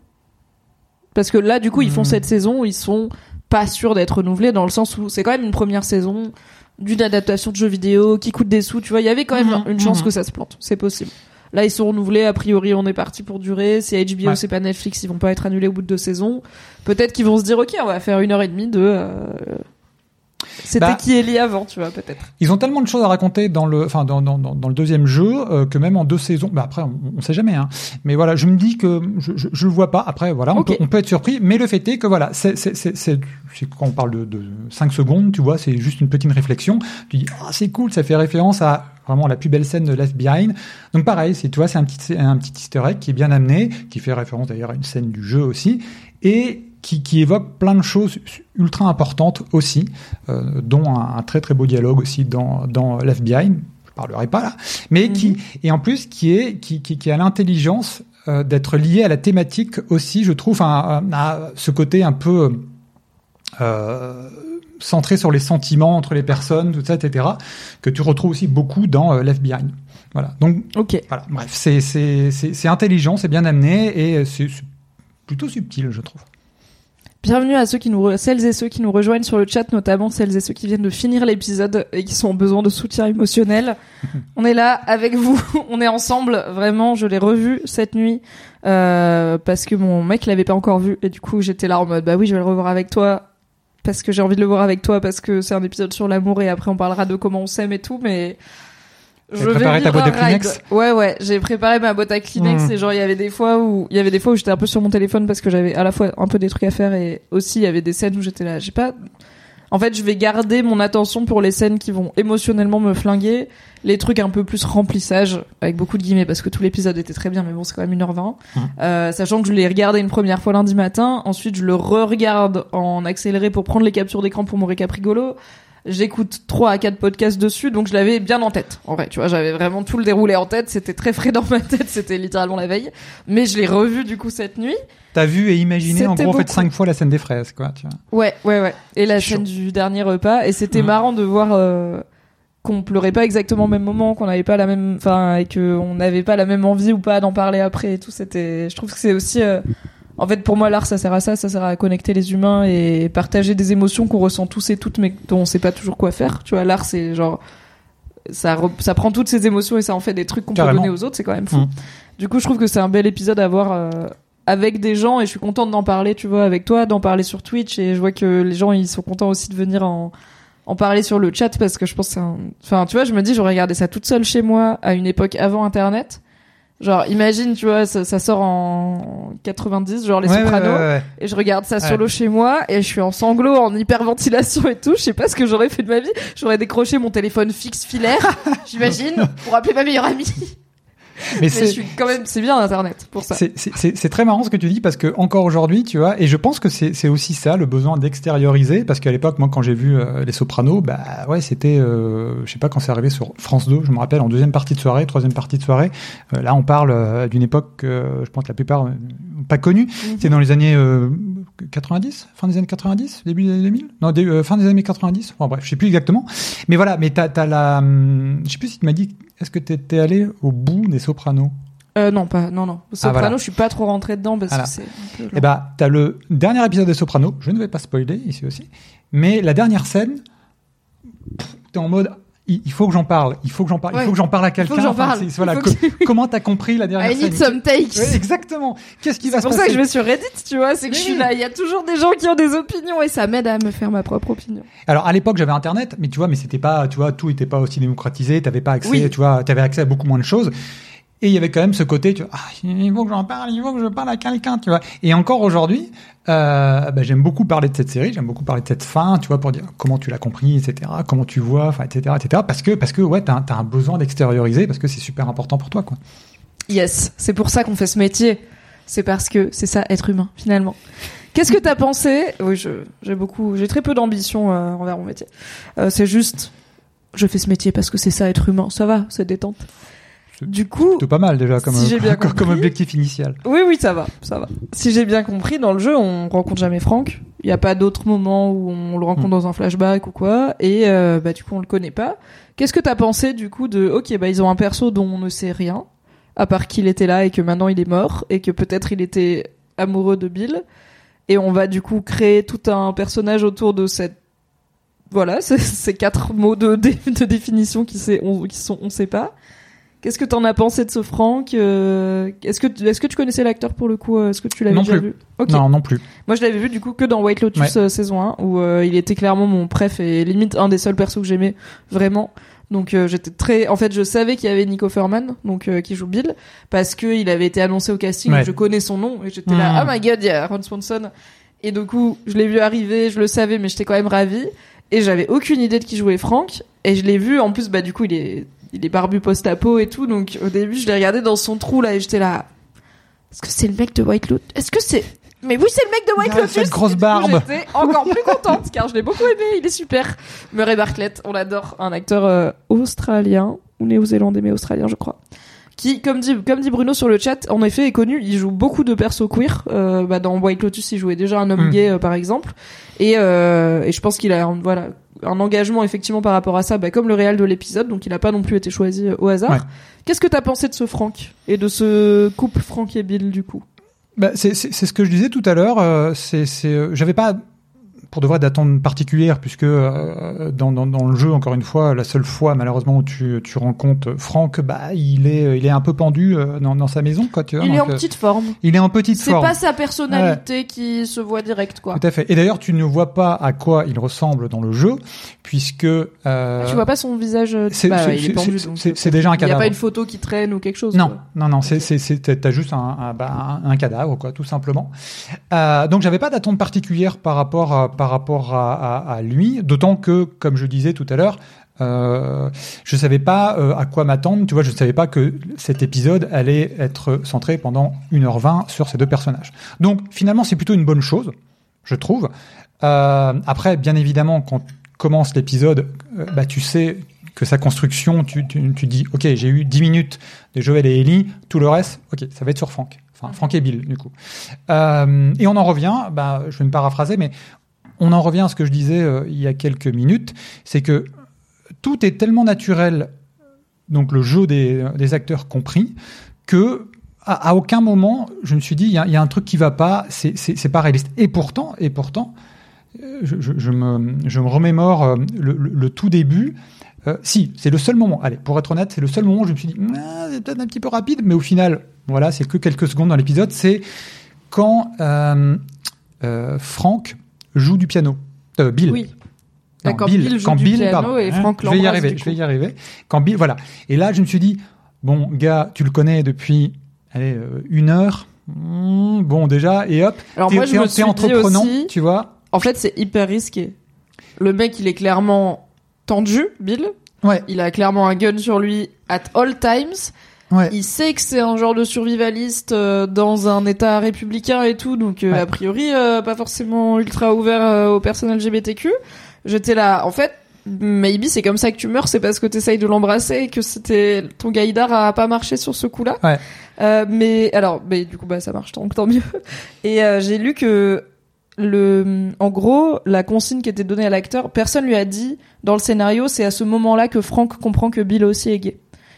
Parce que là, du coup, ils font Hmm. cette saison ils sont pas sûrs d'être renouvelés dans le sens où c'est quand même une première saison d'une adaptation de jeux vidéo qui coûte des sous, tu vois. Il y avait quand même Mhm, une chance mhm. que ça se plante. C'est possible. Là, ils sont renouvelés. A priori, on est parti pour durer. C'est HBO, Ouais. c'est pas Netflix. Ils vont pas être annulés au bout de deux saisons. Peut-être qu'ils vont se dire, ok, on va faire une heure et demie de. euh, C'était Bah, qui Ellie avant, tu vois, peut-être. Ils ont tellement de choses à raconter dans le, enfin, dans, dans, dans, dans le deuxième jeu euh, que même en deux saisons. Bah après, on, on sait jamais. Hein. Mais voilà, je me dis que je, je, je le vois pas. Après, voilà, on, peut, on peut être surpris. Mais le fait est que voilà, c'est, c'est, c'est, c'est, quand on parle de, de 5 secondes, tu vois, c'est juste une petite réflexion. Tu dis, ah, c'est cool, ça fait référence à vraiment la plus belle scène de Left Behind. Donc pareil, c'est, tu vois, c'est un petit, un petit Easter egg qui est bien amené, qui fait référence d'ailleurs à une scène du jeu aussi, et qui, qui évoque plein de choses ultra importantes aussi, euh, dont un, un très très beau dialogue aussi dans, dans Left Behind. Je parlerai pas là, mais Mhm. qui et en plus qui est qui, qui, qui a l'intelligence euh, d'être lié à la thématique aussi, je trouve, à, à ce côté un peu euh, centré sur les sentiments entre les personnes, tout ça, etc., que tu retrouves aussi beaucoup dans euh, Left Behind. Voilà. Donc Ok. voilà. Bref, c'est c'est c'est c'est intelligent, c'est bien amené et c'est c'est- plutôt subtil, je trouve. Bienvenue à ceux qui nous celles et ceux qui nous rejoignent sur le chat, notamment celles et ceux qui viennent de finir l'épisode et qui sont en besoin de soutien émotionnel. on est là avec vous, on est ensemble. Vraiment, je l'ai revu cette nuit euh, parce que mon mec l'avait pas encore vu et du coup j'étais là en mode bah oui, je vais le revoir avec toi parce que j'ai envie de le voir avec toi parce que c'est un épisode sur l'amour et après on parlera de comment on s'aime et tout, mais T'as préparé ta boîte ride. Kleenex Ouais, ouais, j'ai préparé ma boîte à Kleenex Mmh. et genre il y avait des fois où il y avait des fois où j'étais un peu sur mon téléphone parce que j'avais à la fois un peu des trucs à faire et aussi il y avait des scènes où j'étais là, j'ai pas en fait, je vais garder mon attention pour les scènes qui vont émotionnellement me flinguer, les trucs un peu plus remplissage avec beaucoup de guillemets parce que tout l'épisode était très bien mais bon, c'est quand même 1h20. Mmh. Euh, sachant que je l'ai regardé une première fois lundi matin, ensuite je le re-regarde en accéléré pour prendre les captures d'écran pour mon récap rigolo. J'écoute 3 à 4 podcasts dessus, donc je l'avais bien en tête. En vrai, tu vois, j'avais vraiment tout le déroulé en tête, c'était très frais dans ma tête, c'était littéralement la veille. Mais je l'ai revu du coup cette nuit. T'as vu et imaginé en gros en fait beaucoup. cinq fois la scène des fraises, quoi. Tu vois. Ouais, ouais, ouais. Et la Chaud. scène du dernier repas, et c'était Mhm. marrant de voir euh, qu'on pleurait pas exactement au même moment, qu'on n'avait pas la même, enfin, et qu'on n'avait pas la même envie ou pas d'en parler après et tout. C'était, je trouve que c'est aussi, euh, en fait, pour moi, l'art, ça sert à ça, ça sert à connecter les humains et partager des émotions qu'on ressent tous et toutes, mais dont on sait pas toujours quoi faire. Tu vois, l'art, c'est genre, ça, re- ça prend toutes ces émotions et ça en fait des trucs qu'on peut donner aux autres, c'est quand même fou. Mhm. Du coup, je trouve que c'est un bel épisode à voir euh, avec des gens et je suis contente d'en parler, tu vois, avec toi, d'en parler sur Twitch et je vois que les gens ils sont contents aussi de venir en en parler sur le chat parce que je pense que c'est un... enfin tu vois je me dis j'aurais regardé ça toute seule chez moi à une époque avant internet genre imagine tu vois ça, ça sort en 90 genre les Ouais, Sopranos ouais, ouais. et je regarde ça solo chez moi et je suis en sanglots en hyperventilation et tout je sais pas ce que j'aurais fait de ma vie. J'aurais décroché mon téléphone fixe filaire j'imagine pour appeler ma meilleure amie Mais mais c'est quand même c'est bien internet pour ça C'est- C'est c'est- c'est très marrant ce que tu dis parce que encore aujourd'hui, tu vois, et je pense que c'est c'est aussi ça, le besoin d'extérioriser, parce qu'à l'époque, moi, quand j'ai vu euh, Les Sopranos, bah ouais, c'était, euh, je sais pas quand c'est arrivé sur France 2, je me rappelle, en deuxième partie de soirée, troisième partie de soirée. Euh, là, on parle euh, d'une époque, euh, je pense que la plupart pas connue. C'était dans les années euh, 90, fin des années 90, début des années 2000, non, euh, fin des années 90. Bon, bref, je sais plus exactement. Mais voilà, mais t'as as la, hum, je sais plus si tu m'as dit, est-ce que t'étais allé au bout des Sopranos? Euh, non, pas, non, non. Soprano, Ah, voilà. je suis pas trop rentré dedans parce Voilà. que c'est un peu long. Eh ben, t'as le dernier épisode des Sopranos. Je ne vais pas spoiler ici aussi, mais la dernière scène, t'es en mode, il, faut que j'en parle, il faut que j'en parle, Ouais. il faut que j'en parle à quelqu'un. Enfin, c'est- voilà, comment t'as compris la dernière I scène need some takes. Ouais, Exactement. Qu'est-ce qui va C'est se pour ça passer que je vais sur Reddit, tu vois, c'est que je suis là, il y a toujours des gens qui ont des opinions et ça m'aide à me faire ma propre opinion. Alors à l'époque j'avais internet, mais tu vois, mais c'était pas, tu vois, tout était pas aussi démocratisé, t'avais pas accès, Oui. tu vois, t'avais accès à beaucoup moins de choses. Et il y avait quand même ce côté, tu vois, ah, il faut que j'en parle, il faut que je parle à quelqu'un, tu vois. Et encore aujourd'hui, euh, bah, j'aime beaucoup parler de cette série, j'aime beaucoup parler de cette fin, tu vois, pour dire comment tu l'as compris, etc., comment tu vois, etc., etc. Parce que, parce que, ouais, t'as, t'as un besoin d'extérioriser, parce que c'est super important pour toi, quoi. Yes, c'est pour ça qu'on fait ce métier. C'est parce que c'est ça, être humain, finalement. Qu'est-ce que t'as pensé? Oui, j'ai beaucoup, j'ai très peu d'ambition euh, envers mon métier. Euh, c'est juste, je fais ce métier parce que c'est ça, être humain. Ça va, c'est détente. Du coup, C'est pas mal déjà comme, Si bien objectif initial. Oui, oui, ça va, ça va. Si j'ai bien compris, dans le jeu, on rencontre jamais Franck. Il n'y a pas d'autre moment où on le rencontre Mm. dans un flashback ou quoi. Et euh, bah du coup, on le connaît pas. Qu'est-ce que t'as pensé du coup de Ok, bah ils ont un perso dont on ne sait rien, à part qu'il était là et que maintenant il est mort et que peut-être il était amoureux de Bill. Et on va du coup créer tout un personnage autour de cette voilà, ces quatre mots de, de définition qui, sait- on, qui sont on sait pas. Qu'est-ce que t'en as pensé de ce Franck euh, Est-ce que tu- est-ce que tu connaissais l'acteur pour le coup euh, Est-ce que tu l'avais déjà plus. vu? Non, non plus. Moi, je l'avais vu du coup que dans White Lotus Ouais. euh, saison 1 où euh, il était clairement mon préf et limite un des seuls persos que j'aimais vraiment. Donc euh, j'étais très en fait, je savais qu'il y avait Nico Furman donc euh, qui joue Bill parce que il avait été annoncé au casting, Ouais. je connais son nom et j'étais là Mm. oh my god, il y a Ron Swanson. Et du coup, je l'ai vu arriver, je le savais mais j'étais quand même ravie et j'avais aucune idée de qui jouait Franck et je l'ai vu en plus bah du coup, il est il est barbu post-apo et tout donc au début, je l'ai regardé dans son trou là et j'étais là est-ce que c'est le mec de White Lotus? Est-ce que c'est mais oui, c'est le mec de White Lotus. cette grosse barbe. J'étais encore plus contente car je l'ai beaucoup aimé. Il est super. Murray Bartlett, on l'adore, un acteur euh, australien ou néo-zélandais mais australien, je crois. Qui, comme dit, comme dit Bruno sur le chat, en effet est connu. Il joue beaucoup de persos queer. Euh, bah, dans White Lotus, il jouait déjà un homme Mm. gay, euh, par exemple. Et, et je pense qu'il a, voilà, un engagement effectivement par rapport à ça, bah, comme le réel de l'épisode. Donc, il a pas non plus été choisi au hasard. Ouais. Qu'est-ce que t'as pensé de ce Franck et de ce couple Franck et Bill du coup? Bah, c'est ce que je disais tout à l'heure. euh, c'est c'est euh, j'avais pas pour de vrai d'attente particulière puisque euh, dans, dans, dans le jeu encore une fois la seule fois malheureusement où tu, tu rencontres Franck bah il est il est un peu pendu euh, dans, dans sa maison quoi tu vois Il est en euh, petite forme. il est en petite C'est forme pas sa personnalité qui se voit direct, quoi. tout à fait et d'ailleurs tu ne vois pas à quoi il ressemble dans le jeu puisque euh, Tu vois pas son visage. c'est- bah, c'est- c'est- c'est- c'est- c'est déjà un Il y a cadavre. pas une photo qui traîne ou quelque chose. Non, quoi. non, non, c'est c'est c'est t'as juste un un, bah, un un cadavre quoi, tout simplement. Donc j'avais pas d'attente particulière par rapport à, par rapport à, lui, d'autant que comme je disais tout à l'heure. Euh, je savais pas euh, à quoi m'attendre, tu vois, je ne savais pas que cet épisode allait être centré pendant 1h20 sur ces deux personnages. Donc finalement, c'est plutôt une bonne chose, je trouve. Euh, après, bien évidemment, quand commence l'épisode, bah, tu sais que sa construction, tu, tu, dis, ok, j'ai eu 10 minutes de Joël et Ellie, tout le reste, ok, ça va être sur Franck. Enfin, Franck et Bill, du coup. Et on en revient, bah, je vais me paraphraser, mais on en revient à ce que je disais euh, il y a quelques minutes, c'est que tout est tellement naturel, donc le jeu des, acteurs compris, que à, aucun moment je me suis dit il y a, un truc qui va pas, c'est pas réaliste. Et pourtant, et pourtant, euh, je, me, remémore euh, le, tout début. Si, c'est le seul moment. Allez, pour être honnête, c'est le seul moment où je me suis dit, Ah, c'est peut-être un petit peu rapide, mais au final, voilà, c'est que quelques secondes dans l'épisode. C'est quand Franck joue du piano. Euh, Bill. Oui. Non, quand Bill joue quand du Bill, piano pardon, et hein, Franck Je vais y arriver, je vais y arriver. Quand Bill, voilà. Et là, je me suis dit, bon, gars, tu le connais depuis, allez, euh, une heure. Hmm, bon, déjà, et hop. Alors t'es- moi, je t'es- me t'es suis dit entreprenant, aussi- tu vois. En fait, c'est hyper risqué. Le mec, il est clairement tendu, Bill. Ouais, Il a clairement un gun sur lui at all times. Ouais. Il sait que c'est un genre de survivaliste euh, dans un état républicain et tout, donc euh, Ouais. a priori euh, pas forcément ultra ouvert euh, aux personnes LGBTQ. J'étais là, en fait, maybe c'est comme ça que tu meurs, c'est parce que t'essayes de l'embrasser et que c'était ton gaïdar a pas marché sur ce coup-là. Ouais. Euh, mais alors, mais du coup bah ça marche donc tant mieux. Et euh, j'ai lu que le, en gros, la consigne qui était donnée à l'acteur, personne lui a dit dans le scénario, c'est à ce moment-là que Franck comprend que Bill aussi est gay.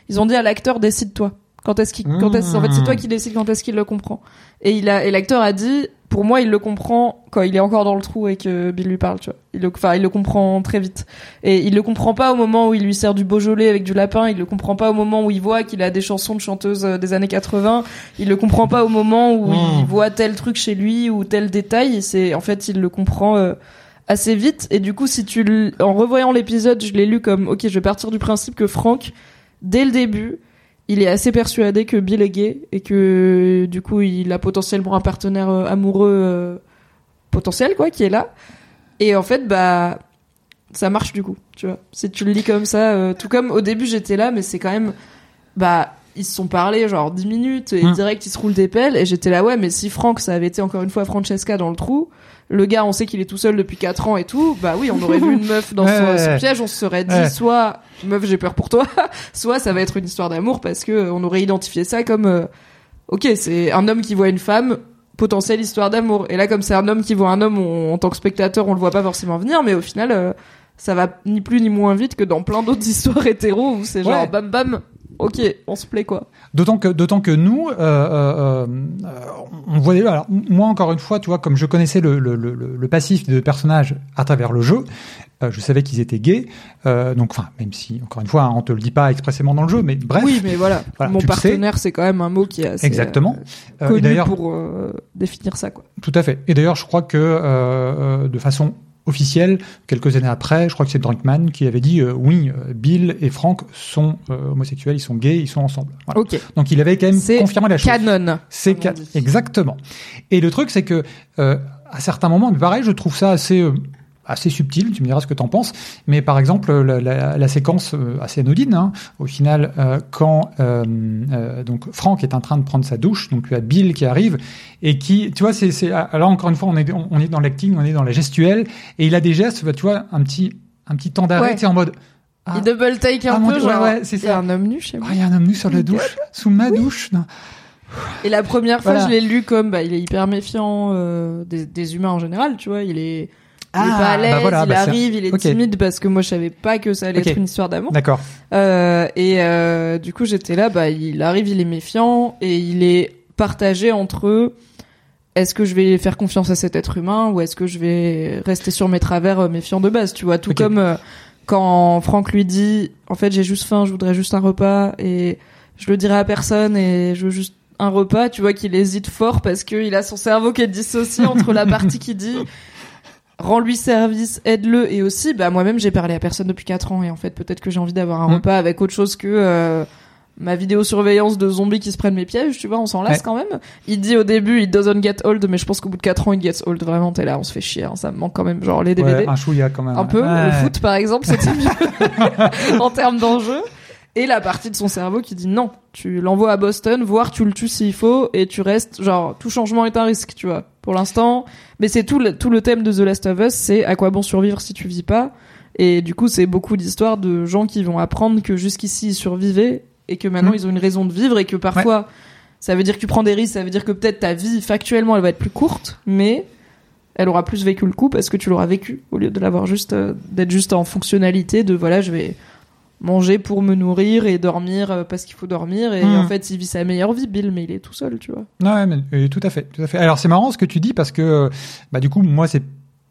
Ils ont dit à l'acteur décide-toi. Quand est-ce qu'il, quand est-ce, en fait, c'est toi qui décides quand est-ce qu'il le comprend. Et il a, et l'acteur a dit, pour moi, il le comprend quand il est encore dans le trou et que Bill lui parle, tu vois. Il le, enfin, il le comprend très vite. Et il le comprend pas au moment où il lui sert du Beaujolais avec du lapin. Il le comprend pas au moment où il voit qu'il a des chansons de chanteuses euh, des années 80. Il le comprend pas au moment où Mmh. il voit tel truc chez lui ou tel détail. C'est, en fait, il le comprend, euh, assez vite. Et du coup, si tu, en revoyant l'épisode, je l'ai lu comme, ok, je vais partir du principe que Franck, dès le début, il est assez persuadé que Bill est gay et que du coup il a potentiellement un partenaire euh, amoureux euh, potentiel quoi qui est là. Et en fait bah ça marche du coup tu vois. Si tu le lis comme ça euh, tout comme au début j'étais là mais c'est quand même bah ils se sont parlé genre 10 minutes et Hmm. direct ils se roulent des pelles et j'étais là ouais mais si Franck ça avait été encore une fois Francesca dans le trou le gars on sait qu'il est tout seul depuis 4 ans et tout bah oui on aurait vu une meuf dans Ouais, son, ouais, piège on se serait dit Ouais. soit meuf j'ai peur pour toi soit ça va être une histoire d'amour parce que euh, on aurait identifié ça comme euh, ok c'est un homme qui voit une femme potentielle histoire d'amour et là comme c'est un homme qui voit un homme on- en tant que spectateur on le voit pas forcément venir mais au final euh, ça va ni plus ni moins vite que dans plein d'autres histoires hétéro où c'est genre bam bam ok on se plaît quoi D'autant que, d'autant que nous, euh, euh, euh, on voyait. Alors, moi, encore une fois, tu vois, comme je connaissais le, le, le, le passif des personnages à travers le jeu, euh, je savais qu'ils étaient gays. Donc, enfin, même si, encore une fois, hein, on te le dit pas expressément dans le jeu, mais bref. oui mais voilà, Voilà, mon partenaire c'est quand même un mot qui est assez Exactement. et connu pour définir ça quoi Tout à fait. Et d'ailleurs, je crois que de façon officielle, quelques années après, je crois que c'est Drunkman qui avait dit euh, oui, euh, Bill et Frank sont euh, homosexuels, ils sont gays, ils sont ensemble. Voilà. ok Donc il avait quand même C'est confirmé la chose. canon C'est comme on ca- dit. exactement. Et le truc, c'est que euh, à certains moments, pareil, je trouve ça assez euh, assez subtil. Tu me diras ce que t'en penses. Mais par exemple, la, la- la séquence euh, assez anodine, hein, au final, euh, quand euh, euh, donc Franck est en train de prendre sa douche, donc tu as Bill qui arrive et qui, tu vois, c'est c'est alors encore une fois, on est on, on est dans l'acting, on est dans la gestuelle, et il a des gestes, tu vois, un petit un petit temps d'arrêt, Ouais. tu en mode. Ah, il double take un Ah, peu Dieu, ouais, genre ouais, c'est il y a ça. un homme nu chez moi ah, il y a un homme nu sur la douche, sous ma douche. Non. Et la première fois, Voilà. je l'ai lu comme bah, il est hyper méfiant des, des humains en général, tu vois. Il est, il est Ah, pas à l'aise, bah voilà, il bah arrive, il est timide parce que moi je savais pas que ça allait être une histoire d'amour. D'accord. Euh, et euh, du coup, j'étais là, bah il arrive, il est méfiant et il est partagé entre est-ce que je vais faire confiance à cet être humain ou est-ce que je vais rester sur mes travers euh, méfiants de base, tu vois, tout comme euh, quand Franck lui dit en fait j'ai juste faim, je voudrais juste un repas et je le dirai à personne et je veux juste un repas, tu vois qu'il hésite fort parce que il a son cerveau qui est dissocié entre la partie qui dit rends-lui service, aide-le et aussi bah moi-même j'ai parlé à personne depuis 4 ans et en fait peut-être que j'ai envie d'avoir un Mm. repas avec autre chose que euh, ma vidéosurveillance de zombies qui se prennent mes pièges, tu vois, on s'en lasse Ouais. quand même. Il dit au début it doesn't get old mais je pense qu'au bout de 4 ans it gets old vraiment t'es là, on se fait chier, hein, ça me manque quand même genre les DVD. Ouais, un chouïa quand même. un peu, Ouais. le foot par exemple c'était mieux en termes d'enjeu. Et la partie de son cerveau qui dit non, tu l'envoies à Boston, voire tu le tues s'il faut, et tu restes, genre, tout changement est un risque, tu vois. Pour l'instant, mais c'est tout le, tout le thème de The Last of Us, c'est à quoi bon survivre si tu vis pas. Et du coup, c'est beaucoup d'histoires de gens qui vont apprendre que jusqu'ici ils survivaient, et que maintenant Mhm. ils ont une raison de vivre, et que parfois, ça veut dire que tu prends des risques, ça veut dire que peut-être ta vie, factuellement, elle va être plus courte, mais elle aura plus vécu le coup parce que tu l'auras vécu, au lieu de l'avoir juste, euh, d'être juste en fonctionnalité de voilà, je vais manger pour me nourrir et dormir euh, parce qu'il faut dormir et Hmm. en fait il vit sa meilleure vie Bill mais il est tout seul tu vois Ouais, mais, tout à fait, tout à fait. Alors c'est marrant ce que tu dis parce que, euh, bah du coup, moi c'est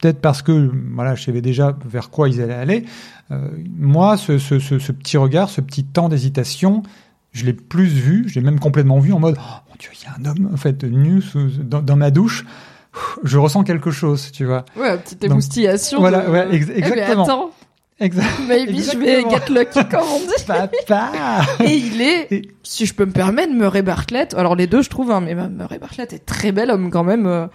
peut-être parce que, voilà, je savais déjà vers quoi ils allaient aller. Euh, moi, ce, ce, ce, ce petit regard, ce petit temps d'hésitation, je l'ai plus vu, je l'ai même complètement vu en mode, oh mon Dieu, il y a un homme en fait nu sous- dans, dans ma douche. Je ressens quelque chose, tu vois. ouais petite émoustillation voilà, de- ouais, ex- Eh, mais exactement. attends Exact. maybe je vais Exactement. get lucky comme on dit Papa. et il est Et- si je peux me permettre Murray Bartlett alors les deux je trouve hein, mais Murray Bartlett est très bel homme quand même euh,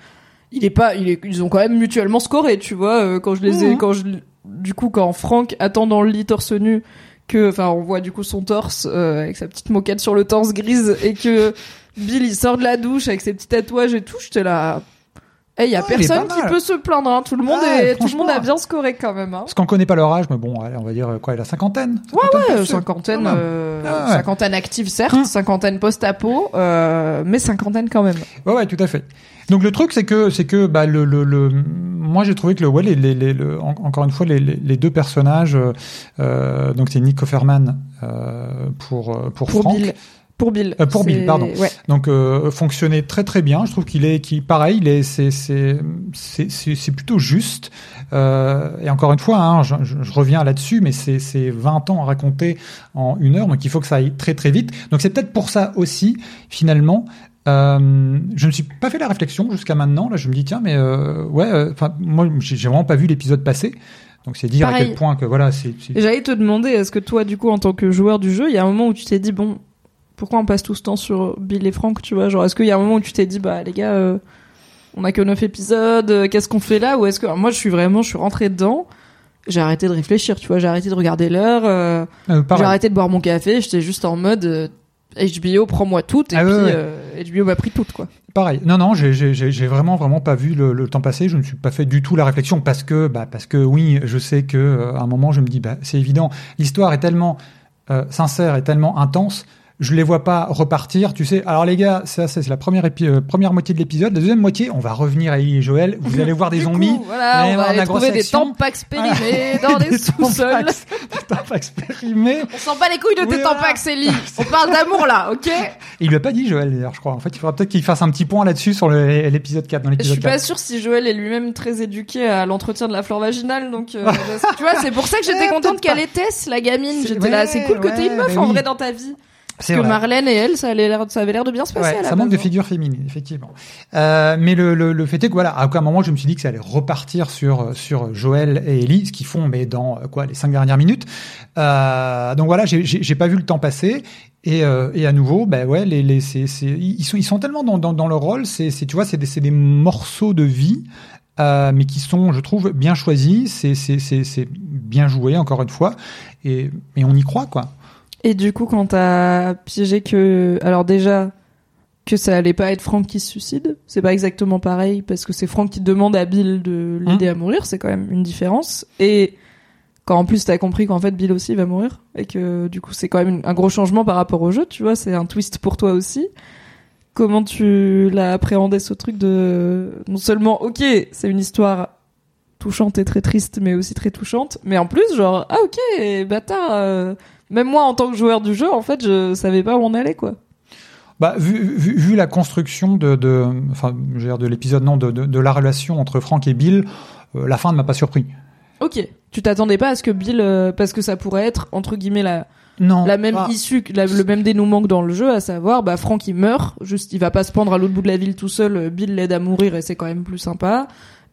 il est pas il est, ils ont quand même mutuellement scoré tu vois euh, quand je les ai Mhm. quand je du coup quand Franck attend dans le lit torse nu que enfin on voit du coup son torse euh, avec sa petite moquette sur le torse grise et que Bill il sort de la douche avec ses petits tatouages et tout j'étais là eh il y a Ouais, est personne qui peut se plaindre hein. tout le monde Ouais, est tout le monde a bien scoré quand même hein. Parce qu'on connaît pas leur âge, mais bon, allez, on va dire euh, quoi, la cinquantaine? Ouais, Cinquantaine, ouais, peut-être. cinquantaine, Ah ouais. euh, Ah ouais. cinquantaine active certes, Hum. cinquantaine post-apo, euh, mais cinquantaine quand même. Ouais, ouais, tout à fait. Donc le truc, c'est que, c'est que, bah, le, le, le- moi, j'ai trouvé que le, ouais, les, les, les- le- en- encore une fois, les, deux personnages, euh, donc c'est Nick Offerman euh, pour pour, Pour Frank, Bill. Pour Bill. Euh, pour Bill, pardon. Ouais. donc euh, fonctionnait très très bien. Je trouve qu'il est, qui, pareil, il est, c'est, c'est, c'est, c'est, c'est plutôt juste. Euh, et encore une fois, hein, je, je- je reviens là-dessus, mais c'est, c'est 20 ans à raconter en une heure, donc il faut que ça aille très très vite. Donc c'est peut-être pour ça aussi, finalement. Euh, je ne suis pas fait la réflexion jusqu'à maintenant. Là, je me dis tiens, mais euh, ouais, moi, j'ai vraiment pas vu l'épisode passer. Donc c'est dire à quel point que voilà, c'est. j'allais te demander, est-ce que toi, du coup, en tant que joueur du jeu, il y a un moment où tu t'es dit, bon, pourquoi on passe tout ce temps sur Bill et Frank, tu vois? Genre, est-ce qu'il y a un moment où tu t'es dit, bah, les gars, euh, on a que 9 épisodes, euh, qu'est-ce qu'on fait là? Ou est-ce que. alors, moi, je suis vraiment, je suis rentré dedans, j'ai arrêté de réfléchir, tu vois, j'ai arrêté de regarder l'heure, euh, Euh, j'ai arrêté de boire mon café, j'étais juste en mode. HBO, prends-moi toutes, et Ah puis ouais, ouais. HBO m'a pris toutes, quoi. Pareil. Non, non, j'ai- j'ai j'ai- j'ai vraiment, vraiment pas vu le, le temps passer. Je ne suis pas fait du tout la réflexion parce que, bah, parce que oui, je sais que à un moment, je me dis, bah, c'est évident. L'histoire est tellement euh, sincère et tellement intense. Je les vois pas repartir, tu sais. Alors les gars, ça, c'est la première euh, première moitié de l'épisode. La deuxième moitié, on va revenir à Ellie et Joël. Vous allez voir des Du zombies. coup, voilà, on va aller trouver des tampax périmés dans les Des sous-sols. Des tampax périmés. On s'en bat les couilles de tes Oui, tampax, voilà. Ellie. On parle d'amour là, ok il lui a pas dit Joël d'ailleurs, je crois. En fait, il faudra peut-être qu'il fasse un petit point là-dessus sur l'épisode 4 dans Je suis 4. pas sûre si Joël est lui-même très éduqué à l'entretien de la flore vaginale, donc euh, tu vois, c'est pour ça que j'étais Eh, contente qu'elle était la gamine. C'est- J'étais là, ouais, c'est cool que t'aies une ouais, meuf bah en vrai dans ta vie. Parce que vrai. Marlène et elle, ça, allait l'air- ça avait l'air de bien se passer. Ouais, à la ça manque de base. figure féminine, effectivement. Euh, mais le, le, le fait est que voilà, à aucun moment je me suis dit que ça allait repartir sur sur Joël et Ellie, ce qu'ils font, mais dans euh, quoi les cinq dernières minutes. Euh, donc voilà, j'ai- j'ai j'ai pas vu le temps passer. Et, euh, et à nouveau, ben ouais, les, les, c'est, c'est, ils sont ils sont tellement dans, dans, dans leur rôle, c'est, c'est tu vois, c'est des, c'est des morceaux de vie. Euh, mais qui sont, je trouve, bien choisis. C'est, c'est, c'est, c'est bien joué, encore une fois, et, et on y croit, quoi. Et du coup, quand t'as piégé que, alors déjà, que ça allait pas être Franck qui se suicide, c'est pas exactement pareil parce que c'est Franck qui demande à Bill de l'aider à mourir, c'est quand même une différence. Et quand en plus t'as compris qu'en fait Bill aussi va mourir et que du coup c'est quand même un gros changement par rapport au jeu, tu vois, c'est un twist pour toi aussi. Comment tu l'as appréhendé ce truc de non seulement ok c'est une histoire touchante et très triste mais aussi très touchante mais en plus genre ah ok bâtard euh, même moi en tant que joueur du jeu en fait je savais pas où on allait quoi Bah, vu, vu, vu la construction de, de, enfin, je veux dire de l'épisode, non, de, de, de la relation entre Frank et Bill, euh, la fin ne m'a pas surpris. Ok. Tu t'attendais pas à ce que Bill, euh, parce que ça pourrait être entre guillemets la Non. la même Ah, issue, la- le même dénouement que dans le jeu, à savoir, bah Frank il meurt, juste il va pas se pendre à l'autre bout de la ville tout seul. Bill l'aide à mourir et c'est quand même plus sympa.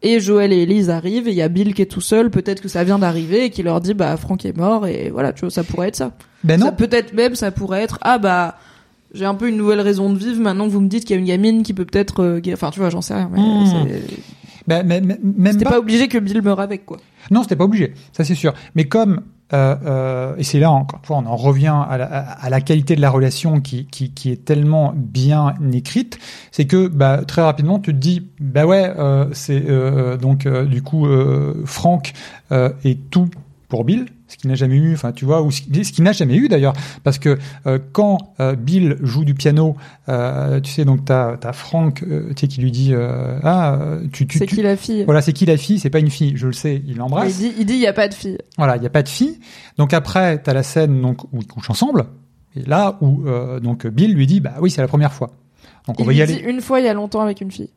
Et Joël et Elise arrivent et il y a Bill qui est tout seul. Peut-être que ça vient d'arriver et qui leur dit bah Frank est mort et voilà, tu vois, ça pourrait être ça. Ben non. Peut-être même ça pourrait être ah bah j'ai un peu une nouvelle raison de vivre. Maintenant vous me dites qu'il y a une gamine qui peut peut-être, euh, enfin tu vois, j'en sais rien. Mais Mmh. c'est- Ben, mais- mais- même c'était pas. pas obligé que Bill meure avec quoi. Non, c'était pas obligé, ça c'est sûr. Mais comme euh, euh, et c'est là encore une fois, on en revient à la, à la qualité de la relation qui, qui, qui est tellement bien écrite, c'est que bah, très rapidement tu te dis bah ouais euh, c'est euh, donc euh, du coup euh, Franck euh, est tout pour Bill, ce qu'il n'a jamais eu, enfin tu vois, ou ce ce qu'il n'a jamais eu d'ailleurs, parce que euh, quand euh, Bill joue du piano, euh, tu sais donc t'as as Franck, euh, tu sais qui lui dit euh, ah euh, tu tu, C'est qui la fille? Voilà c'est qui la fille, c'est pas une fille, je le sais, il Il l'embrasse. dit, il dit il y a pas de fille. Voilà, il n'y a pas de fille. Donc après, tu as la scène donc, où ils couchent ensemble. Et là où euh, donc Bill lui dit, bah oui, c'est la première fois. Donc on Il va lui y dit aller. une fois il y a longtemps avec une fille.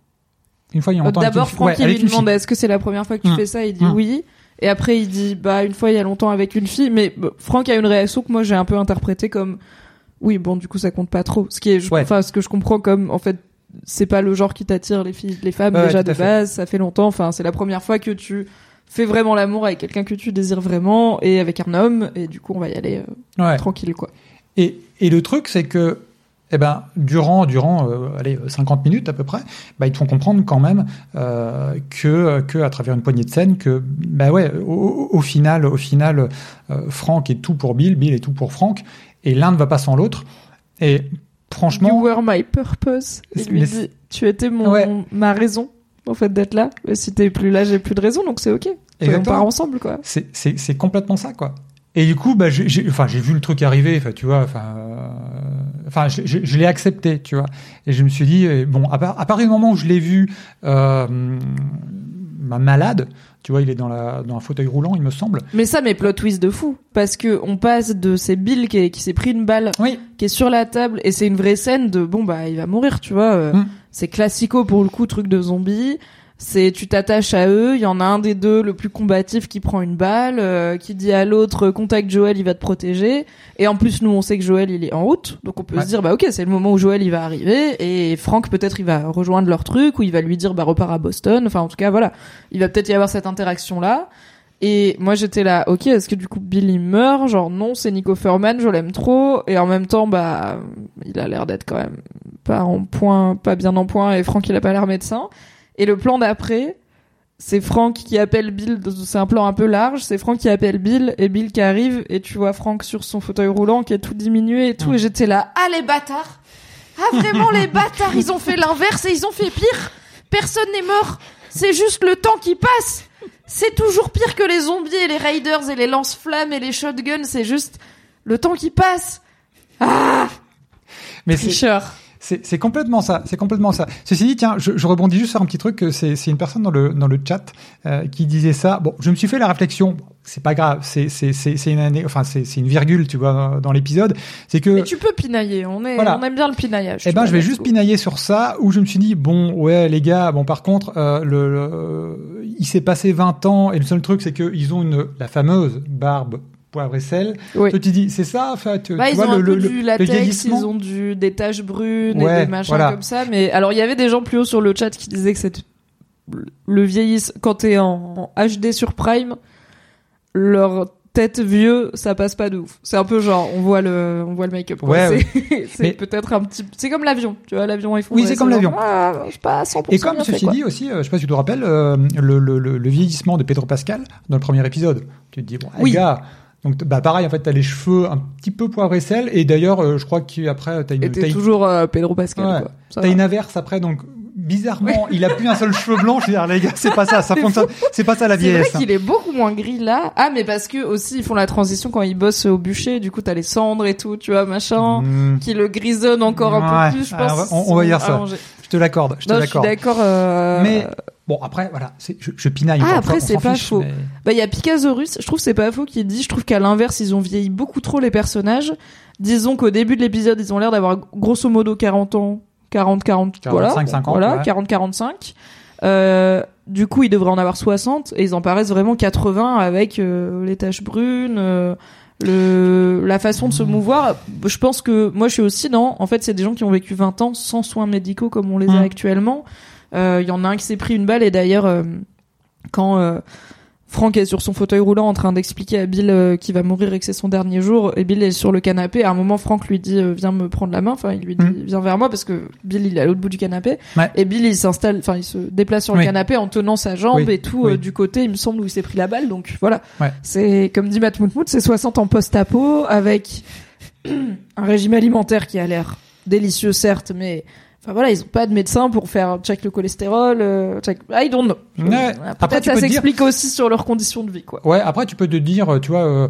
Une fois, il y a longtemps. D'abord. Franck, Ouais, il lui demande est-ce que c'est la première fois que tu Mm. fais ça? Il dit Mm. oui. Et après, il dit bah une fois il y a longtemps avec une fille. Mais bah, Franck a une réaction que moi j'ai un peu interprétée comme oui bon du coup ça compte pas trop. Ce qui est, Ouais. enfin ce que je comprends comme en fait c'est pas le genre qui t'attire les filles, les femmes Ouais, déjà de fait. base. Ça fait longtemps. Enfin c'est la première fois que tu fais vraiment l'amour avec quelqu'un que tu désires vraiment et avec un homme. Et du coup on va y aller euh, Ouais. tranquille quoi. Et, et le truc, c'est que, eh ben, durant, durant, euh, allez, 50 minutes à peu près, bah, ils te font comprendre quand même euh, que, que à travers une poignée de scènes, que, bah ouais, au, au- au final, au final, euh, Franck est tout pour Bill, Bill est tout pour Franck, et l'un ne va pas sans l'autre. Et franchement, You were my purpose. Il lui Mais dit tu étais mon Ouais. ma raison en fait d'être là. Et si t'es plus là, j'ai plus de raison, donc c'est ok. On Exactement. part ensemble quoi. c'est c'est c'est complètement ça quoi et du coup bah j'ai j'ai- enfin j'ai vu le truc arriver enfin tu vois enfin euh, enfin je, je, je l'ai accepté tu vois et je me suis dit eh, bon à, part- à partir du moment où je l'ai vu euh, ma malade tu vois il est dans la dans un fauteuil roulant il me semble Mais ça, mais plot twist de fou. Parce que on passe de c'est Bill qui, est- qui s'est pris une balle, oui qui est sur la table, et c'est une vraie scène de bon bah il va mourir, tu vois. euh, Mm. C'est classico pour le coup, truc de zombie. C'est tu t'attaches à eux, il y en a un des deux le plus combatif qui prend une balle, euh, qui dit à l'autre euh, contacte Joël, il va te protéger. Et en plus nous on sait que Joël il est en route, donc on peut Ouais. se dire bah ok c'est le moment où Joël il va arriver et Franck peut-être il va rejoindre leur truc ou il va lui dire bah repars à Boston. Enfin en tout cas voilà, il va peut-être y avoir cette interaction là. Et moi j'étais là, ok, est-ce que du coup Billy meurt? Genre non, c'est Nico Furman, je l'aime trop. Et en même temps, bah, il a l'air d'être quand même pas en point, pas bien en point. Et Franck, il a pas l'air médecin. Et le plan d'après, c'est Franck qui appelle Bill. C'est un plan un peu large. C'est Franck qui appelle Bill et Bill qui arrive. Et tu vois Franck sur son fauteuil roulant qui est tout diminué et tout. Et j'étais là, ah les bâtards Ah vraiment les bâtards Ils ont fait l'inverse et ils ont fait pire. Personne n'est mort. C'est juste le temps qui passe. C'est toujours pire que les zombies et les raiders et les lance-flammes et les shotguns. C'est juste le temps qui passe. Ah mais c'est. C'est complètement ça, c'est complètement ça. Ceci dit, tiens, je, je rebondis juste sur un petit truc. que C'est une personne dans le dans le chat euh, qui disait ça. Bon, je me suis fait la réflexion. C'est pas grave. C'est c'est c'est une année, enfin c'est c'est une virgule, tu vois, dans, dans l'épisode. C'est que Mais tu peux pinailler. On est, Voilà. on aime bien le pinaillage. eh ben, je vais juste pinailler sur ça, où je me suis dit, bon, ouais, les gars, bon, par contre, euh, le, le- il s'est passé 20 ans, et le seul truc, c'est qu'ils ont une, la fameuse barbe poivre et sel. Oui. Toi, tu dis, c'est ça, en fait, tu Bah, ils vois, ont un le, peu le, du latex, ils ont du, des taches brunes Ouais, et des machins voilà. comme ça. Mais alors, il y avait des gens plus haut sur le chat qui disaient que c'était le vieillissement quand t'es en, en HD sur Prime, leur tête vieux, ça passe pas de ouf. C'est un peu genre, on voit le, on voit le make-up. Ouais, c'est peut-être un petit, c'est comme l'avion. Tu vois, l'avion est fou. Oui, c'est comme l'avion. Ah, je sais pas, 100% Et comme fait, ceci quoi. dit aussi, euh, je sais pas si tu te rappelles, euh, le, le, le, le vieillissement de Pedro Pascal dans le premier épisode. Tu te dis, bon, les gars, donc bah pareil, en fait, t'as les cheveux un petit peu poivre et sel, et d'ailleurs, euh, je crois qu'après, t'as une, Et t'es toujours euh, Pedro Pascal, Ouais. quoi. T'as une inverse après, donc bizarrement, il a plus un seul cheveu blanc. Je veux dire, les gars, c'est pas ça, ça c'est pas ça la C'est vrai vieillesse. hein. qu'il est beaucoup moins gris là. Ah, mais parce que aussi ils font la transition quand ils bossent au bûcher. Du coup, t'as les cendres et tout, tu vois, machin, Hmm, qui le grisonnent encore un peu plus. Je Ah, pense. on- on va dire ça. Je te l'accorde, je te je suis l'accorde. d'accord. euh, Mais Bon, après, voilà, je, je pinaille. Ah, après, c'est pas fiche, faux. mais- Bah, il y a Picasaurus, je trouve que c'est pas faux qui dit, je trouve qu'à l'inverse, ils ont vieilli beaucoup trop les personnages. Disons qu'au début de l'épisode, ils ont l'air d'avoir grosso modo 40 ans, 40, 40, 45, voilà. 50, voilà, ouais. 40, 45. Euh, du coup, ils devraient en avoir 60 et ils en paraissent vraiment 80 avec euh, les taches brunes, euh, le la façon de se Mmh. mouvoir. Je pense que moi, je suis aussi dans. En fait, c'est des gens qui ont vécu 20 ans sans soins médicaux comme on les a Mm. actuellement. Euh, Il y en a un qui s'est pris une balle et d'ailleurs, euh, quand euh, Franck est sur son fauteuil roulant en train d'expliquer à Bill euh, qu'il va mourir et que c'est son dernier jour, et Bill est sur le canapé. À un moment, Franck lui dit euh, viens me prendre la main. Enfin, il lui dit Mm. viens vers moi parce que Bill il est à l'autre bout du canapé. Ouais. Et Bill il s'installe, enfin il se déplace sur Oui. le canapé en tenant sa jambe Oui. et tout Oui. euh, du côté, il me semble où il s'est pris la balle. Donc voilà, Ouais. c'est comme dit Matt Moutmout, c'est 60 en post-apo avec un régime alimentaire qui a l'air délicieux certes, mais enfin voilà, ils ont pas de médecin pour faire check le cholestérol, euh, check. I don't know. Ouais. Euh, Après, Peut-être ça dire- s'explique aussi sur leurs conditions de vie, quoi. Ouais, après tu peux te dire, tu vois, euh,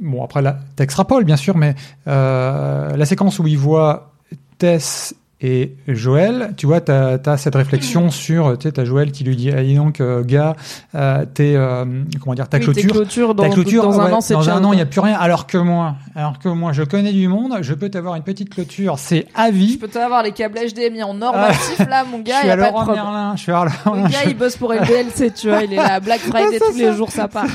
bon après là, t'extrapoles bien sûr, mais euh, la séquence où il voit Tess et Joël, tu vois, t'as as cette réflexion sur, tu sais, t'as Joël qui lui dit, ah, dis donc, euh, gars, euh, t'es, euh, comment dire, ta Oui, clôture, dans, ta clôture, dans un an, c'est dans un an, il y a plus rien. Alors que moi, alors que moi, je connais du monde, je peux t'avoir une petite clôture, c'est à Je vie. peux t'avoir les câbles HDMI en or Ah. là, mon Je gars, y a à pas de problème. Merlin, je suis à Laurent Le gars, il bosse pour LBLC, tu vois, il est là, Black Friday tous les jours, ça part.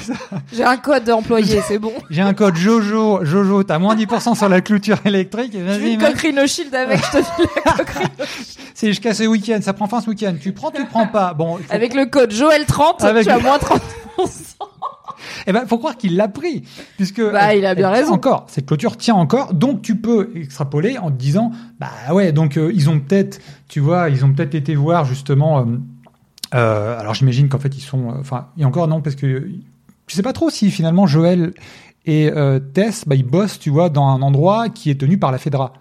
J'ai un code employé, c'est bon. J'ai un code Jojo, Jojo, t'as moins 10% sur la clôture électrique. J'ai Vas-y, une mec. coque Rhino Shield avec, je te C'est jusqu'à ce week-end, ça prend fin ce week-end. Tu prends, tu prends pas. Bon, faut- Avec le code Joël30, Avec tu as moins 30%. eh ben, faut croire qu'il l'a pris, puisque Bah, il a bien elle tient raison. Encore, cette clôture tient encore, donc tu peux extrapoler en te disant, bah ouais, donc euh, ils ont peut-être, tu vois, ils ont peut-être été voir justement. euh, euh, alors j'imagine qu'en fait ils sont, euh, enfin, et encore non, parce que je sais pas trop si finalement Joël et euh, Tess, bah ils bossent, tu vois, dans un endroit qui est tenu par la Fedra.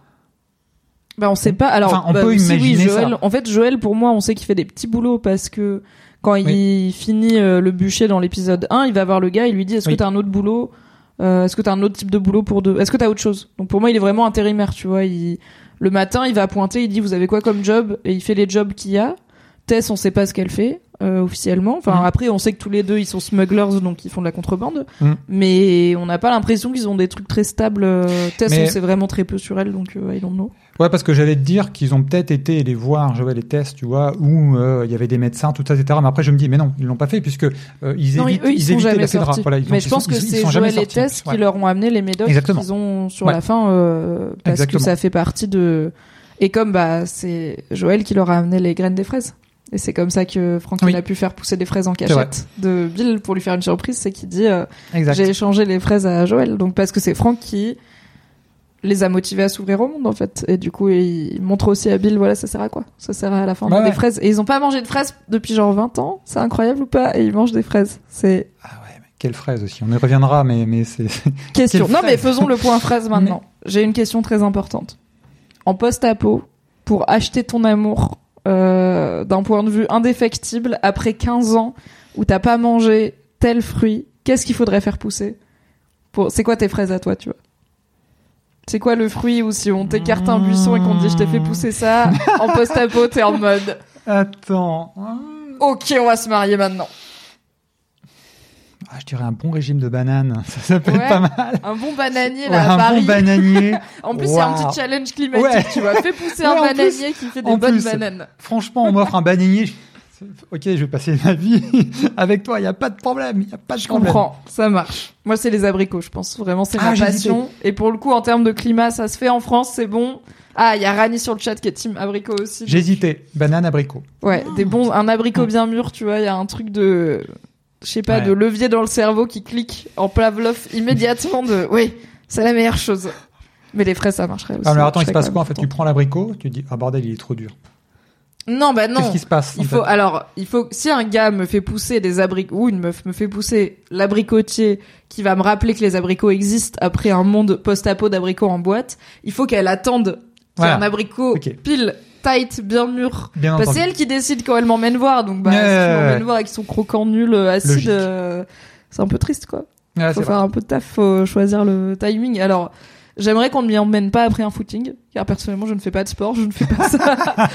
Bah, on sait pas. Alors, Enfin, on bah, peut oui, imaginer Joël. ça. En fait, Joël, pour moi, on sait qu'il fait des petits boulots parce que quand il finit euh, le bûcher dans l'épisode 1, il va voir le gars, il lui dit, est-ce que t'as un autre boulot? Euh, est-ce que t'as un autre type de boulot pour deux? Est-ce que t'as autre chose? Donc, pour moi, il est vraiment intérimaire, tu vois. Il, le matin, il va pointer, il dit, vous avez quoi comme job? Et il fait les jobs qu'il y a. Tess, on sait pas ce qu'elle fait. euh, officiellement. Enfin, Mhm. après, on sait que tous les deux, ils sont smugglers, donc ils font de la contrebande. Mhm. Mais on n'a pas l'impression qu'ils ont des trucs très stables. euh, Tess, Mais- on sait vraiment très peu sur elle, donc euh, I don't know. Ouais, parce que j'allais te dire qu'ils ont peut-être été les voir, Joël et Tess, tu vois, où euh, il y avait des médecins, tout ça, etc. Mais après, je me dis, mais non, ils l'ont pas fait puisque euh, ils Non, évitent, eux, ils, sont évitaient jamais la. Voilà, ils ont- mais je ils pense sont- que ils- ils c'est Joël et Tess ouais. qui leur ont amené les médocs Exactement. qu'ils ont sur Ouais. la fin euh, parce Exactement. que ça fait partie de et comme bah c'est Joël qui leur a amené les graines des fraises et c'est comme ça que Franklin Oui. a pu faire pousser des fraises en cachette de Bill pour lui faire une surprise c'est qu'il dit euh, j'ai échangé les fraises à Joël donc parce que c'est Franck qui les a motivés à s'ouvrir au monde en fait et du coup il montre aussi à Bill voilà ça sert à quoi? Ça sert à la fin Ouais, des fraises et ils ont pas mangé de fraises depuis genre 20 ans? C'est incroyable ou pas? Et ils mangent des fraises c'est Ah ouais, mais quelle fraise aussi. On y reviendra, mais, mais c'est. Question. Non, mais faisons le point fraise maintenant. J'ai une question très importante. En post-apo, pour acheter ton amour euh, d'un point de vue indéfectible, après 15 ans où t'as pas mangé tel fruit, qu'est-ce qu'il faudrait faire pousser? Pour... C'est quoi tes fraises à toi, tu vois? C'est quoi le fruit où si on t'écarte un buisson et qu'on te dit je t'ai fait pousser ça, en post-apo, t'es en mode Attends. ok, on va se marier maintenant. Ah, je dirais un bon régime de bananes. Ça, ça peut Ouais. être pas mal. Un bon bananier Ouais, là à un Paris. bon bananier. En plus, il y a un petit challenge climatique, Ouais. tu vois. Fais pousser Ouais, un plus- bananier qui fait des bonnes plus, bananes. Franchement, on m'offre un bananier. Ok, je vais passer ma vie avec toi. Il y a pas de problème. Il y a pas de Je problème. comprends, ça marche. Moi, c'est les abricots, je pense. Vraiment, c'est Ah, ma j'hésitais. passion. Et pour le coup, en termes de climat, ça se fait en France, c'est bon. Ah, il y a Rani sur le chat qui est team abricot aussi. J'hésitais. Banane, abricot. Ouais, des bons, un abricot bien mûr, tu vois, il y a un truc de, je sais pas, Ouais. de levier dans le cerveau qui clique en Pavlov immédiatement de, oui, c'est la meilleure chose. Mais les fraises, ça marcherait aussi. Ah, alors attends, il se passe quoi en fait? Tu prends l'abricot, tu dis ah bordel, il est trop dur. Non, bah non. Qu'est-ce qui se passe Il faut fait? alors il faut si un gars me fait pousser des abricots ou une meuf me fait pousser l'abricotier qui va me rappeler que les abricots existent après un monde post-apo d'abricots en boîte, il faut qu'elle attende qu'il y ait Voilà. un abricot pile tight bien mûr. Bien Bah, c'est elle qui décide quand elle m'emmène voir donc bah Ouais, si tu m'emmènes voir avec son croquant nul euh, acide euh, c'est un peu triste quoi. Ouais, faut faire vrai. un peu de taf, faut choisir le timing. Alors J'aimerais qu'on ne m'y emmène pas après un footing, car personnellement je ne fais pas de sport, je ne fais pas ça.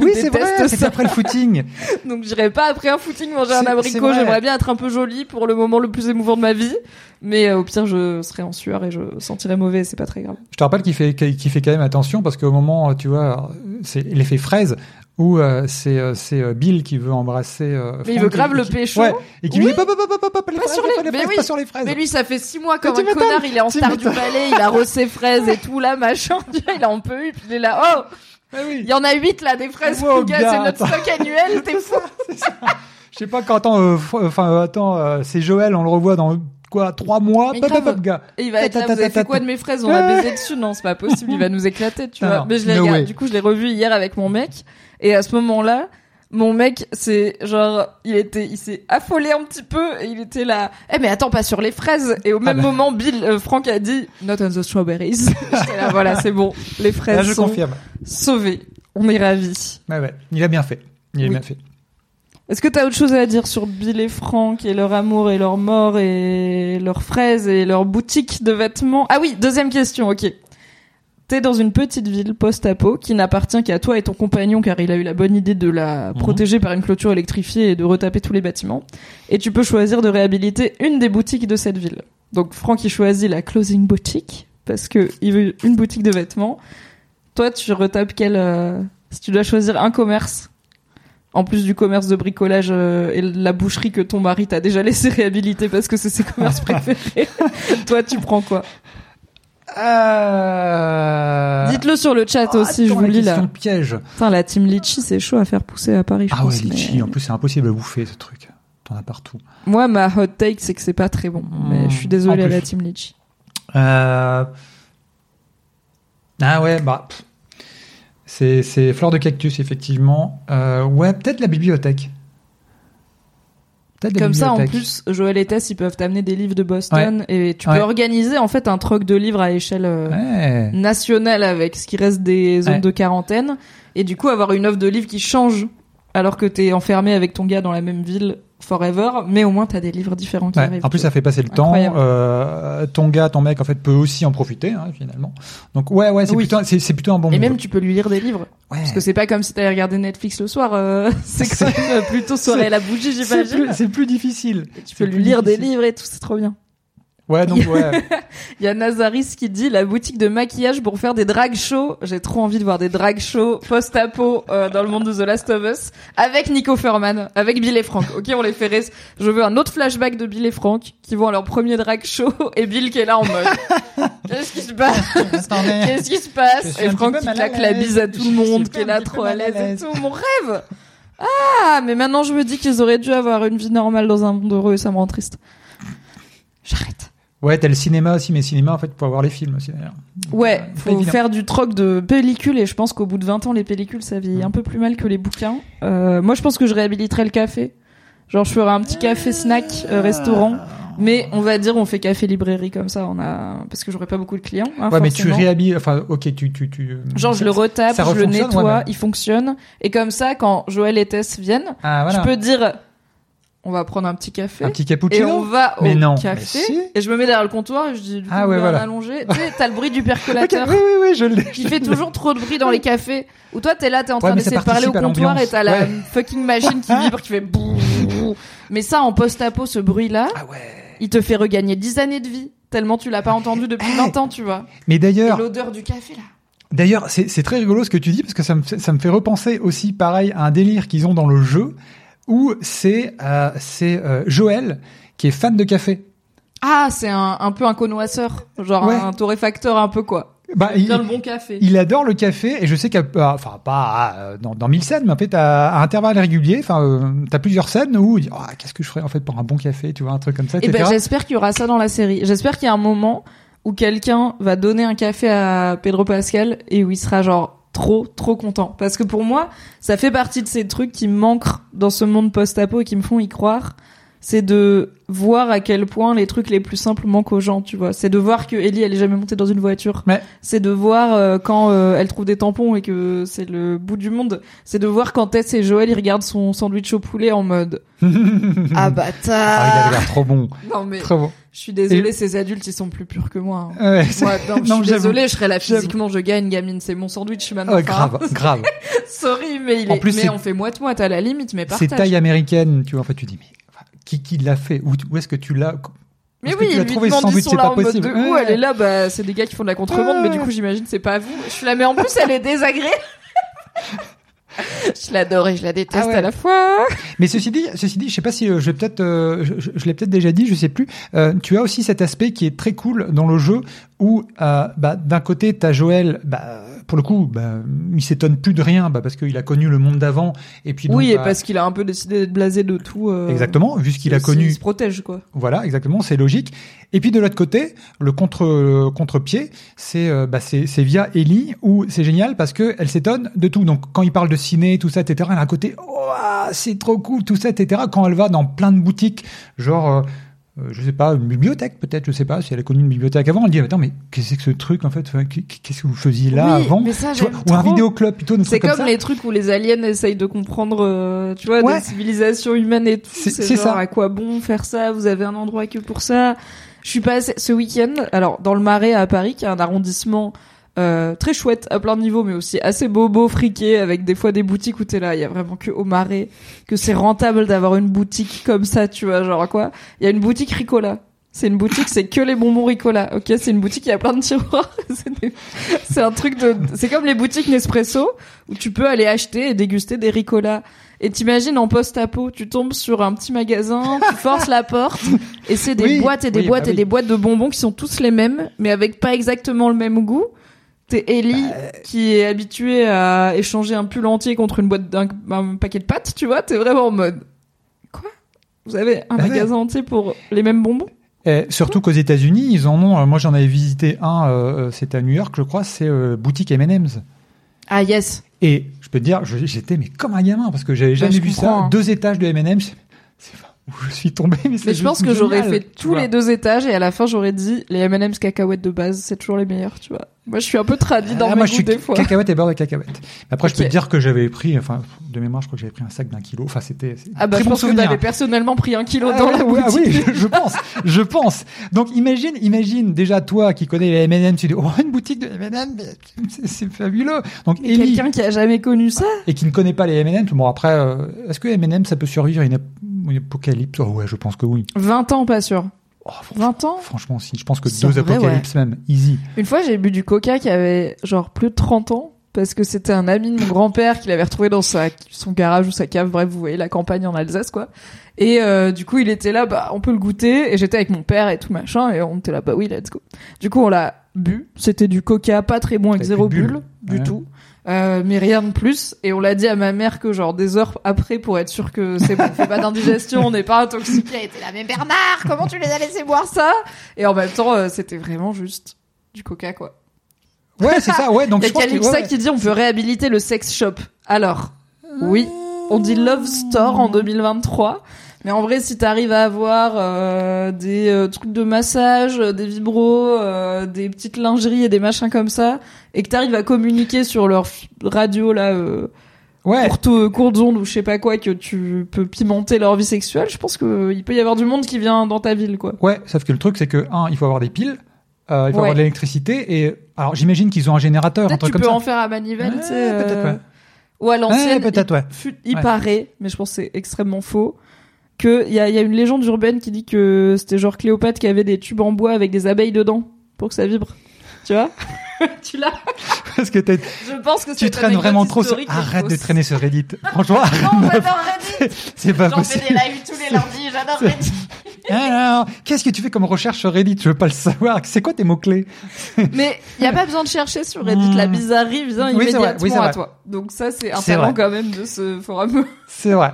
Oui, c'est vrai, c'est après le footing. Donc j'irai pas après un footing manger un abricot. J'aimerais bien être un peu jolie pour le moment le plus émouvant de ma vie, mais euh, au pire je serai en sueur et je sentirai mauvais. C'est pas très grave. Je te rappelle qu'il fait, qu'il fait quand même attention parce qu'au moment, tu vois, c'est l'effet fraise où euh, c'est euh, c'est euh, Bill qui veut embrasser. euh, Mais il veut grave et le pécho. Ouais, et qui lui dit pop, pop, pop, pop, les Pas fraises, sur pas les- les mais fraises, oui. pas sur les fraises. Mais lui, ça fait six mois comme Mais un connard. Il est en star du ballet, il a reçu ses fraises et tout là, machin. Il en peut eu. Puis il est là. Oh, oui. il y en a huit là des fraises. Wow, gars, c'est notre stock annuel. T'es fou. Je sais pas quand euh, enfin euh, attends, euh, c'est Joël, on le revoit dans quoi trois mois, Mais pop, pop, gars. Et il va être là. Vous avez fait quoi de mes fraises? On va baiser dessus? Non, c'est pas possible. Il va nous éclater. Tu vois. Alors, Mais je l'ai regardé. Du coup, je l'ai revu hier avec mon mec. Et à ce moment-là. Mon mec, c'est genre, il était, il s'est affolé un petit peu et il était là. Eh mais attends, pas sur les fraises. Et au même bah. moment, Bill, euh, Franck a dit, not on the strawberries. Là, voilà, c'est bon, les fraises Là, je sont confirme. sauvées. On est ravis. Ouais, ouais, il a bien fait. Il a bien fait. Est-ce que t'as autre chose à dire sur Bill et Franck et leur amour et leur mort et leurs fraises et leur boutique de vêtements? Ah oui, deuxième question, ok. T'es dans une petite ville post-apo qui n'appartient qu'à toi et ton compagnon car il a eu la bonne idée de la Mhm. protéger par une clôture électrifiée et de retaper tous les bâtiments. Et tu peux choisir de réhabiliter une des boutiques de cette ville. Donc Franck il choisit la closing boutique parce que il veut une boutique de vêtements. Toi tu retapes quel euh, si tu dois choisir un commerce? En plus du commerce de bricolage euh, et la boucherie que ton mari t'a déjà laissé réhabiliter parce que c'est ses commerces préférés. Toi, tu prends quoi? Euh... Dites-le sur le chat Ah, aussi, je vous la lis là. piège. Putain, la team litchi, c'est chaud à faire pousser à Paris, je Ah ouais, pense. litchi. mais- En plus, c'est impossible à bouffer ce truc. T'en as partout. Moi, ma hot take, c'est que c'est pas très bon. Mais je suis désolée En à la team litchi. Euh... Ah ouais, bah. pff. C'est, c'est fleur de cactus, effectivement. Euh, ouais, peut-être la bibliothèque. La Comme ça, en plus, Joël et Tess, ils peuvent t'amener des livres de Boston et tu Ouais. peux organiser en fait un troc de livres à échelle euh, Ouais. nationale avec ce qui reste des zones de quarantaine et du coup avoir une offre de livres qui change alors que t'es enfermé avec ton gars dans la même ville forever, mais au moins t'as des livres différents qui Ouais, arrivent. en plus, ça fait passer le temps. Euh, ton gars, ton mec, en fait, peut aussi en profiter, hein, finalement. Donc, ouais, ouais, c'est Oui. plutôt, c'est, plutôt un bon Et move. même tu peux lui lire des livres. Ouais. Parce que c'est pas comme si t'allais regarder Netflix le soir. euh, c'est quand C'est- même plutôt soirée à la bougie, c'est j'imagine. c'est plus difficile. Et Tu peux lui lire des livres et tout, c'est trop bien. Ouais, donc, ouais. Il y a Nazaris qui dit la boutique de maquillage pour faire des drag shows. J'ai trop envie de voir des drag shows post-apo euh, dans le monde de The Last of Us avec Nico Furman, avec Bill et Frank. Ok, on les fait. res- Je veux un autre flashback de Bill et Frank qui vont à leur premier drag show et Bill qui est là en mode qu'est-ce qui se passe. Qu'est-ce qui se passe? Et Frank qui claque la bise à tout Je le monde, qui est là trop à l'aise et tout. Mon rêve. Ah, mais maintenant je me dis qu'ils auraient dû avoir une vie normale dans un monde heureux et ça me rend triste. J'arrête. Ouais, t'as le cinéma aussi, mais cinéma, en fait, pour avoir les films aussi, d'ailleurs. Ouais, Euh, faut faire du troc de pellicules et je pense qu'au bout de 20 ans, les pellicules, ça vieillit un peu plus mal que les bouquins. Euh, moi, je pense que je réhabiliterais le café. Genre, je ferais un petit café snack euh, restaurant. Mais on va dire, on fait café librairie comme ça, on a parce que j'aurais pas beaucoup de clients. hein, Ouais, mais tu réhabilles, enfin, ok, tu, tu, tu. Genre, je le retape, je le nettoie, ouais, mais- il fonctionne. Et comme ça, quand Joël et Tess viennent, Ah, voilà. je peux dire, on va prendre un petit café. Un petit Et cappuccino. on va Mais au non, café. mais si. Et je me mets derrière le comptoir et je dis, du coup, Ah ouais, voilà. allongé. Tu sais, t'as le bruit du percolateur. oui, oui, oui, je l'ai. qui fait toujours trop de bruit dans les cafés. Ou toi, t'es là, t'es en train Ouais, d'essayer de parler au comptoir et t'as la Ouais. fucking machine qui vibre, qui fait bouh. Mais ça, en post-apo, ce bruit-là, Ah il te fait regagner 10 années de vie. Tellement tu l'as pas entendu depuis Hey. 20 ans, tu vois. Mais Et d'ailleurs, l'odeur du café, là. D'ailleurs, c'est très rigolo ce que tu dis parce que ça me, ça me fait repenser aussi pareil à un délire qu'ils ont dans le jeu où c'est euh, c'est euh, Joël qui est fan de café. Ah, c'est un, un peu un connoisseur. Genre Ouais. un torréfacteur un peu, quoi. Bah, il, le bon café. il adore le café et je sais qu'à enfin pas euh, dans, dans mille scènes, mais en fait à, à intervalles réguliers, enfin euh, t'as plusieurs scènes où il dit Ah, qu'est-ce que je ferais en fait pour un bon café, tu vois un truc comme ça, Et etc. ben, j'espère qu'il y aura ça dans la série. J'espère qu'il y a un moment où quelqu'un va donner un café à Pedro Pascal et où il sera genre trop trop content. Parce que pour moi ça fait partie de ces trucs qui me manquent dans ce monde post-apo et qui me font y croire. C'est de voir à quel point les trucs les plus simples manquent aux gens tu vois. C'est de voir que Ellie elle est jamais montée dans une voiture. Ouais. c'est de voir euh, quand euh, elle trouve des tampons et que c'est le bout du monde. C'est de voir quand Tess et Joël ils regardent son sandwich au poulet en mode ah Ah, il bâtard avait l'air trop bon, non mais trop bon. Je suis désolée, Et- ces adultes, ils sont plus purs que moi. hein. Ouais, c'est- Moi, non, je Non, suis j'avoue. désolée, je serais là physiquement, je gagne, gamine, c'est mon sandwich maintenant. Ouais, grave, grave. Sorry, mais il En est, plus, mais c'est- on fait moite-moite à la limite, mais C'est partage. taille américaine, tu vois. En fait, tu dis, mais enfin, qui, qui l'a fait? Où, où est-ce que tu l'as? Mais oui, tu il as lui trouvé ce demande, ils sandwich, sont c'est là en mode de où elle est là, bah, c'est des gars qui font de la contrebande, mais du coup, j'imagine, c'est pas vous. Je suis là, mais en plus, elle est désagréable. je l'adore et je la déteste Ah ouais. à la fois. Mais ceci dit, ceci dit, je sais pas si euh, je vais peut-être, euh, je, je- je l'ai peut-être déjà dit, je sais plus. euh, tu as aussi cet aspect qui est très cool dans le jeu où, euh, bah, d'un côté, t'as Joël, bah, pour le coup, bah, il s'étonne plus de rien, bah, parce qu'il a connu le monde d'avant, et puis donc, oui, et bah, parce qu'il a un peu décidé d'être blasé de tout. euh, exactement, vu ce qu'il a connu, Il se protège, quoi. Voilà, exactement, c'est logique. Et puis de l'autre côté, le contre le contre-pied, c'est euh, bah, c'est via Ellie où c'est génial parce que elle s'étonne de tout. Donc quand il parle de ciné, tout ça, etc. Elle a un côté, oh, ah, c'est trop cool, tout ça, etc. Quand elle va dans plein de boutiques, genre euh, je sais pas, une bibliothèque peut-être, je sais pas si elle a connu une bibliothèque avant. Elle dit attends mais qu'est-ce que c'est que ce truc en fait Enfin, Qu'est-ce que vous faisiez là Oui, avant mais ça, vois, Ou un vidéoclub plutôt, C'est comme, les trucs où les aliens essayent de comprendre, euh, tu vois, Ouais. des civilisations humaines et tout. C'est- genre, ça. à quoi bon faire ça? Vous avez un endroit que pour ça? Je suis passée ce week-end, alors dans le Marais à Paris, qui est un arrondissement euh, très chouette à plein de niveaux, mais aussi assez bobo, friqué, avec des fois des boutiques où t'es là, il y a vraiment que au Marais que c'est rentable d'avoir une boutique comme ça, tu vois, genre quoi Il y a une boutique Ricola. C'est une boutique, c'est que les bonbons Ricola. Ok, c'est une boutique, il y a plein de tiroirs. C'est des- c'est un truc de, c'est comme les boutiques Nespresso où tu peux aller acheter et déguster des Ricola. Et t'imagines en post-apo, tu tombes sur un petit magasin, tu forces la porte et c'est des Oui, boîtes et des oui, boîtes bah et oui. des boîtes de bonbons qui sont tous les mêmes, mais avec pas exactement le même goût. T'es Ellie Bah, qui est habituée à échanger un pull entier contre une boîte d'un un paquet de pâtes, tu vois, t'es vraiment en mode quoi? Vous avez un Bah ouais. magasin entier pour les mêmes bonbons? Et surtout qu'aux États-Unis, ils en ont. euh, Moi, j'en avais visité un. euh, C'était à New York, je crois. C'est euh, boutique M&M's. Ah yes. Et je peux te dire, j'étais mais comme un gamin parce que j'avais jamais je vu ça. hein. Deux étages de M&M's. C'est où je suis tombé, mais c'est Mais je pense que j'aurais fait tous les deux étages et à la fin j'aurais dit les M&M's cacahuètes de base, c'est toujours les meilleurs, tu vois. Moi je suis un peu tradie dans Ah, mes moi, goûts je suis des fois. cacahuète et beurre de cacahuète. Mais après, je peux te dire que j'avais pris, enfin, de mémoire, je crois que j'avais pris un sac d'un kilo. Enfin, c'était. Ah bah très je bon pense que souvenir. t'avais personnellement pris un kilo Ah dans la ouais, boutique. ah oui, je pense, je pense. Donc imagine, imagine déjà toi qui connais les M&M, tu dis oh une boutique de M&M, c'est- fabuleux. Donc Quelqu'un qui a jamais connu ça et qui ne connaît pas les M&M, bon après, euh, est-ce que M&M ça peut survivre à une apocalypse? Oh ouais, je pense que oui. 20 ans pas sûr. Oh, franchement, 20 ans franchement, si, je pense que deux vrai, apocalypses même, easy. Une fois j'ai bu du coca qui avait genre plus de 30 ans parce que c'était un ami de mon grand-père qui l'avait retrouvé dans sa, son garage ou sa cave, bref vous voyez la campagne en Alsace quoi. Et euh, du coup il était là, bah on peut le goûter et j'étais avec mon père et tout machin et on était là, bah oui let's go. Du coup on l'a bu, c'était du coca pas très bon avec zéro bulle, du Ouais. tout. Euh, mais rien de plus et on l'a dit à ma mère que genre des heures après pour être sûr que c'est bon, on fait pas d'indigestion, on n'est pas intoxiqué. Elle était là mais Bernard, comment tu les as laissés boire ça? Et en même temps euh, c'était vraiment juste du coca quoi. Ouais, c'est ça, ouais. Donc Il y a pense que, Calixa ouais, ouais. qui dit on peut réhabiliter le sex shop. Alors, oui, on dit Love Store en 2023. Mais en vrai, si t'arrives à avoir euh, des euh, trucs de massage, euh, des vibros, euh, des petites lingeries et des machins comme ça, et que t'arrives à communiquer sur leur radio là, euh, ouais. courte, euh, courte onde ou je sais pas quoi, que tu peux pimenter leur vie sexuelle, je pense que euh, il peut y avoir du monde qui vient dans ta ville, quoi. Ouais, sauf que le truc, c'est que, un, il faut avoir des piles, euh, il faut Ouais. avoir de l'électricité, et alors j'imagine qu'ils ont un générateur, un truc tu comme peux ça. en faire à manivelle, Ouais, tu sais. euh, peut-être, ouais. Ou à l'ancienne. Peut-être, il- ouais. il Ouais. paraît, mais je pense que c'est extrêmement faux, que il y a, il y a une légende urbaine qui dit que c'était genre Cléopâtre qui avait des tubes en bois avec des abeilles dedans pour que ça vibre. Tu vois Tu l'as Parce que t'es- Je pense que tu traînes vraiment trop sur... Arrête de traîner sur Reddit. Franchement, arrête, Non, j'adore Reddit c'est pas J'en fais possible. des lives tous les lundis, j'adore Reddit Alors, qu'est-ce que tu fais comme recherche sur Reddit? Je veux pas le savoir. C'est quoi tes mots-clés? Mais il n'y a pas besoin de chercher sur Reddit, la bizarrerie vient Hmm. Oui, immédiatement oui, à toi. Donc ça, c'est un talent quand même de ce forum. C'est vrai.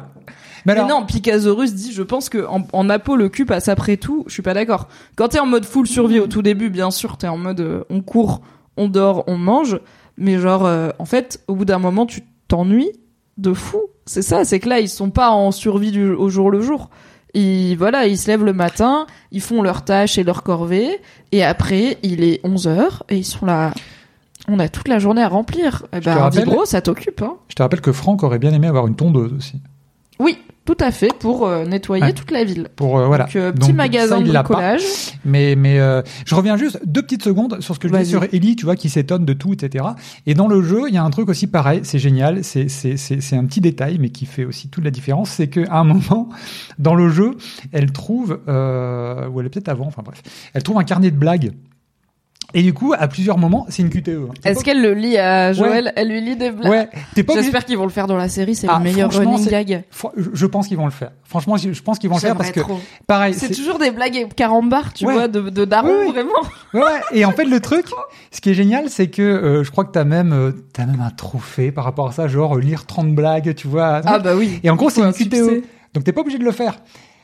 Mais Mais alors, non, Picasaurus dit, je pense que en, en Apo, le cul passe après tout. Je suis pas d'accord. Quand t'es en mode full survie au tout début, bien sûr, t'es en mode euh, on court, on dort, on mange. Mais genre, euh, en fait, au bout d'un moment, tu t'ennuies de fou. C'est ça, c'est que là, ils sont pas en survie du, au jour le jour. Ils, voilà, ils se lèvent le matin, ils font leurs tâches et leurs corvées, et après, il est 11 heures, et ils sont là. On a toute la journée à remplir. Eh ben, vibro, ça t'occupe, hein. je te rappelle que Franck aurait bien aimé avoir une tondeuse aussi. Oui, Tout à fait, pour euh, nettoyer Ouais. toute la ville. Pour euh, voilà. Donc, euh, petit Donc, magasin ça, de bricolage. Mais mais euh, je reviens juste deux petites secondes sur ce que je disais sur Ellie, tu vois, qui s'étonne de tout, etc. Et dans le jeu, il y a un truc aussi pareil, c'est génial, c'est c'est c'est un petit détail, mais qui fait aussi toute la différence, c'est qu'à un moment dans le jeu, elle trouve, ou elle est peut-être avant, enfin bref, elle trouve un carnet de blagues. Et du coup, à plusieurs moments, c'est une QTE. hein. Est-ce pas- qu'elle le lit à Joël? Elle lui lit des blagues Ouais, t'es pas obligé- J'espère qu'ils vont le faire dans la série, c'est Ah, le meilleur running gag. Je- pense qu'ils vont le faire. Franchement, je pense qu'ils vont le faire parce que, pareil, C'est toujours des blagues et carambars, tu Ouais. vois, de, de daron, Oui, oui. vraiment. Ouais. Et en fait, le truc, ce qui est génial, c'est que euh, je crois que t'as même, euh, t'as même un trophée par rapport à ça, genre euh, lire 30 blagues, tu vois. Ah bah oui. Et en gros, c'est une un QTE. succès. Donc t'es pas obligé de le faire.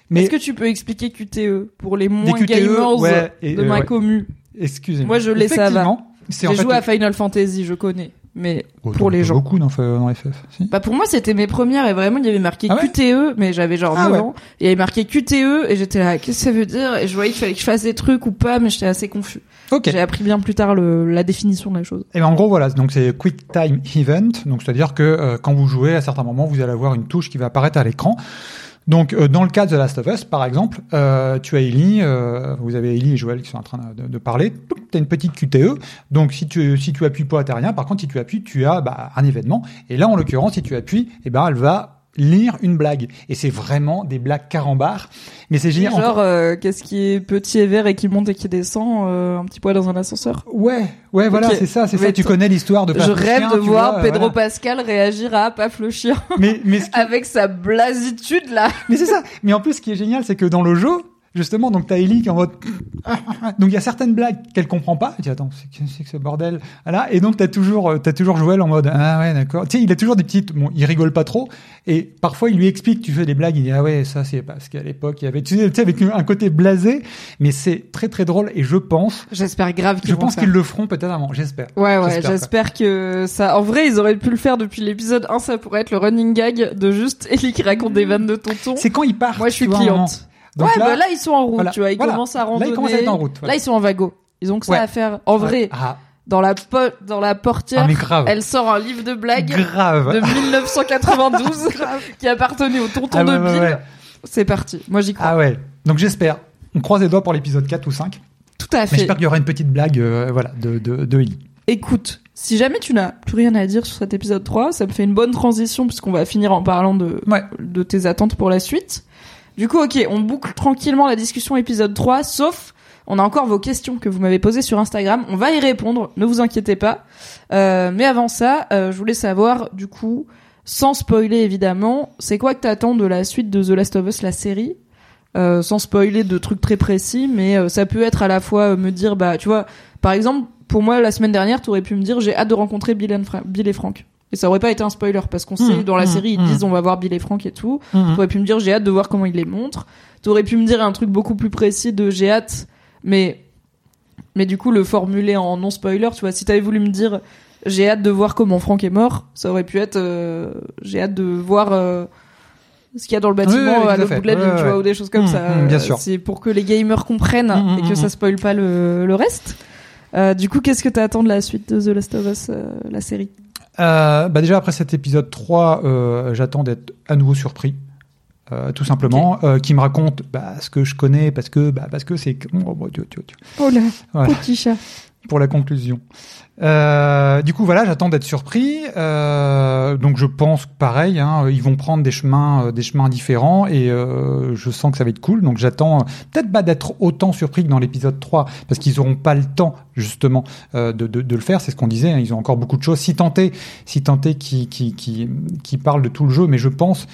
Mais Est-ce que tu peux expliquer QTE pour les moins QTE, gamers ouais, et, de ma commu? Excusez-moi. Moi, je l'ai, ça va. J'ai joué à Final Fantasy, je connais. Mais Oh, pour les gens. Beaucoup dans, dans FF. Si. Bah pour moi c'était mes premières et vraiment il y avait marqué Ah ouais QTE mais j'avais genre Ah 9 ouais. ans il y avait marqué QTE et j'étais là qu'est-ce que ça veut dire? Et je voyais qu'il fallait que je fasse des trucs ou pas mais j'étais assez confus. J'ai appris bien plus tard le, la définition de la chose. Et ben en gros voilà, donc c'est Quick Time Event, donc c'est-à-dire que euh, quand vous jouez, à certains moments, vous allez avoir une touche qui va apparaître à l'écran. Donc euh, dans le cas de The Last of Us, par exemple, euh, tu as Ellie, euh, vous avez Ellie et Joël qui sont en train de, parler. Tu as une petite QTE. Donc si tu si tu appuies pas, t'as rien. Par contre, si tu appuies, tu as bah, un événement. Et là, en l'occurrence, si tu appuies, eh ben elle va lire une blague. Et c'est vraiment des blagues carambars. Mais c'est génial. Genre euh, qu'est-ce qui est petit et vert et qui monte et qui descend euh, un petit poids dans un ascenseur. Ouais, ouais, voilà, c'est ça, c'est ça. Tu connais l'histoire de Je Paf le rêve chien, de voir vois, Pedro voilà. Pascal réagir à Paf le chien Mais mais qui- avec sa blasitude là. Mais c'est ça. Mais en plus, ce qui est génial, c'est que dans le jeu, justement, donc t'as Ellie qui est en mode, donc il y a certaines blagues qu'elle comprend pas. Elle dit attends, c'est que ce bordel, voilà. Et donc t'as toujours, euh, t'as toujours Joël en mode ah ouais d'accord. Tu sais, il a toujours des petites, bon, il rigole pas trop. Et parfois, il lui explique, tu fais des blagues, il dit ah ouais, ça c'est parce qu'à l'époque il y avait, tu sais, avec un côté blasé. Mais c'est très très drôle et je pense, J'espère grave qu'ils je pense qu'ils le feront peut-être avant. J'espère. Ouais, ouais, J'espère, que ça. En vrai, ils auraient pu le faire depuis l'épisode 1, ça pourrait être le running gag de juste Ellie qui raconte des vannes de tonton. C'est quand il part. Moi, je suis cliente. Donc ouais, là, bah là, ils sont en route, voilà, tu vois, ils voilà. commencent à Là, randonner. ils commencent à être en route, voilà. Là, ils sont en vago. Ils ont que ça Ouais. à faire. En vrai, ah, dans la po- dans la portière, ah, elle sort un livre de blagues grave. de 1992 qui appartenait au tonton Ah de ouais, Bill. ouais. C'est parti. Moi, j'y crois. Ah ouais. Donc j'espère. On croise les doigts pour l'épisode 4 ou 5. Tout à fait. j'espère qu'il y aura une petite blague euh, voilà, de, de, de Ellie. Écoute, si jamais tu n'as plus rien à dire sur cet épisode 3, ça me fait une bonne transition puisqu'on va finir en parlant de, Ouais. de tes attentes pour la suite. Du coup, ok, on boucle tranquillement la discussion épisode 3, sauf on a encore vos questions que vous m'avez posées sur Instagram. On va y répondre, ne vous inquiétez pas. Euh, mais avant ça, euh, je voulais savoir, du coup, sans spoiler évidemment, c'est quoi que t'attends de la suite de The Last of Us, la série? Euh, sans spoiler de trucs très précis, mais ça peut être à la fois me dire, bah, tu vois, par exemple, pour moi, la semaine dernière, t'aurais pu me dire, j'ai hâte de rencontrer Bill et Frank. Et ça aurait pas été un spoiler, parce qu'on sait, Mmh, dans la mmh, série, ils mmh. disent, on va voir Bill et Frank et tout. T'aurais pu me dire, j'ai hâte de voir comment ils les montrent. T'aurais pu me dire un truc beaucoup plus précis de, j'ai hâte, mais, mais du coup, le formuler en non spoiler, tu vois, si t'avais voulu me dire, j'ai hâte de voir comment Frank est mort, ça aurait pu être, euh, j'ai hâte de voir, euh, ce qu'il y a dans le bâtiment Oui, oui, tout à l'autre bout de la ville, tu vois, ou des choses comme Mmh, ça. mmh, bien sûr. C'est pour que les gamers comprennent Mmh, et que ça spoile pas le, le reste. Euh, du coup, qu'est-ce que t'attends de la suite de The Last of Us, euh, la série? Euh, bah déjà après cet épisode 3, euh, j'attends d'être à nouveau surpris. Euh, tout simplement, euh, qui me raconte bah, ce que je connais parce que bah, parce que c'est oh, bon, Dieu, Dieu, Dieu. Oh là, Voilà. petit chat. Pour la conclusion. Euh, du coup, voilà, j'attends d'être surpris. Euh, donc, je pense pareil, hein, ils vont prendre des chemins, euh, des chemins différents, et euh, je sens que ça va être cool. Donc, j'attends euh, peut-être pas d'être autant surpris que dans l'épisode 3, parce qu'ils auront pas le temps justement de, de, de le faire. C'est ce qu'on disait. hein, ils ont encore beaucoup de choses. Si tenté, si tenté, qui qui qui qui parlent de tout le jeu, mais je pense,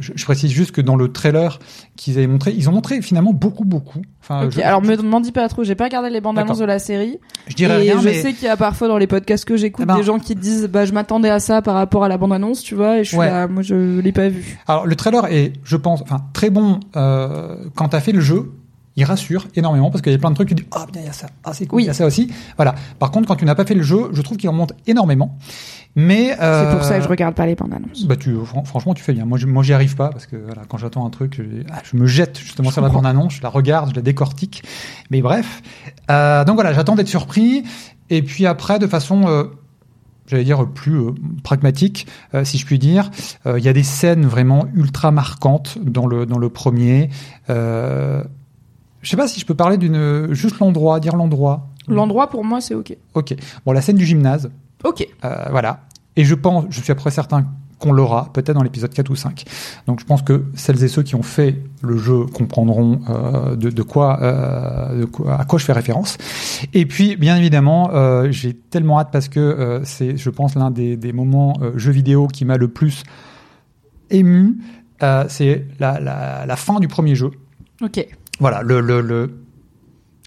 je, je précise juste que dans le trailer qu'ils avaient montré, ils ont montré finalement beaucoup, beaucoup. Enfin, je, alors me m'en dis pas trop, j'ai pas regardé les bandes annonces de la série. je dirais et rien, je mais sais qu'il y a parfois dans les podcasts que j'écoute Eh ben- des gens qui disent bah je m'attendais à ça par rapport à la bande annonce, tu vois, et je suis Ouais. là, moi je l'ai pas vu. Alors le trailer est, je pense, enfin très bon euh, quand t'as fait le jeu. Il rassure énormément parce qu'il y a plein de trucs. Tu dis ah bien il y a ça, ah c'est cool, Oui. il y a ça aussi. Voilà. Par contre, quand tu n'as pas fait le jeu, je trouve qu'il remonte énormément. Mais euh, C'est pour ça que je regarde pas les bandes annonces. Bah tu, fran- franchement, tu fais bien. Moi, je, moi, j'y arrive pas parce que voilà, quand j'attends un truc, je, ah, je me jette justement Je sur la bande annonce, je la regarde, je la décortique. Mais bref, Euh, donc voilà, j'attends d'être surpris. Et puis après, de façon, euh, j'allais dire plus euh, pragmatique, euh, si je puis dire. Euh, Il y a des scènes vraiment ultra marquantes dans le dans le premier. Je sais pas si je peux parler d'une juste l'endroit, dire l'endroit. L'endroit pour moi c'est ok. Ok. Bon, la scène du gymnase, Ok. euh, voilà. Et je pense, je suis après certain qu'on l'aura, peut-être dans l'épisode 4 ou 5. Donc je pense que celles et ceux qui ont fait le jeu comprendront euh, de, de quoi, euh, de quoi, à quoi je fais référence. Et puis, bien évidemment, euh, j'ai tellement hâte parce que c'est, je pense, l'un des, des moments jeux vidéo qui m'a le plus ému. C'est la, la, la fin du premier jeu. Ok. Voilà, le, le, le,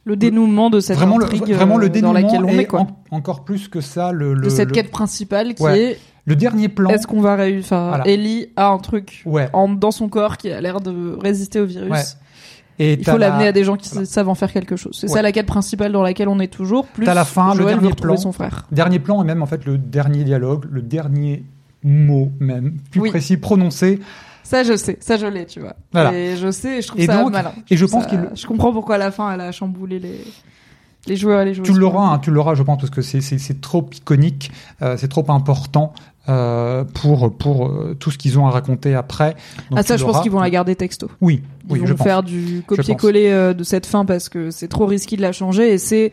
Le dénouement de cette vraiment, le, intrigue vraiment le euh, dans dénouement laquelle on est quoi. en- encore plus que ça, le, le, de cette le- quête principale qui Ouais. est le dernier plan. est-ce qu'on va réussir enfin Voilà. Ellie a un truc Ouais. en, dans son corps qui a l'air de résister au virus. Ouais. Et Il faut la- l'amener à des gens qui voilà. savent en faire quelque chose. C'est ça la quête principale dans laquelle on est toujours. Plus T'as la fin, le Joël dernier plan. son frère. Dernier plan et même en fait le dernier dialogue, le dernier mot même, plus Oui. précis prononcé. Ça, je sais. Ça, je l'ai, tu vois. Voilà. Et je sais, et je trouve Et ça donc- malin. et je pense ça- qu'il- Je comprends pourquoi à la fin, elle a chamboulé les, les joueurs et les joueuses. Tu l'auras, hein, tu l'auras, je pense, parce que c'est trop iconique, euh, c'est trop important euh, pour pour euh, tout ce qu'ils ont à raconter après. Donc, Ah, ça, je pense qu'ils vont la garder texto. Oui, Ils oui, vont je pense. faire du copier-coller de cette fin parce que c'est trop risqué de la changer et c'est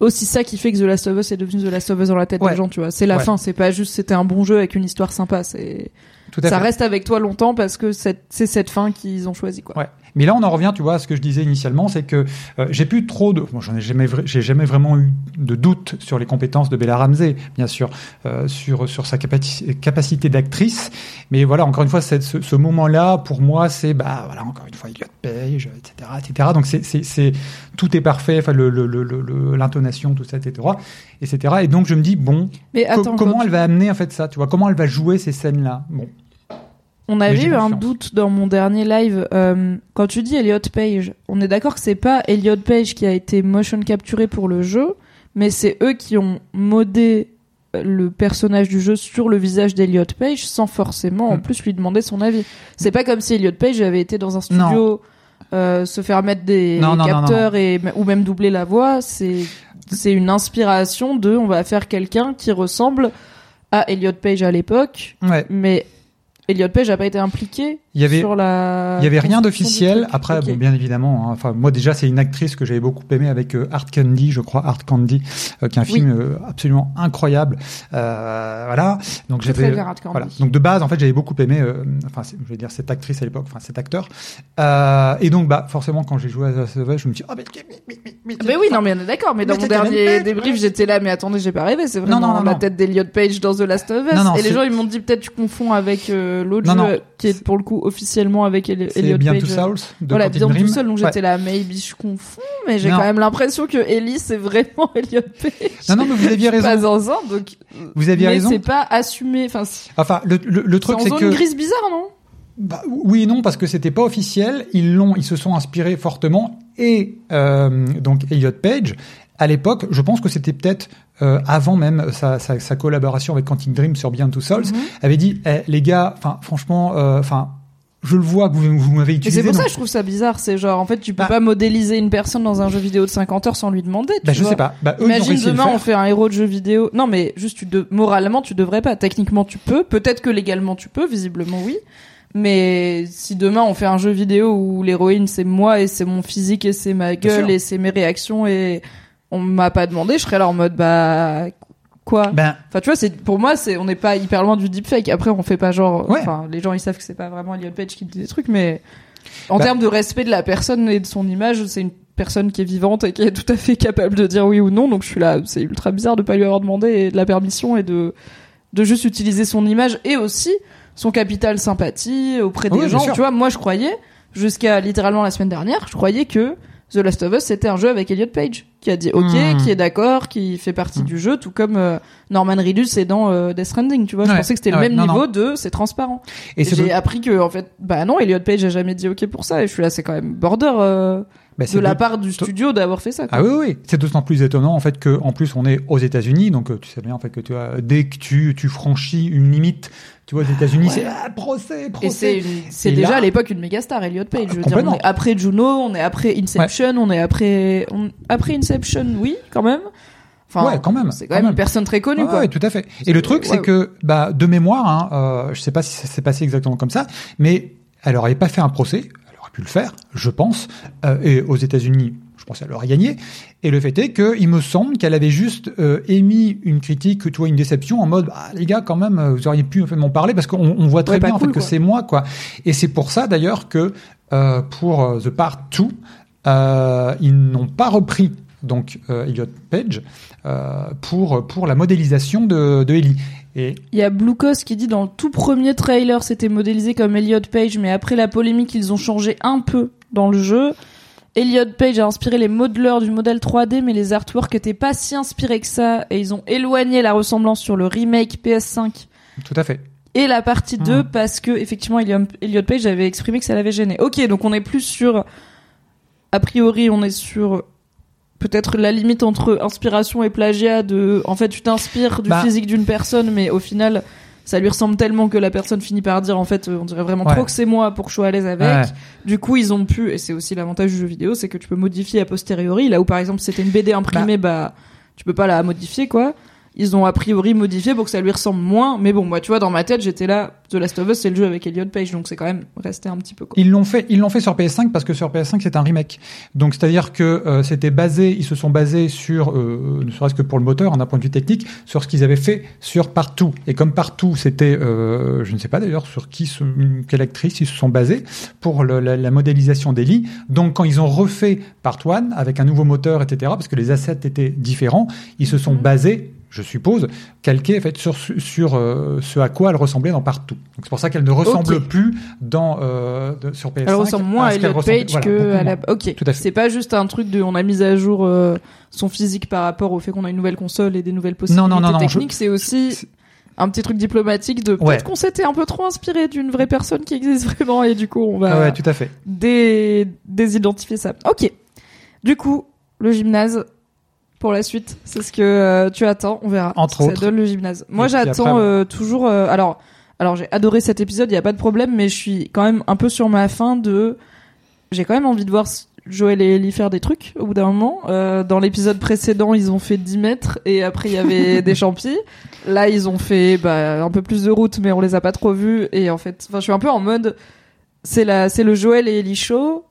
aussi ça qui fait que The Last of Us est devenu The Last of Us dans la tête Ouais. des gens, tu vois. C'est la Ouais. fin, c'est pas juste c'était un bon jeu avec une histoire sympa, c'est Tout à ça fait. reste avec toi longtemps parce que c'est cette fin qu'ils ont choisi quoi. Ouais. Mais là, on en revient, tu vois, à ce que je disais initialement, c'est que euh, j'ai plus trop de, bon, j'en ai jamais, j'ai jamais vraiment eu de doute sur les compétences de Bella Ramsey, bien sûr, euh, sur sur sa capaci- capacité d'actrice. Mais voilà, encore une fois, ce, ce moment-là, pour moi, c'est bah voilà, encore une fois, Elliot Page, etc., etc. Donc c'est c'est c'est tout est parfait, enfin le le le le- l'intonation, tout ça, etc., etc. Et donc je me dis bon, Mais co- attends, comment elle va amener en fait ça, tu vois, comment elle va jouer ces scènes-là? Bon, On avait eu un doute dans mon dernier live. euh, quand tu dis Elliot Page, on est d'accord que c'est pas Elliot Page qui a été motion capturé pour le jeu, mais c'est eux qui ont modé euh, le personnage du jeu sur le visage d'Elliot Page sans forcément en Mm. plus lui demander son avis. C'est pas comme si Elliot Page avait été dans un studio euh, se faire mettre des Non, non, non, capteurs et ou même doubler la voix. C'est c'est une inspiration de on va faire quelqu'un qui ressemble à Elliot Page à l'époque, ouais. mais Elliot Page n'a pas été impliqué Il y avait- sur la. Il y avait rien d'officiel. Après, bon, bien évidemment. hein, Enfin, moi déjà, c'est une actrice que j'avais beaucoup aimée avec euh, Art Candy, je crois, Art Candy, euh, qui est un Oui. film euh, absolument incroyable. Euh, voilà. Donc j'avais. Voilà. Donc de base, en fait, j'avais beaucoup aimé. enfin, je vais dire cette actrice à l'époque, enfin cet acteur. Euh, et donc, bah, forcément, quand j'ai joué à The Last of Us, je me dis, ah, mais, mais, mais, mais, mais, oui, non, mais on est d'accord. Mais dans mon dernier débrief, j'étais là, mais attendez, j'ai pas rêvé. C'est vraiment Non, non, non, la tête d'Elliot Page dans The Last of Us. Et les gens, ils m'ont dit peut-être tu confonds avec l'autre jeu qui est pour le coup officiellement avec c'est Elliot bien Page. tout Souls de Voilà, bien Dream. seul. Donc Ouais. j'étais là, maybe je confonds, mais j'ai quand même l'impression que Ellie c'est vraiment Elliot Page. Non, non, mais vous aviez raison. Pas zinzin, donc. Vous aviez mais raison. c'est pas assumé. Enfin, c'est Enfin, le, le, le truc, c'est que. grise bizarre, non? Bah, oui et non parce que c'était pas officiel. Ils l'ont, ils se sont inspirés fortement et euh, donc Elliot Page à l'époque, je pense que c'était peut-être euh, avant même sa, sa, sa collaboration avec Quantic Dream sur Beyond Two Souls, Mhm. avait dit eh, les gars, enfin franchement, euh, enfin je le vois que vous, vous m'avez utilisé. c'est pour ça que je trouve ça bizarre. C'est genre, en fait, tu peux Bah. pas modéliser une personne dans un jeu vidéo de 50 heures sans lui demander. tu bah, je vois. sais pas. Bah, eux, Imagine demain on fait un héros de jeu vidéo. Non mais juste tu de... moralement tu devrais pas. Techniquement tu peux. Peut-être que légalement tu peux. Visiblement oui. Mais si demain on fait un jeu vidéo où l'héroïne c'est moi et c'est mon physique et c'est ma gueule et c'est mes réactions et on m'a pas demandé, je serais là en mode bah quoi. Ben, Enfin tu vois c'est pour moi c'est on n'est pas hyper loin du deepfake. Après on fait pas genre Ouais. enfin les gens ils savent que c'est pas vraiment Elliot Page qui dit des trucs mais en Bah. termes de respect de la personne et de son image, c'est une personne qui est vivante et qui est tout à fait capable de dire oui ou non. Donc je suis là, c'est ultra bizarre de pas lui avoir demandé de la permission et de de juste utiliser son image et aussi son capital sympathie auprès des Oui, gens. Tu vois, moi je croyais jusqu'à littéralement la semaine dernière, je croyais que The Last of Us c'était un jeu avec Elliot Page qui a dit ok, Hmm. qui est d'accord, qui fait partie Hmm. du jeu, tout comme euh, Norman Reedus est dans euh, Death Stranding. Tu vois, je pensais que c'était Ouais, le même non, niveau non. de c'est transparent. et Et j'ai appris que en fait bah non Elliot Page a jamais dit ok pour ça et je suis là c'est quand même border euh, bah, de la part du studio d'avoir fait ça quoi. Ah oui, oui, c'est d'autant plus étonnant en fait que en plus on est aux États-Unis, donc euh, tu sais bien en fait que tu as dès que tu tu franchis une limite, tu vois aux États-Unis, Ouais. c'est ah, procès, procès. c'est déjà là- à l'époque une méga star Elliot Page je veux dire on est après Juno on est après Inception on est après on- après Inception oui quand même Enfin, Ouais, quand même, C'est quand, quand même une personne très connue, Ah quoi. ouais, tout à fait. Et le truc, c'est que, bah, de mémoire, hein, euh, je sais pas si ça s'est passé exactement comme ça, mais elle aurait pas fait un procès, elle aurait pu le faire, je pense, euh, et aux États-Unis, je pense qu'elle aurait gagné. Et le fait est que, il me semble qu'elle avait juste euh, émis une critique, tu vois, une déception en mode, bah, les gars, quand même, euh, vous auriez pu m'en parler parce qu'on on voit très Ouais, bien en cool, fait que c'est moi, quoi. Et c'est pour ça d'ailleurs que euh, pour euh, The Part 2, euh, ils n'ont pas repris donc euh, Elliot Page euh, pour pour la modélisation de, de Ellie. Et Il y a Blue Coast qui dit dans le tout premier trailer, c'était modélisé comme Elliot Page, mais après la polémique, ils ont changé un peu dans le jeu. Elliot Page a inspiré les modeleurs du modèle 3D, mais les artworks étaient pas si inspirés que ça, et ils ont éloigné la ressemblance sur le remake PS5 tout à fait. et la partie 2 Mhm. parce que effectivement Elliot Elliot Page avait exprimé que ça l'avait gêné. Ok, donc on est plus sur a priori on est sur peut-être la limite entre inspiration et plagiat de en fait tu t'inspires du Bah. physique d'une personne mais au final ça lui ressemble tellement que la personne finit par dire en fait euh, on dirait vraiment Ouais. trop que c'est moi pour que je sois à l'aise avec. Ouais. Du coup, ils ont pu et c'est aussi l'avantage du jeu vidéo, c'est que tu peux modifier a posteriori là où par exemple c'était une BD imprimée bah tu peux pas la modifier quoi. Ils ont a priori modifié pour que ça lui ressemble moins, mais bon, moi, tu vois, dans ma tête, j'étais là, The Last of Us, c'est le jeu avec Elliot Page, donc c'est quand même resté un petit peu quoi. Ils l'ont fait, ils l'ont fait sur PS5 parce que sur PS5 c'est un remake. Donc c'est-à-dire que euh, c'était basé, ils se sont basés sur, euh, ne serait-ce que pour le moteur, hein, d'un point de vue technique, sur ce qu'ils avaient fait sur Partout. Et comme Partout, c'était, euh, je ne sais pas d'ailleurs sur qui, quelle actrice ils se sont basés pour le- la, la modélisation d'Ellie. Donc quand ils ont refait Part 1 avec un nouveau moteur, etc., parce que les assets étaient différents, ils se sont basés je suppose, calqués en fait, sur, sur euh, ce à quoi elle ressemblait dans Partout. C'est pour ça qu'elle ne ressemble plus dans, euh, de- sur PS5. Elle ressemble moins à Elliot Page voilà, que à la. Ok. C'est pas juste un truc de, on a mis à jour euh, son physique par rapport au fait qu'on a une nouvelle console et des nouvelles possibilités non, non, non, je- techniques. C'est aussi un petit truc diplomatique de Ouais. peut-être qu'on s'était un peu trop inspiré d'une vraie personne qui existe vraiment et du coup on va Ah ouais, tout à fait. dé- désidentifier ça. Ok. Du coup, le gymnase pour la suite, c'est ce que euh, tu attends. On verra. Entre autres. Ça donne le gymnase. Moi, j'attends euh, toujours. euh, alors, alors j'ai adoré cet épisode. Il y a pas de problème, mais je suis quand même un peu sur ma fin de. J'ai quand même envie de voir Joël et Ellie faire des trucs au bout d'un moment. Euh, dans l'épisode précédent, ils ont fait 10 mètres et après il y avait des champis. Là, ils ont fait bah, un peu plus de route, mais on les a pas trop vus. Et en fait, enfin, je suis un peu en mode, c'est la, c'est le Joël et Ellie show.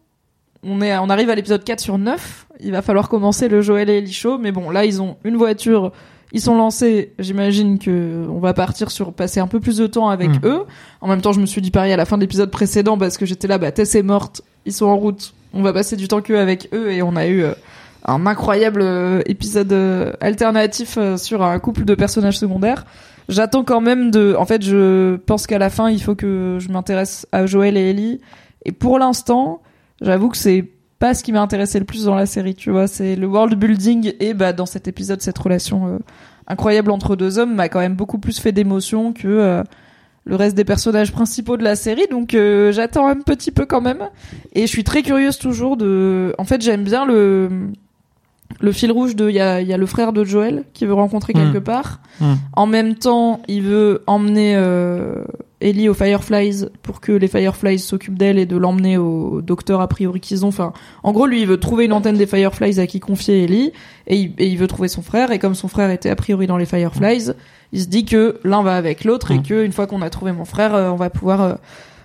On est, on arrive à l'épisode 4 sur 9. Il va falloir commencer le Joël et Ellie show. Mais bon, là, ils ont une voiture. Ils sont lancés. J'imagine que on va partir sur passer un peu plus de temps avec Mm. eux. En même temps, je me suis dit pareil à la fin de l'épisode précédent parce que j'étais là, bah, Tess est morte. Ils sont en route. On va passer du temps qu'eux avec eux et on a eu euh, un incroyable euh, épisode euh, alternatif euh, sur un couple de personnages secondaires. J'attends quand même de. En fait, je pense qu'à la fin, il faut que je m'intéresse à Joël et Ellie. Et pour l'instant, j'avoue que c'est pas ce qui m'a intéressé le plus dans la série. Tu vois, c'est le world building et bah dans cet épisode, cette relation euh, incroyable entre deux hommes m'a quand même beaucoup plus fait d'émotion que euh, le reste des personnages principaux de la série. Donc euh, j'attends un petit peu quand même. Et je suis très curieuse toujours de. En fait, j'aime bien le le fil rouge de il y a, il y a le frère de Joël qui veut rencontrer quelque Mm. part. Mm. En même temps, il veut emmener euh, Ellie aux Fireflies pour que les Fireflies s'occupent d'elle et de l'emmener au docteur a priori qu'ils ont. Enfin, en gros, lui, il veut trouver une antenne des Fireflies à qui confier Ellie et il, et il veut trouver son frère. Et comme son frère était a priori dans les Fireflies, il se dit que l'un va avec l'autre et Mm. que une fois qu'on a trouvé mon frère, euh, on va pouvoir euh,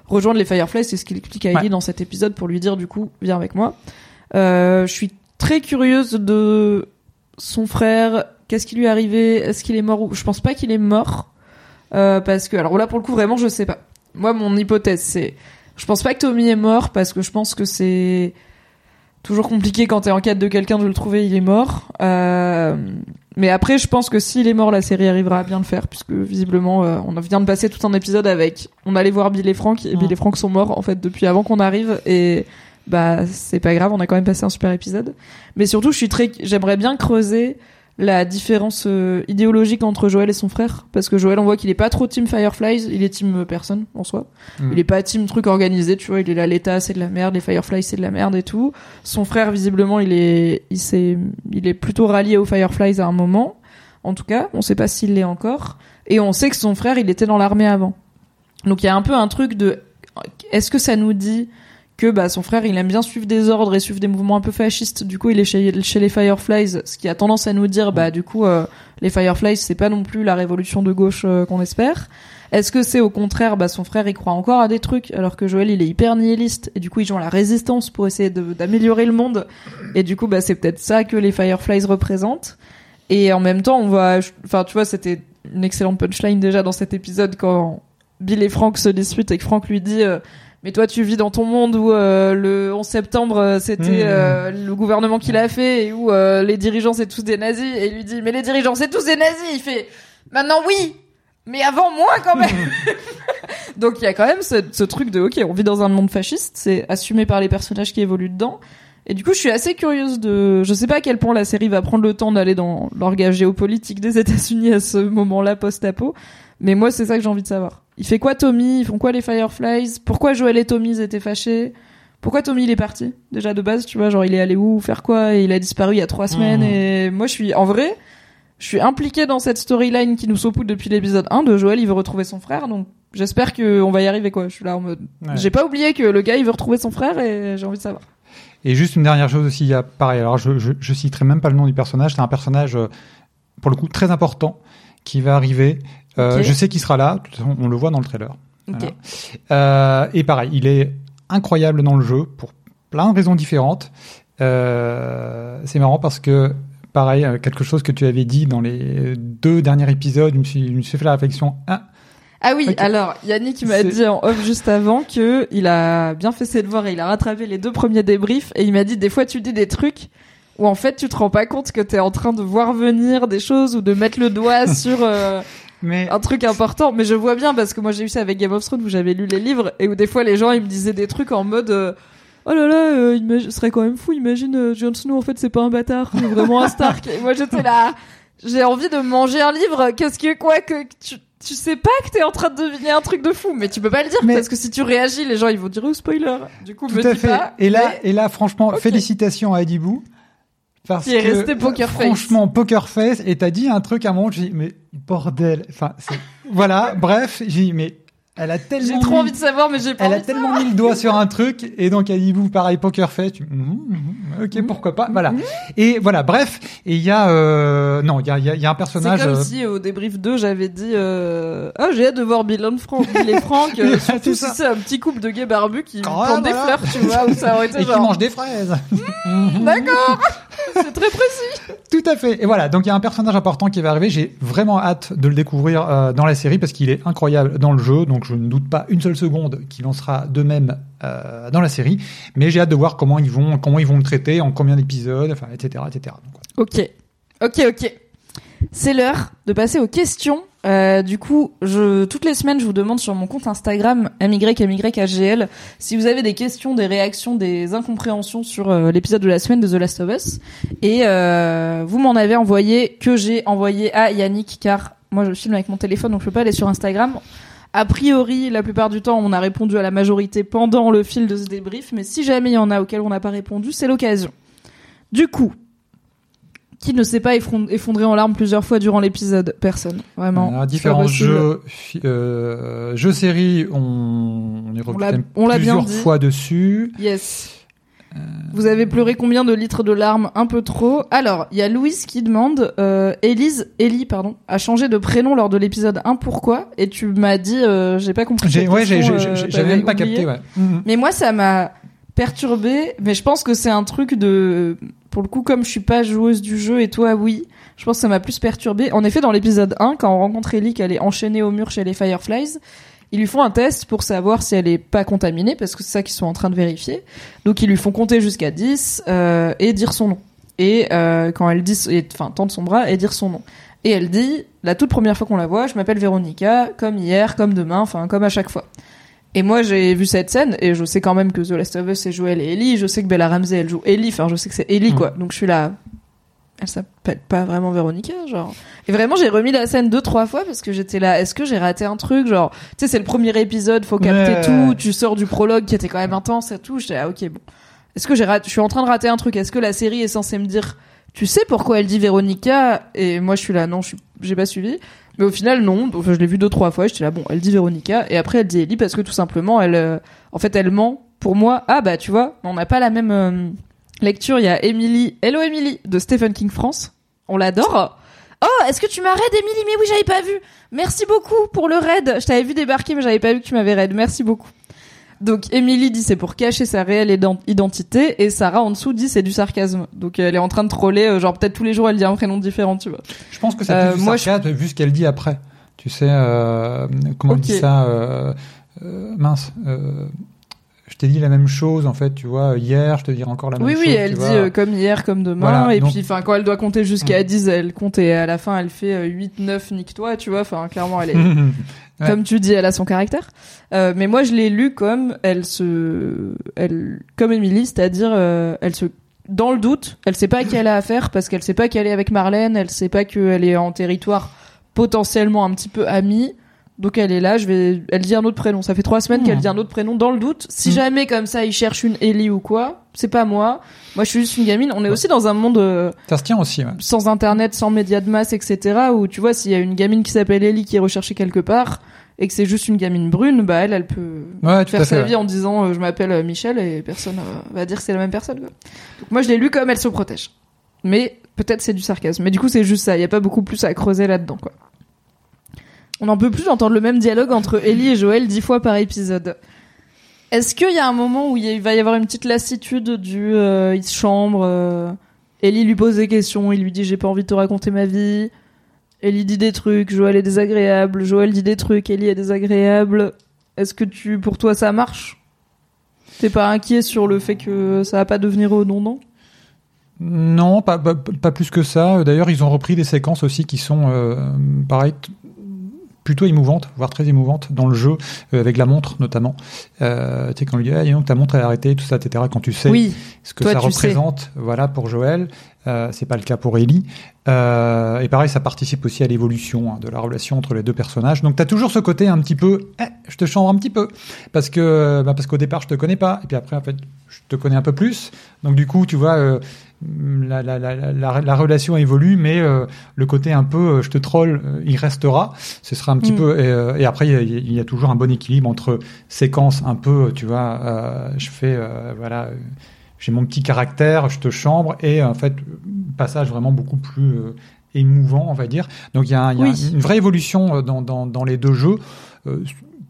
rejoindre les Fireflies. C'est ce qu'il explique à Ellie Ouais. dans cet épisode pour lui dire du coup, viens avec moi. Euh, je suis très curieuse de son frère. Qu'est-ce qui lui est arrivé? Est-ce qu'il est mort ou Je pense pas qu'il est mort euh, parce que alors là pour le coup vraiment je sais pas. Moi mon hypothèse c'est je pense pas que Tommy est mort parce que je pense que c'est toujours compliqué quand t'es en quête de quelqu'un de le trouver il est mort. Euh, mais après je pense que s'il est mort la série arrivera à bien le faire puisque visiblement euh, on vient de passer tout un épisode avec on allait voir Bill et Frank et. Bill et Frank sont morts en fait depuis avant qu'on arrive et bah c'est pas grave on a quand même passé un super épisode. Mais surtout je suis très j'aimerais bien creuser la différence euh, idéologique entre Joël et son frère. Parce que Joël on voit qu'il est pas trop team Fireflies il est team euh, personne en soi. Mm. il est pas team truc organisé tu vois il est là l'état c'est de la merde les Fireflies c'est de la merde et tout. Son frère visiblement il est il s'est il est plutôt rallié aux Fireflies à un moment. En tout cas on sait pas s'il l'est encore. Et on sait que son frère il était dans l'armée avant. Donc il y a un peu un truc de est-ce que ça nous dit que bah son frère il aime bien suivre des ordres et suivre des mouvements un peu fascistes. Du coup il est chez, chez les Fireflies ce qui a tendance à nous dire bah du coup euh, les Fireflies c'est pas non plus la révolution de gauche euh, qu'on espère. Est-ce que c'est au contraire bah son frère il croit encore à des trucs alors que Joël il est hyper nihiliste et du coup ils ont la résistance pour essayer d'améliorer le monde. Et du coup bah c'est peut-être ça que les Fireflies représentent. Et en même temps on voit enfin tu vois c'était une excellente punchline déjà dans cet épisode quand Bill et Frank se disputent et que Frank lui dit euh, mais toi tu vis dans ton monde où euh, le 11 septembre euh, c'était Mmh. euh, le gouvernement qui l'a fait et où euh, les dirigeants c'est tous des nazis. Et il lui dit mais les dirigeants c'est tous des nazis. Il fait maintenant oui mais avant moi quand même. Donc il y a quand même ce, ce truc de ok on vit dans un monde fasciste. C'est assumé par les personnages qui évoluent dedans. Et du coup je suis assez curieuse de je sais pas à quel point la série va prendre le temps d'aller dans l'organe géopolitique des États-Unis à ce moment-là post-apo. Mais moi c'est ça que j'ai envie de savoir il fait quoi Tommy? Ils font quoi les Fireflies? Pourquoi Joel et Tommy étaient fâchés? Pourquoi Tommy il est parti déjà de base tu vois? Genre il est allé où faire quoi? Et il a disparu il y a trois semaines Mhm. et moi je suis en vrai je suis impliquée dans cette storyline qui nous saupoudre depuis l'épisode 1 de Joël, il veut retrouver son frère, donc j'espère qu'on va y arriver quoi. Je suis là en mode. Ouais. J'ai pas oublié que le gars il veut retrouver son frère et j'ai envie de savoir. Et juste une dernière chose aussi, il y a pareil. Alors je, je, je citerai même pas le nom du personnage. C'est un personnage euh, pour le coup très important qui va arriver. Euh. Je sais qu'il sera là. De toute façon, on le voit dans le trailer. Voilà. Euh, et pareil, il est incroyable dans le jeu pour plein de raisons différentes. Euh, c'est marrant parce que pareil, quelque chose que tu avais dit dans les deux derniers épisodes, je me suis, je me suis fait la réflexion. Ah, Ah oui, alors Yannick m'a dit en off juste avant que il a bien fait ses devoirs et il a rattrapé les deux premiers débriefs et il m'a dit des fois tu dis des trucs où en fait tu te rends pas compte que t'es en train de voir venir des choses ou de mettre le doigt sur euh, mais un truc important. Mais je vois bien parce que moi j'ai eu ça avec Game of Thrones où j'avais lu les livres et où des fois les gens ils me disaient des trucs en mode euh, Oh là là, euh, ce serait quand même fou. Imagine euh, Jon Snow en fait c'est pas un bâtard, c'est vraiment un Stark. Et moi j'étais là, j'ai envie de manger un livre. Qu'est-ce que quoi que tu tu sais pas que t'es en train de deviner un truc de fou, mais tu peux pas le dire Mais- parce que si tu réagis, les gens ils vont dire oh spoiler. Du coup, me tout à dis fait. pas. et là, mais et là, franchement, félicitations à Eddie Boo. Parce Qui est que, resté poker face. Franchement, poker face. Et t'as dit un truc à un moment, j'ai dit, mais bordel. Enfin, voilà. Bref, j'ai dit, mais elle a tellement. j'ai trop mis- envie de savoir, mais j'ai pas Elle a de tellement mis le doigt sur un truc et donc Eddie Boo pareil poker face. Tu... Mhm, mhm, ok pourquoi pas voilà et voilà bref et il y a euh... non il y a, il y a- y a un C'est personnage comme euh, si au débrief 2 j'avais dit euh... ah j'ai hâte de voir Bill, and Frank, Bill et Frank euh, surtout c'est si c'est un petit couple de gays barbus qui plantent des fleurs tu vois où ça aurait été et qui mange des fraises d'accord c'est très précis Tout à fait. Et voilà, donc il y a un personnage important qui va arriver. J'ai vraiment hâte de le découvrir dans la série parce qu'il est incroyable dans le jeu. Donc je ne doute pas une seule seconde qu'il en sera de même euh, dans la série. Mais j'ai hâte de voir comment ils vont, comment ils vont le traiter, en combien d'épisodes, etc., etc. Ok ok ok c'est l'heure de passer aux questions Euh, du coup, toutes les semaines, je vous demande sur mon compte Instagram, MYMYHGL, si vous avez des questions, des réactions, des incompréhensions sur euh, l'épisode de la semaine de The Last of Us. Et vous m'en avez envoyé, que j'ai envoyé à Yannick, car moi je filme avec mon téléphone, donc je peux pas aller sur Instagram. A priori, la plupart du temps, on a répondu à la majorité pendant le fil de ce débrief, mais si jamais il y en a auxquels on n'a pas répondu, c'est l'occasion. Du coup, qui ne s'est pas effondré en larmes plusieurs fois durant l'épisode? Personne, vraiment. Alors, différents jeux, euh, jeux séries, on, on est revenu bien plusieurs dit. fois dessus. Yes. Vous avez pleuré combien de litres de larmes Un peu trop. Alors, il y a Louise qui demande, euh, Élise, Ellie, pardon, a changé de prénom lors de l'épisode 1, pourquoi Et tu m'as dit, euh, j'ai pas compris. J'ai, ouais, j'ai, euh, j'ai- j'avais même pas oublié. capté, ouais. Mhm. Mais moi, ça m'a perturbé. Mais je pense que c'est un truc de, pour le coup, comme je suis pas joueuse du jeu et toi, oui. Je pense que ça m'a plus perturbé. En effet, dans l'épisode 1, quand on rencontre Ellie, qu'elle est enchaînée au mur chez les Fireflies, ils lui font un test pour savoir si elle est pas contaminée, parce que c'est ça qu'ils sont en train de vérifier. Donc ils lui font compter jusqu'à 10 euh, et dire son nom. Et euh, quand elle dit, enfin tendre son bras et dire son nom. Et elle dit, la toute première fois qu'on la voit, je m'appelle Véronica, comme hier, comme demain, enfin comme à chaque fois. Et moi j'ai vu cette scène et je sais quand même que The Last of Us c'est Joel et Ellie, je sais que Bella Ramsey elle joue Ellie, enfin je sais que c'est Ellie Mm. quoi. Donc je suis là, elle s'appelle pas vraiment Véronica, genre. Et vraiment, j'ai remis la scène deux, trois fois parce que j'étais là, est-ce que j'ai raté un truc? Genre, tu sais, c'est le premier épisode, faut capter Ouais. tout, tu sors du prologue qui était quand même intense et tout. J'étais là, ok, bon. Est-ce que j'ai raté, je suis en train de rater un truc? Est-ce que la série est censée me dire, tu sais pourquoi elle dit Véronica? Et moi, je suis là, non, je suis, j'ai pas suivi. Mais au final, non. Donc, je l'ai vu deux, trois fois. J'étais là, bon, elle dit Véronica. Et après, elle dit Ellie parce que tout simplement, elle, euh, en fait, elle ment pour moi, ah bah tu vois, on n'a pas la même euh, lecture. Il y a Emily, Hello Emily de Stephen King France. On l'adore. Oh, est-ce que tu m'as raid, Emily Mais oui, j'avais pas vu. Merci beaucoup pour le raid. Je t'avais vu débarquer, mais j'avais pas vu que tu m'avais raid. Merci beaucoup. Donc, Emily dit c'est pour cacher sa réelle ident- identité, et Sarah en dessous dit c'est du sarcasme. Donc, elle est en train de troller, euh, genre peut-être tous les jours elle dit un prénom différent, tu vois. Je pense que c'est Euh, du moi, sarcasme, vu ce qu'elle dit après. Tu sais, euh, comment Ok. on dit ça euh, Mince. Je t'ai dit la même chose, en fait, tu vois, hier, je te dirai encore la même Oui, chose. oui, tu elle dit euh, comme hier, comme demain, Voilà, et donc- puis, enfin, quand elle doit compter jusqu'à Mm. 10, elle compte, et à la fin, elle fait euh, 8, 9, nique-toi, tu vois, enfin, clairement, elle est, Ouais. comme tu dis, elle a son caractère. Euh, mais moi, je l'ai lu comme elle se, elle, comme Emily, c'est-à-dire, euh, elle se, dans le doute, elle sait pas à qui elle a affaire parce qu'elle sait pas qu'elle est avec Marlène, elle sait pas qu'elle est en territoire potentiellement un petit peu amie. Donc elle est là, je vais, elle dit un autre prénom. Ça fait trois semaines Hmm. qu'elle dit un autre prénom dans le doute. Si Hmm. jamais comme ça il cherche une Ellie ou quoi, c'est pas moi. Moi je suis juste une gamine. On est aussi dans un monde euh, Ça se tient aussi, ouais. sans internet, sans médias de masse, etc. Où tu vois s'il y a une gamine qui s'appelle Ellie qui est recherchée quelque part et que c'est juste une gamine brune, bah elle, elle peut Ouais, faire sa fait. vie en disant euh, je m'appelle euh, Michel et personne euh, va dire que c'est la même personne. quoi. Donc moi je l'ai lu comme elle se protège. Mais peut-être c'est du sarcasme. Mais du coup c'est juste ça. Il y a pas beaucoup plus à creuser là-dedans quoi. On en peut plus d'entendre le même dialogue entre Ellie et Joël dix fois par épisode. Est-ce qu'il y a un moment où il va y avoir une petite lassitude du euh, il se chambre, euh, Ellie lui pose des questions, il lui dit j'ai pas envie de te raconter ma vie. Ellie dit des trucs, Joël est désagréable, Joël dit des trucs, Ellie est désagréable. Est-ce que tu, pour toi, ça marche? T'es pas inquiet sur le fait que ça va pas devenir redondant? Non, pas, pas, pas plus que ça. D'ailleurs, ils ont repris des séquences aussi qui sont, euh, pareil, plutôt émouvantes, voire très émouvantes dans le jeu, euh, avec la montre notamment. Euh, tu sais, quand on lui dit, ah, donc, ta montre est arrêtée, tout ça, etc. Quand tu sais Oui, ce que toi, ça sais. représente, voilà, pour Joël. Euh, c'est pas le cas pour Ellie. Euh, et pareil, ça participe aussi à l'évolution hein, de la relation entre les deux personnages. Donc, tu as toujours ce côté un petit peu, eh, je te chambre un petit peu, parce que, bah, parce qu'au départ, je te connais pas, et puis après, en fait, je te connais un peu plus. Donc, du coup, tu vois, euh, la, la, la, la, la- la relation évolue, mais euh, le côté un peu, euh, je te troll, euh, il restera. Ce sera un petit Mm. peu, et, et après, il y, a, il y a toujours un bon équilibre entre séquences un peu, tu vois, je fais, voilà. j'ai mon petit caractère, je te chambre, et en fait, passage vraiment beaucoup plus émouvant, on va dire. Donc il y a, il y a Oui. une vraie évolution dans, dans, dans les deux jeux.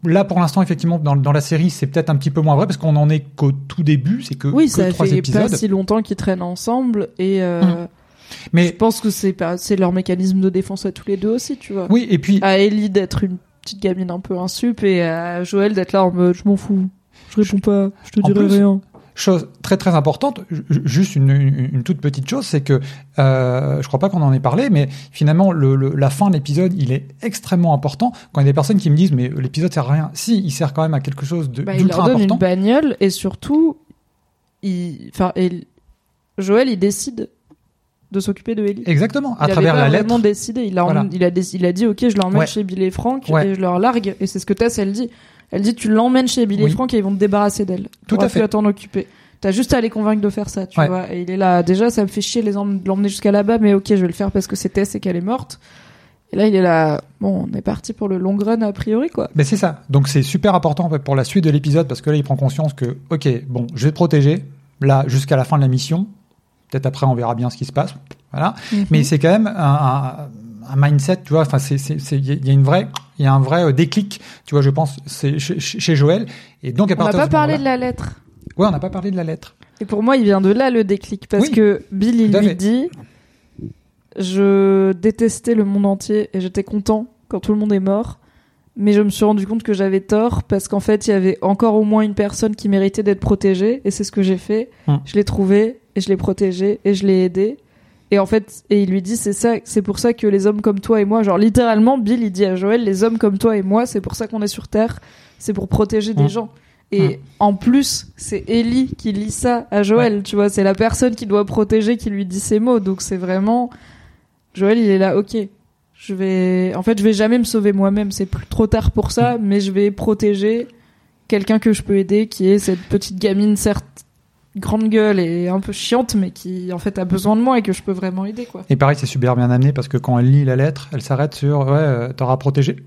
Là, pour l'instant, effectivement, dans, dans la série, c'est peut-être un petit peu moins vrai parce qu'on en est qu'au tout début, c'est que, oui, que ça trois fait épisodes. pas si longtemps qu'ils traînent ensemble et euh, je Mais pense que c'est pas, c'est leur mécanisme de défense à tous les deux aussi, tu vois. oui, et puis À Ellie d'être une petite gamine un peu insup et à Joël d'être là en mode je m'en fous, je réponds pas, je te En dirai plus, rien. Chose très très importante, ju- juste une, une, une toute petite chose, c'est que euh, je crois pas qu'on en ait parlé, mais finalement le, le- la fin de l'épisode, il est extrêmement important. Quand il y a des personnes qui me disent mais l'épisode sert à rien, si il sert quand même à quelque chose de Bah, il leur donne important. une bagnole et surtout, il, enfin, et Joël, il décide de s'occuper de Ellie. Exactement, à il travers avait pas la lettre. vraiment décidé. Il a, Voilà. il a, déc- il a dit, ok, je l'emmène Ouais. chez Bill et Frank Ouais. et je leur largue. Et c'est ce que Tess, elle dit. Elle dit, tu l'emmènes chez Bill et Oui. Frank et ils vont te débarrasser d'elle. Tout à fait. à t'en occuper. T'as juste à les convaincre de faire ça, tu Ouais. vois. Et il est là. Déjà, ça me fait chier les de l'emmener jusqu'à là-bas, mais ok, je vais le faire parce que c'est Tess et qu'elle est morte. Et là, il est là. Bon, on est parti pour le long run a priori, quoi. Mais c'est ça. Donc c'est super important pour la suite de l'épisode parce que là il prend conscience que ok bon je vais te protéger là jusqu'à la fin de la mission. Peut-être après on verra bien ce qui se passe. Voilà. Mhm. Mais c'est quand même un, un, un mindset, tu vois. Enfin c'est il y a une vraie il y a un vrai euh, déclic, tu vois. Je pense c'est chez, chez Joël et donc à on n'a pas de parlé de la lettre. Ouais on n'a pas parlé de la lettre. Et pour moi, il vient de là le déclic parce Oui, que Bill il lui dit je détestais le monde entier et j'étais content quand tout le monde est mort, mais je me suis rendu compte que j'avais tort parce qu'en fait, il y avait encore au moins une personne qui méritait d'être protégée et c'est ce que j'ai fait. Hum. Je l'ai trouvé et je l'ai protégé et je l'ai aidé. Et en fait, et il lui dit c'est ça, c'est pour ça que les hommes comme toi et moi, genre littéralement, Bill il dit à Joël, les hommes comme toi et moi, c'est pour ça qu'on est sur Terre, c'est pour protéger des Hum. gens. Et en plus, c'est Ellie qui lit ça à Joël, tu vois, c'est la personne qui doit protéger qui lui dit ces mots. Donc c'est vraiment Joël, il est là, OK. Je vais en fait, je vais jamais me sauver moi-même, c'est plus trop tard pour ça, mais je vais protéger quelqu'un que je peux aider qui est cette petite gamine certes grande gueule et un peu chiante mais qui en fait a besoin de moi et que je peux vraiment aider quoi. Et pareil c'est super bien amené parce que quand elle lit la lettre, elle s'arrête sur ouais euh, t'auras protégé.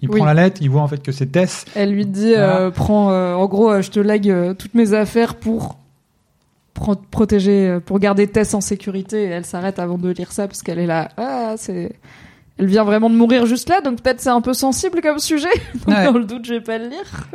Il Oui. prend la lettre, il voit en fait que c'est Tess. Elle lui dit, Voilà. euh, prends, euh, en gros, euh, je te lègue toutes mes affaires pour pro- protéger, pour garder Tess en sécurité. Et elle s'arrête avant de lire ça parce qu'elle est là. Ah, c'est. Elle vient vraiment de mourir juste là, donc peut-être c'est un peu sensible comme sujet. Donc Ouais. dans le doute, je vais pas le lire.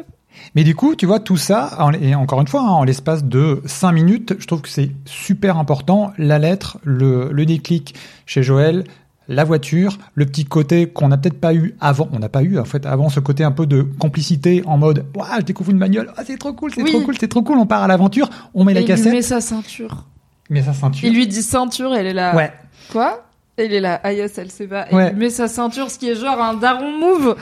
Mais du coup, tu vois, tout ça, et encore une fois, hein, en l'espace de 5 minutes, je trouve que c'est super important. La lettre, le, le déclic chez Joël, la voiture, le petit côté qu'on n'a peut-être pas eu avant. On n'a pas eu, en fait, avant ce côté un peu de complicité en mode, waouh, je découvre une bagnole, ah, c'est trop cool, c'est Oui. trop cool, c'est trop cool, on part à l'aventure, on met Et la il cassette, met sa ceinture. met sa ceinture. Il lui dit ceinture, elle est là. Ouais. Quoi? Et il est là. Ah yes, elle sait pas. Et Ouais. il met sa ceinture, ce qui est genre un daron move.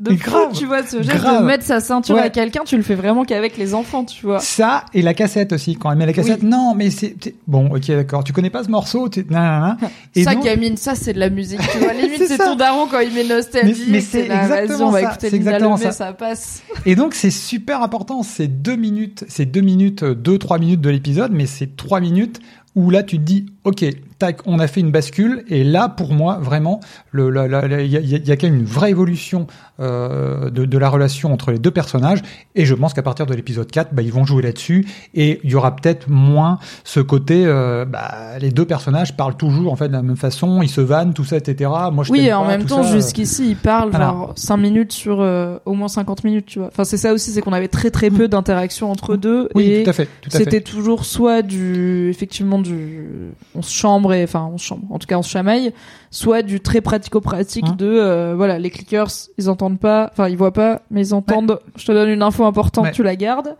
De fou, grave, tu vois, ce geste grave. de mettre sa ceinture Ouais. à quelqu'un, tu le fais vraiment qu'avec les enfants, tu vois. Ça et la cassette aussi. Quand elle met la cassette, non, mais c'est bon, ok, d'accord. Tu connais pas ce morceau, tu... nan, nan, nan. Et ça, donc- gamine, ça, c'est de la musique, tu vois. Limite, C'est ton daron quand il met nostalgie. Mais- mais c'est exactement ça, écouter c'est Lina exactement Lemay, ça. ça passe. Et donc c'est super important, c'est deux minutes, c'est deux minutes, deux trois minutes de l'épisode, mais c'est trois minutes où là tu te dis, ok, tac, on a fait une bascule, et là pour moi vraiment, il y a, y quand même une vraie évolution euh, de, de la relation entre les deux personnages, et je pense qu'à partir de l'épisode 4, bah, ils vont jouer là-dessus, et il y aura peut-être moins ce côté, euh, bah, les deux personnages parlent toujours en fait de la même façon, ils se vannent, tout ça, etc. Moi je Oui, et en pas, même temps, jusqu'ici, il parle voilà. genre 5 minutes sur euh, au moins 50 minutes, tu vois. Enfin, c'est ça aussi, c'est qu'on avait très très peu d'interaction entre deux. Oui, et tout à fait, tout à fait. C'était toujours soit du, effectivement du, on se chambre et, enfin, on se chambre, en tout cas on se chamaille, soit du très pratico-pratique Hein. de, euh, voilà, les clickers, ils entendent pas, enfin, ils voient pas, mais ils entendent, je te donne une info importante, Ouais. tu la gardes.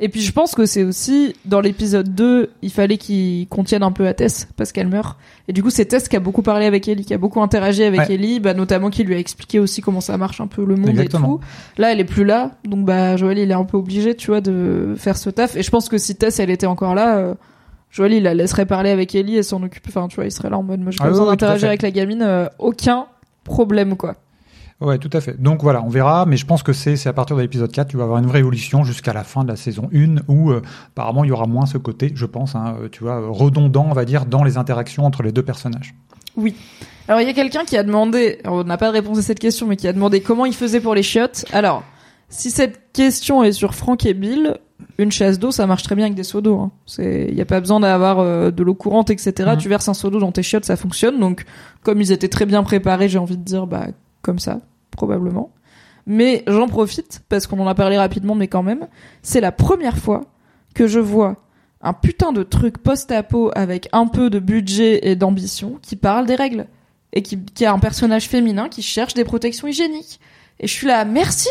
Et puis je pense que c'est aussi, dans l'épisode 2, il fallait qu'ils contiennent un peu à Tess, parce qu'elle meurt. Et du coup, c'est Tess qui a beaucoup parlé avec Ellie, qui a beaucoup interagi avec Ouais. Ellie, bah, notamment qui lui a expliqué aussi comment ça marche un peu le monde Exactement. et tout. Là, elle est plus là, donc bah Joël, il est un peu obligé, tu vois, de faire ce taf. Et je pense que si Tess, elle était encore là, euh, Joël, il la laisserait parler avec Ellie et s'en occuper. Enfin, tu vois, il serait là en mode, moi, j'ai pas Ah oui, besoin oui, d'interagir avec la gamine, euh, aucun problème, quoi. Ouais, tout à fait. Donc voilà, on verra, mais je pense que c'est c'est à partir de l'épisode 4, tu vas avoir une vraie évolution jusqu'à la fin de la saison 1, où euh, apparemment il y aura moins ce côté, je pense, hein, euh, tu vois, redondant, on va dire, dans les interactions entre les deux personnages. Alors, il y a quelqu'un qui a demandé, on n'a pas de réponse à cette question, mais qui a demandé comment il faisait pour les chiottes. Alors, si cette question est sur Franck et Bill, une chasse d'eau, ça marche très bien avec des seaux d'eau. Hein. C'est, il y a pas besoin d'avoir euh, de l'eau courante, etc. Tu verses un seau d'eau dans tes chiottes, ça fonctionne. Donc, comme ils étaient très bien préparés, j'ai envie de dire, bah, comme ça, probablement. Mais j'en profite parce qu'on en a parlé rapidement, mais quand même, c'est la première fois que je vois un putain de truc post-apo avec un peu de budget et d'ambition qui parle des règles et qui, qui a un personnage féminin qui cherche des protections hygiéniques. Et je suis là, merci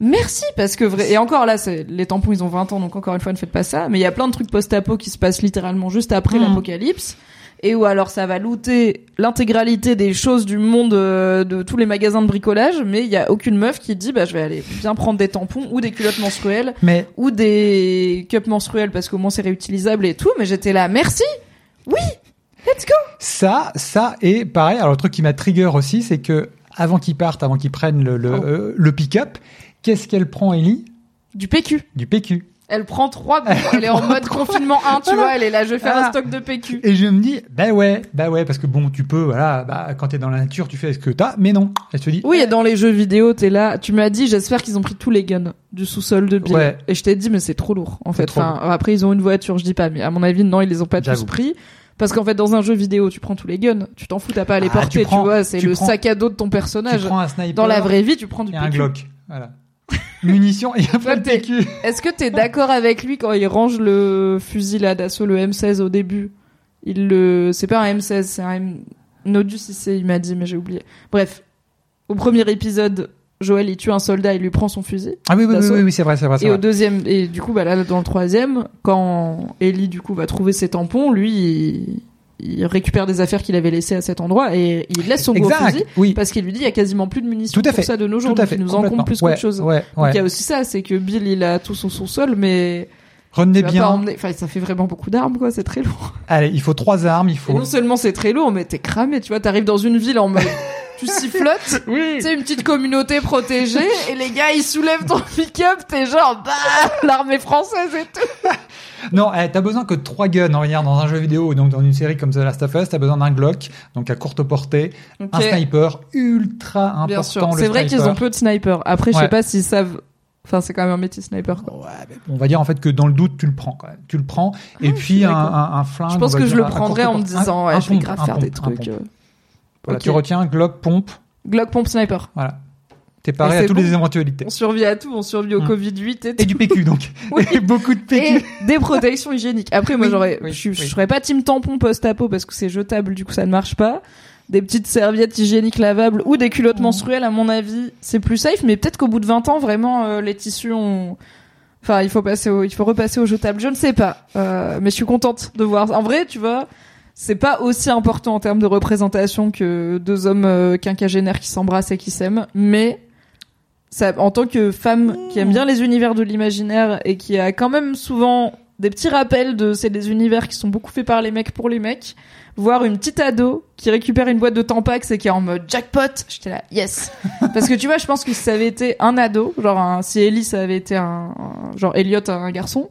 Merci parce que vrai et encore là c'est les tampons ils ont 20 ans donc encore une fois ne faites pas ça mais il y a plein de trucs post-apo qui se passent littéralement juste après Mhm. l'apocalypse et où alors ça va looter l'intégralité des choses du monde euh, de tous les magasins de bricolage mais il y a aucune meuf qui dit bah je vais aller bien prendre des tampons ou des culottes menstruelles Mais ou des cups menstruels parce qu'au moins c'est réutilisable et tout mais j'étais là merci oui let's go ça, ça, et pareil, alors le truc qui m'a trigger aussi, c'est que avant qu'ils partent, avant qu'ils prennent le, le, Oh. euh, le pick-up, qu'est-ce qu'elle prend, Ellie? Du PQ Du PQ. elle prend trois goûts. elle est en mode confinement 1 tu vois elle est là je vais faire un stock de PQ Et je me dis, bah ouais, bah ouais, parce que bon, tu peux, voilà, bah, quand t'es dans la nature, tu fais ce que t'as, mais non. Elle se dit, Oui, et dans les jeux vidéo, t'es là. Tu m'as dit, j'espère qu'ils ont pris tous les guns du sous-sol de Bill. Ouais. Et je t'ai dit, mais c'est trop lourd. En fait, après ils ont une voiture, je dis pas, mais à mon avis, non, ils les ont pas tous pris. Parce qu'en fait, dans un jeu vidéo, tu prends tous les guns. Tu t'en fous, t'as pas à les Ah, porter, tu tu, vois. C'est tu le prends- sac à dos de ton tu personnage. prends un sniper. Dans la vraie vie, tu prends du et un PQ. Glock. Voilà. Munitions et après le PQ. Est-ce que t'es d'accord avec lui quand il range le fusil là d'assaut, le M16 au début? Il le, c'est pas un M16, c'est un M... Nodus il m'a dit, mais j'ai oublié. Bref, au premier épisode, Joël il tue un soldat, il lui prend son fusil. Ah oui, oui, oui, oui, oui, c'est vrai, c'est vrai, Et au deuxième, et du coup, bah là, dans le troisième, quand Ellie, du coup, va trouver ses tampons, lui, il, il récupère des affaires qu'il avait laissées à cet endroit et il laisse son gros Exact, fusil oui. parce qu'il lui dit il y a quasiment plus de munitions Tout à pour fait. ça de nos jours, Tout à donc fait. il nous en complètement. compte plus ouais, qu'autre chose. Ouais, Donc ouais. il y a aussi ça, c'est que Bill, il a tout son sous-sol, mais Retenez bien. emmener, enfin, ça fait vraiment beaucoup d'armes, quoi, c'est très lourd. Allez, il faut trois armes, il Et faut. non seulement c'est très lourd, mais t'es cramé, tu vois, t'arrives dans une ville en mode, tu sifflotes. Oui. C'est une petite communauté protégée et les gars ils soulèvent ton pick-up, t'es genre bah l'armée française et tout. Non, eh, t'as besoin que de trois guns. hein, Regarde, dans un jeu vidéo, donc dans une série comme The Last of Us, t'as besoin d'un Glock, donc à courte portée, un sniper ultra important. Bien sûr, c'est vrai qu'ils ont peu de snipers. Après, je sais pas s'ils savent. Enfin, c'est quand même un métier sniper. Quoi. Ouais, mais on va dire en fait que dans le doute, tu le prends quand même. Tu le prends. Et puis un, Ah, d'accord. un, un flingue. Je pense que je le prendrais en me disant, Un- ouais, je vais grave faire des trucs. euh. Voilà. Tu retiens Glock, pompe. Glock pompe sniper. Voilà. T'es paré à toutes bon. les éventualités. On survit à tout, on survit au Mm. Covid-8 et tout. Et du PQ donc. Oui. Et beaucoup de PQ. Et des protections hygiéniques. Après, moi, Oui, j'aurais, oui, je, je serais pas team tampon post-apo parce que c'est jetable, du coup, ça ne marche pas. Des petites serviettes hygiéniques lavables ou des culottes menstruelles, à mon avis, c'est plus safe. Mais peut-être qu'au bout de 20 ans, vraiment, euh, les tissus ont, enfin, il faut passer au, il faut repasser au jetable. Je ne sais pas. Euh, mais je suis contente de voir. En vrai, tu vois, c'est pas aussi important en termes de représentation que deux hommes euh, quinquagénaires qui s'embrassent et qui s'aiment. Mais, ça, en tant que femme qui aime bien les univers de l'imaginaire et qui a quand même souvent des petits rappels de c'est des univers qui sont beaucoup faits par les mecs pour les mecs, voir une petite ado qui récupère une boîte de Tampax et qui est en mode jackpot, j'étais là yes. Parce que tu vois, je pense que si ça avait été un ado, genre un, si Ellie ça avait été un, un- genre Elliot un garçon,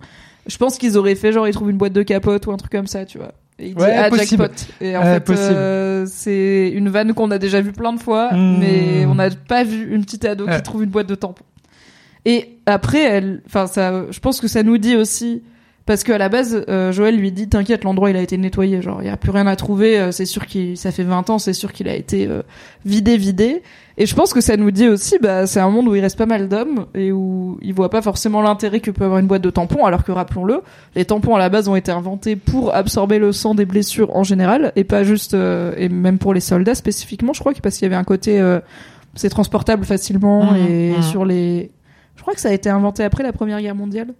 je pense qu'ils auraient fait genre ils trouvent une boîte de capote ou un truc comme ça, tu vois. Et il dit Ouais, ah possible. jackpot. Et en Ouais, fait euh, c'est une vanne qu'on a déjà vue plein de fois, Hmm. mais on n'a pas vu une petite ado Ouais. qui trouve une boîte de tampons. Et après, elle, enfin, ça, je pense que ça nous dit aussi, parce qu'à la base, euh, Joël lui dit, t'inquiète, l'endroit il a été nettoyé, genre il y a plus rien à trouver, euh, c'est sûr qu'il, ça fait 20 ans, c'est sûr qu'il a été euh, vidé, vidé. Et je pense que ça nous dit aussi, bah, c'est un monde où il reste pas mal d'hommes et où ils voient pas forcément l'intérêt que peut avoir une boîte de tampons, alors que rappelons-le, les tampons à la base ont été inventés pour absorber le sang des blessures en général et pas juste, euh, et même pour les soldats spécifiquement, je crois que parce qu'il y avait un côté, euh, c'est transportable facilement Mmh, et mmh. sur les, je crois que ça a été inventé après la Première Guerre mondiale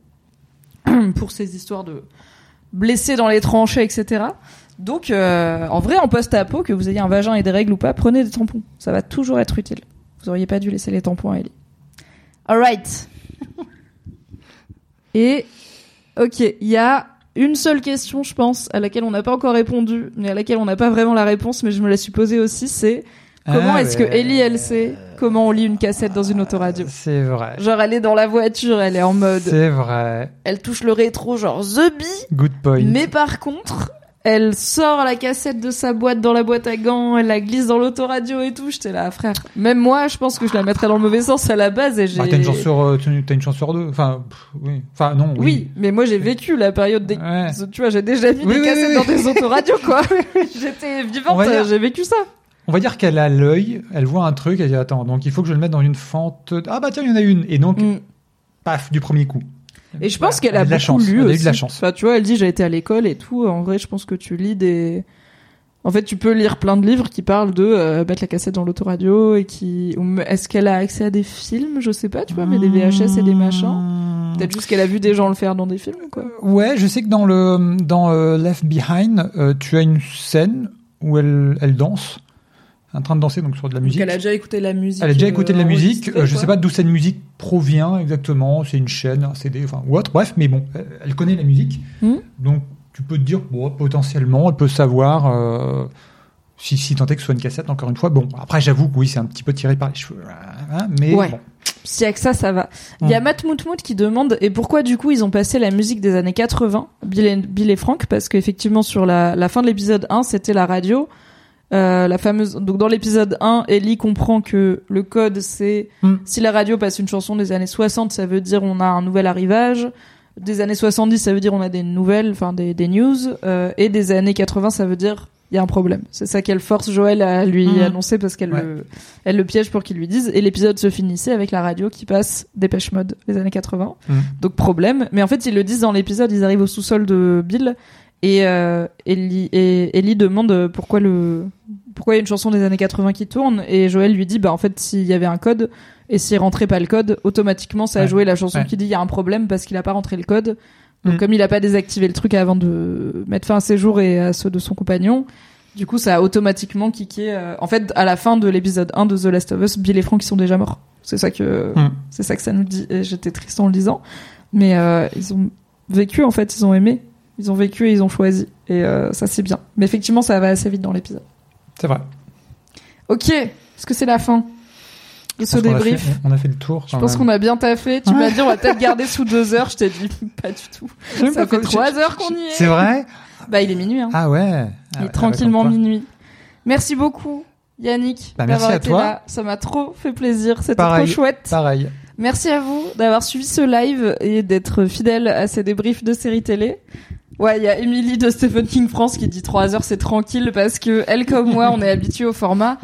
pour ces histoires de blessés dans les tranchées, etc. Donc, euh, en vrai, en post-apo, que vous ayez un vagin et des règles ou pas, prenez des tampons. Ça va toujours être utile. Vous auriez pas dû laisser les tampons à Ellie. Alright. Et, ok, il y a une seule question, je pense, à laquelle on n'a pas encore répondu, mais à laquelle on n'a pas vraiment la réponse, mais je me la suis posée aussi, c'est comment Ah, est-ce que. Ellie, elle sait comment on lit une cassette dans une autoradio? C'est vrai. Genre, elle est dans la voiture, elle est en mode, C'est vrai. elle touche le rétro, genre The Bee, Good point. mais par contre, elle sort la cassette de sa boîte dans la boîte à gants, elle la glisse dans l'autoradio et tout. J'étais là, frère. Même moi, je pense que je la mettrais dans le mauvais sens à la base et j'ai. Bah, t'as une chance sur, euh, t'as une- chance sur deux. Enfin, pff, oui. Enfin, non, Oui. oui. mais moi j'ai vécu la période des. Ouais. Tu vois, j'ai déjà vu Oui, des oui, cassettes oui, dans des autoradios, quoi. J'étais vivante, j'ai vécu ça. On va dire qu'elle a l'œil, elle voit un truc, elle dit attends, donc il faut que je le mette dans une fente. Ah bah tiens, il y en a une. Et donc, Mm. paf, du premier coup. Et je pense Voilà. qu'elle Elle a de la beaucoup chance. lu Elle a eu de la chance. Enfin, tu vois, elle dit j'ai été à l'école et tout. En vrai, je pense que tu lis des. En fait, tu peux lire plein de livres qui parlent de euh, mettre la cassette dans l'autoradio et qui. Est-ce qu'elle a accès à des films? Je sais pas, tu vois, mais des VHS et des machins. Peut-être juste qu'elle a vu des gens le faire dans des films, quoi. Ouais, je sais que dans le dans euh, Left Behind, euh, tu as une scène où elle elle danse, en train de danser donc sur de la musique. Elle a déjà écouté la musique. Elle a déjà écouté de la euh, musique. euh, je sais pas d'où cette musique provient exactement. C'est une chaîne, un CD, enfin ou autre. Bref, mais bon, elle, connaît la musique. Mhm. Donc tu peux te dire, bon, potentiellement, elle peut savoir euh, si, si tant est que ce soit une cassette. Encore une fois, bon. Après, j'avoue que oui, c'est un petit peu tiré par les cheveux, hein, mais Ouais. bon. S'il y a que ça, ça va. Il y a Mm. Matt Moutmout qui demande et pourquoi du coup ils ont passé la musique des années 80, Bill et, Bill et Frank, parce qu'effectivement sur la, la fin de l'épisode 1, c'était la radio. Euh, la fameuse donc dans l'épisode 1, Ellie comprend que le code c'est Mm. si la radio passe une chanson des années 60, ça veut dire on a un nouvel arrivage. Des années 70, ça veut dire on a des nouvelles, enfin des, des news. Euh, et des années 80, ça veut dire il y a un problème. C'est ça qu'elle force Joël à lui Mm. annoncer parce qu'elle Ouais. le, elle le piège pour qu'il lui dise. Et l'épisode se finissait avec la radio qui passe Dépêche Mode les années 80. Mm. Donc problème. Mais en fait, ils le disent dans l'épisode, ils arrivent au sous-sol de Bill et euh, Ellie, et Ellie demande pourquoi le pourquoi il y a une chanson des années 80 qui tourne et Joël lui dit bah en fait s'il y avait un code et s'il rentrait pas le code automatiquement ça a Ouais. joué la chanson Ouais. qui dit il y a un problème parce qu'il a pas rentré le code donc Mm. comme il a pas désactivé le truc avant de mettre fin à ses jours et à ceux de son compagnon du coup ça a automatiquement kické euh, en fait à la fin de l'épisode 1 de The Last of Us Bill et Frank ils sont déjà morts c'est ça que Mm. c'est ça que ça nous dit et j'étais triste en le disant mais euh, ils ont vécu en fait ils ont aimé ils ont vécu et ils ont choisi et euh, ça c'est bien mais effectivement ça va assez vite dans l'épisode C'est vrai. ok Est-ce que c'est la fin de ce a débrief fait- On a fait le tour. Je pense qu'on a bien taffé. Tu m'as dit on va peut-être garder sous deux heures. Je t'ai dit pas du tout. Ça fait trois heures qu'on y est. C'est vrai Bah il est minuit. Hein. Ah ouais. Ah il est ouais, tranquillement minuit. Merci beaucoup Yannick Bah, merci à été toi. là. Ça m'a trop fait plaisir. C'était trop chouette. Pareil. Merci à vous d'avoir suivi ce live et d'être fidèle à ces débriefs de séries télé. Ouais, il y a Emily de Stephen King France qui dit 3 heures c'est tranquille parce que elle comme moi on est habitué au format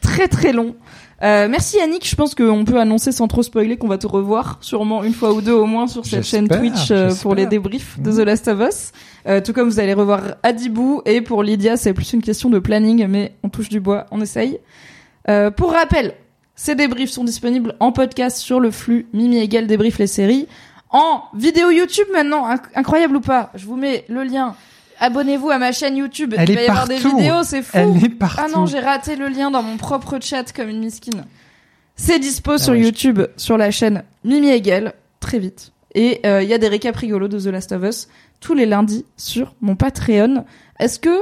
très très long. Euh, merci Yannick, je pense qu'on peut annoncer sans trop spoiler qu'on va te revoir sûrement une fois ou deux au moins sur cette chaîne Twitch euh, pour les débriefs de Mhm. The Last of Us. Euh, tout comme vous allez revoir Adibou et pour Lydia c'est plus une question de planning mais on touche du bois, on essaye. Euh, pour rappel, ces débriefs sont disponibles en podcast sur le flux Mimi Égale débrief les séries. En vidéo YouTube maintenant, inc- incroyable ou pas, je vous mets le lien. Abonnez-vous à ma chaîne YouTube. Elle Il va est y avoir des vidéos, c'est fou. Elle est partout. Ah non, j'ai raté le lien dans mon propre chat comme une miskine. C'est dispo sur ouais, je- YouTube, sur la chaîne Mimi Hegel, très vite. Et euh, il y a des récaps rigolos de The Last of Us tous les lundis sur mon Patreon. Est-ce que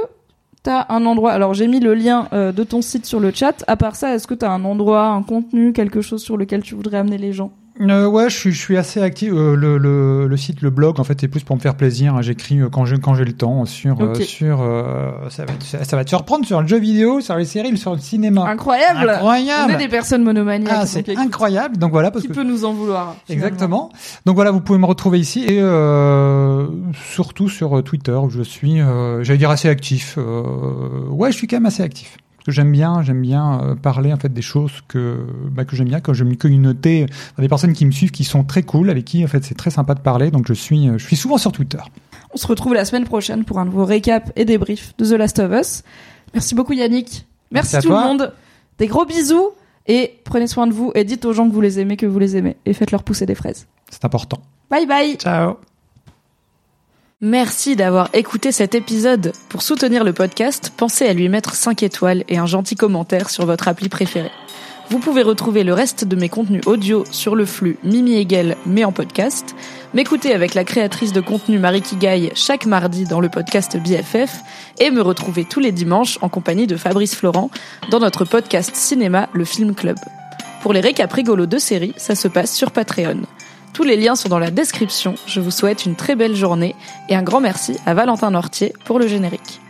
t'as un endroit? Alors j'ai mis le lien euh, de ton site sur le chat. À part ça, est-ce que t'as un endroit, un contenu, quelque chose sur lequel tu voudrais amener les gens? Euh, ouais, je suis, je suis assez actif. Euh, le, le, le site, le blog, en fait, c'est plus pour me faire plaisir. J'écris euh, quand j'ai quand j'ai le temps sur euh, sur euh, ça va te- ça va te surprendre sur le jeu vidéo, sur les séries, sur le cinéma. Incroyable On Incroyable. est des personnes monomaniaques. Ah, c'est incroyable. Donc voilà, parce Qui que peut nous en vouloir Exactement. Donc voilà, vous pouvez me retrouver ici et euh, surtout sur Twitter où je suis, euh, j'allais dire assez actif. Euh, ouais, je suis quand même assez actif. Parce que j'aime bien, j'aime bien euh, parler en fait des choses que bah, que j'aime bien, quand j'ai une communauté, des personnes qui me suivent, qui sont très cool, avec qui en fait c'est très sympa de parler. Donc je suis, euh, je suis souvent sur Twitter. On se retrouve la semaine prochaine pour un nouveau récap et débrief de The Last of Us. Merci beaucoup Yannick. Merci, Merci à tout toi. le monde. Des gros bisous et prenez soin de vous et dites aux gens que vous les aimez, que vous les aimez et faites-leur pousser des fraises. C'est important. Bye bye. Ciao. Merci d'avoir écouté cet épisode. Pour soutenir le podcast, pensez à lui mettre 5 étoiles et un gentil commentaire sur votre appli préférée. Vous pouvez retrouver le reste de mes contenus audio sur le flux Mimi Hegel, mais en podcast, m'écouter avec la créatrice de contenu Marie Kigaille chaque mardi dans le podcast BFF et me retrouver tous les dimanches en compagnie de Fabrice Florent dans notre podcast cinéma Le Film Club. Pour les récaps rigolos de séries, ça se passe sur Patreon. Tous les liens sont dans la description. Je vous souhaite une très belle journée et un grand merci à Valentin Nortier pour le générique.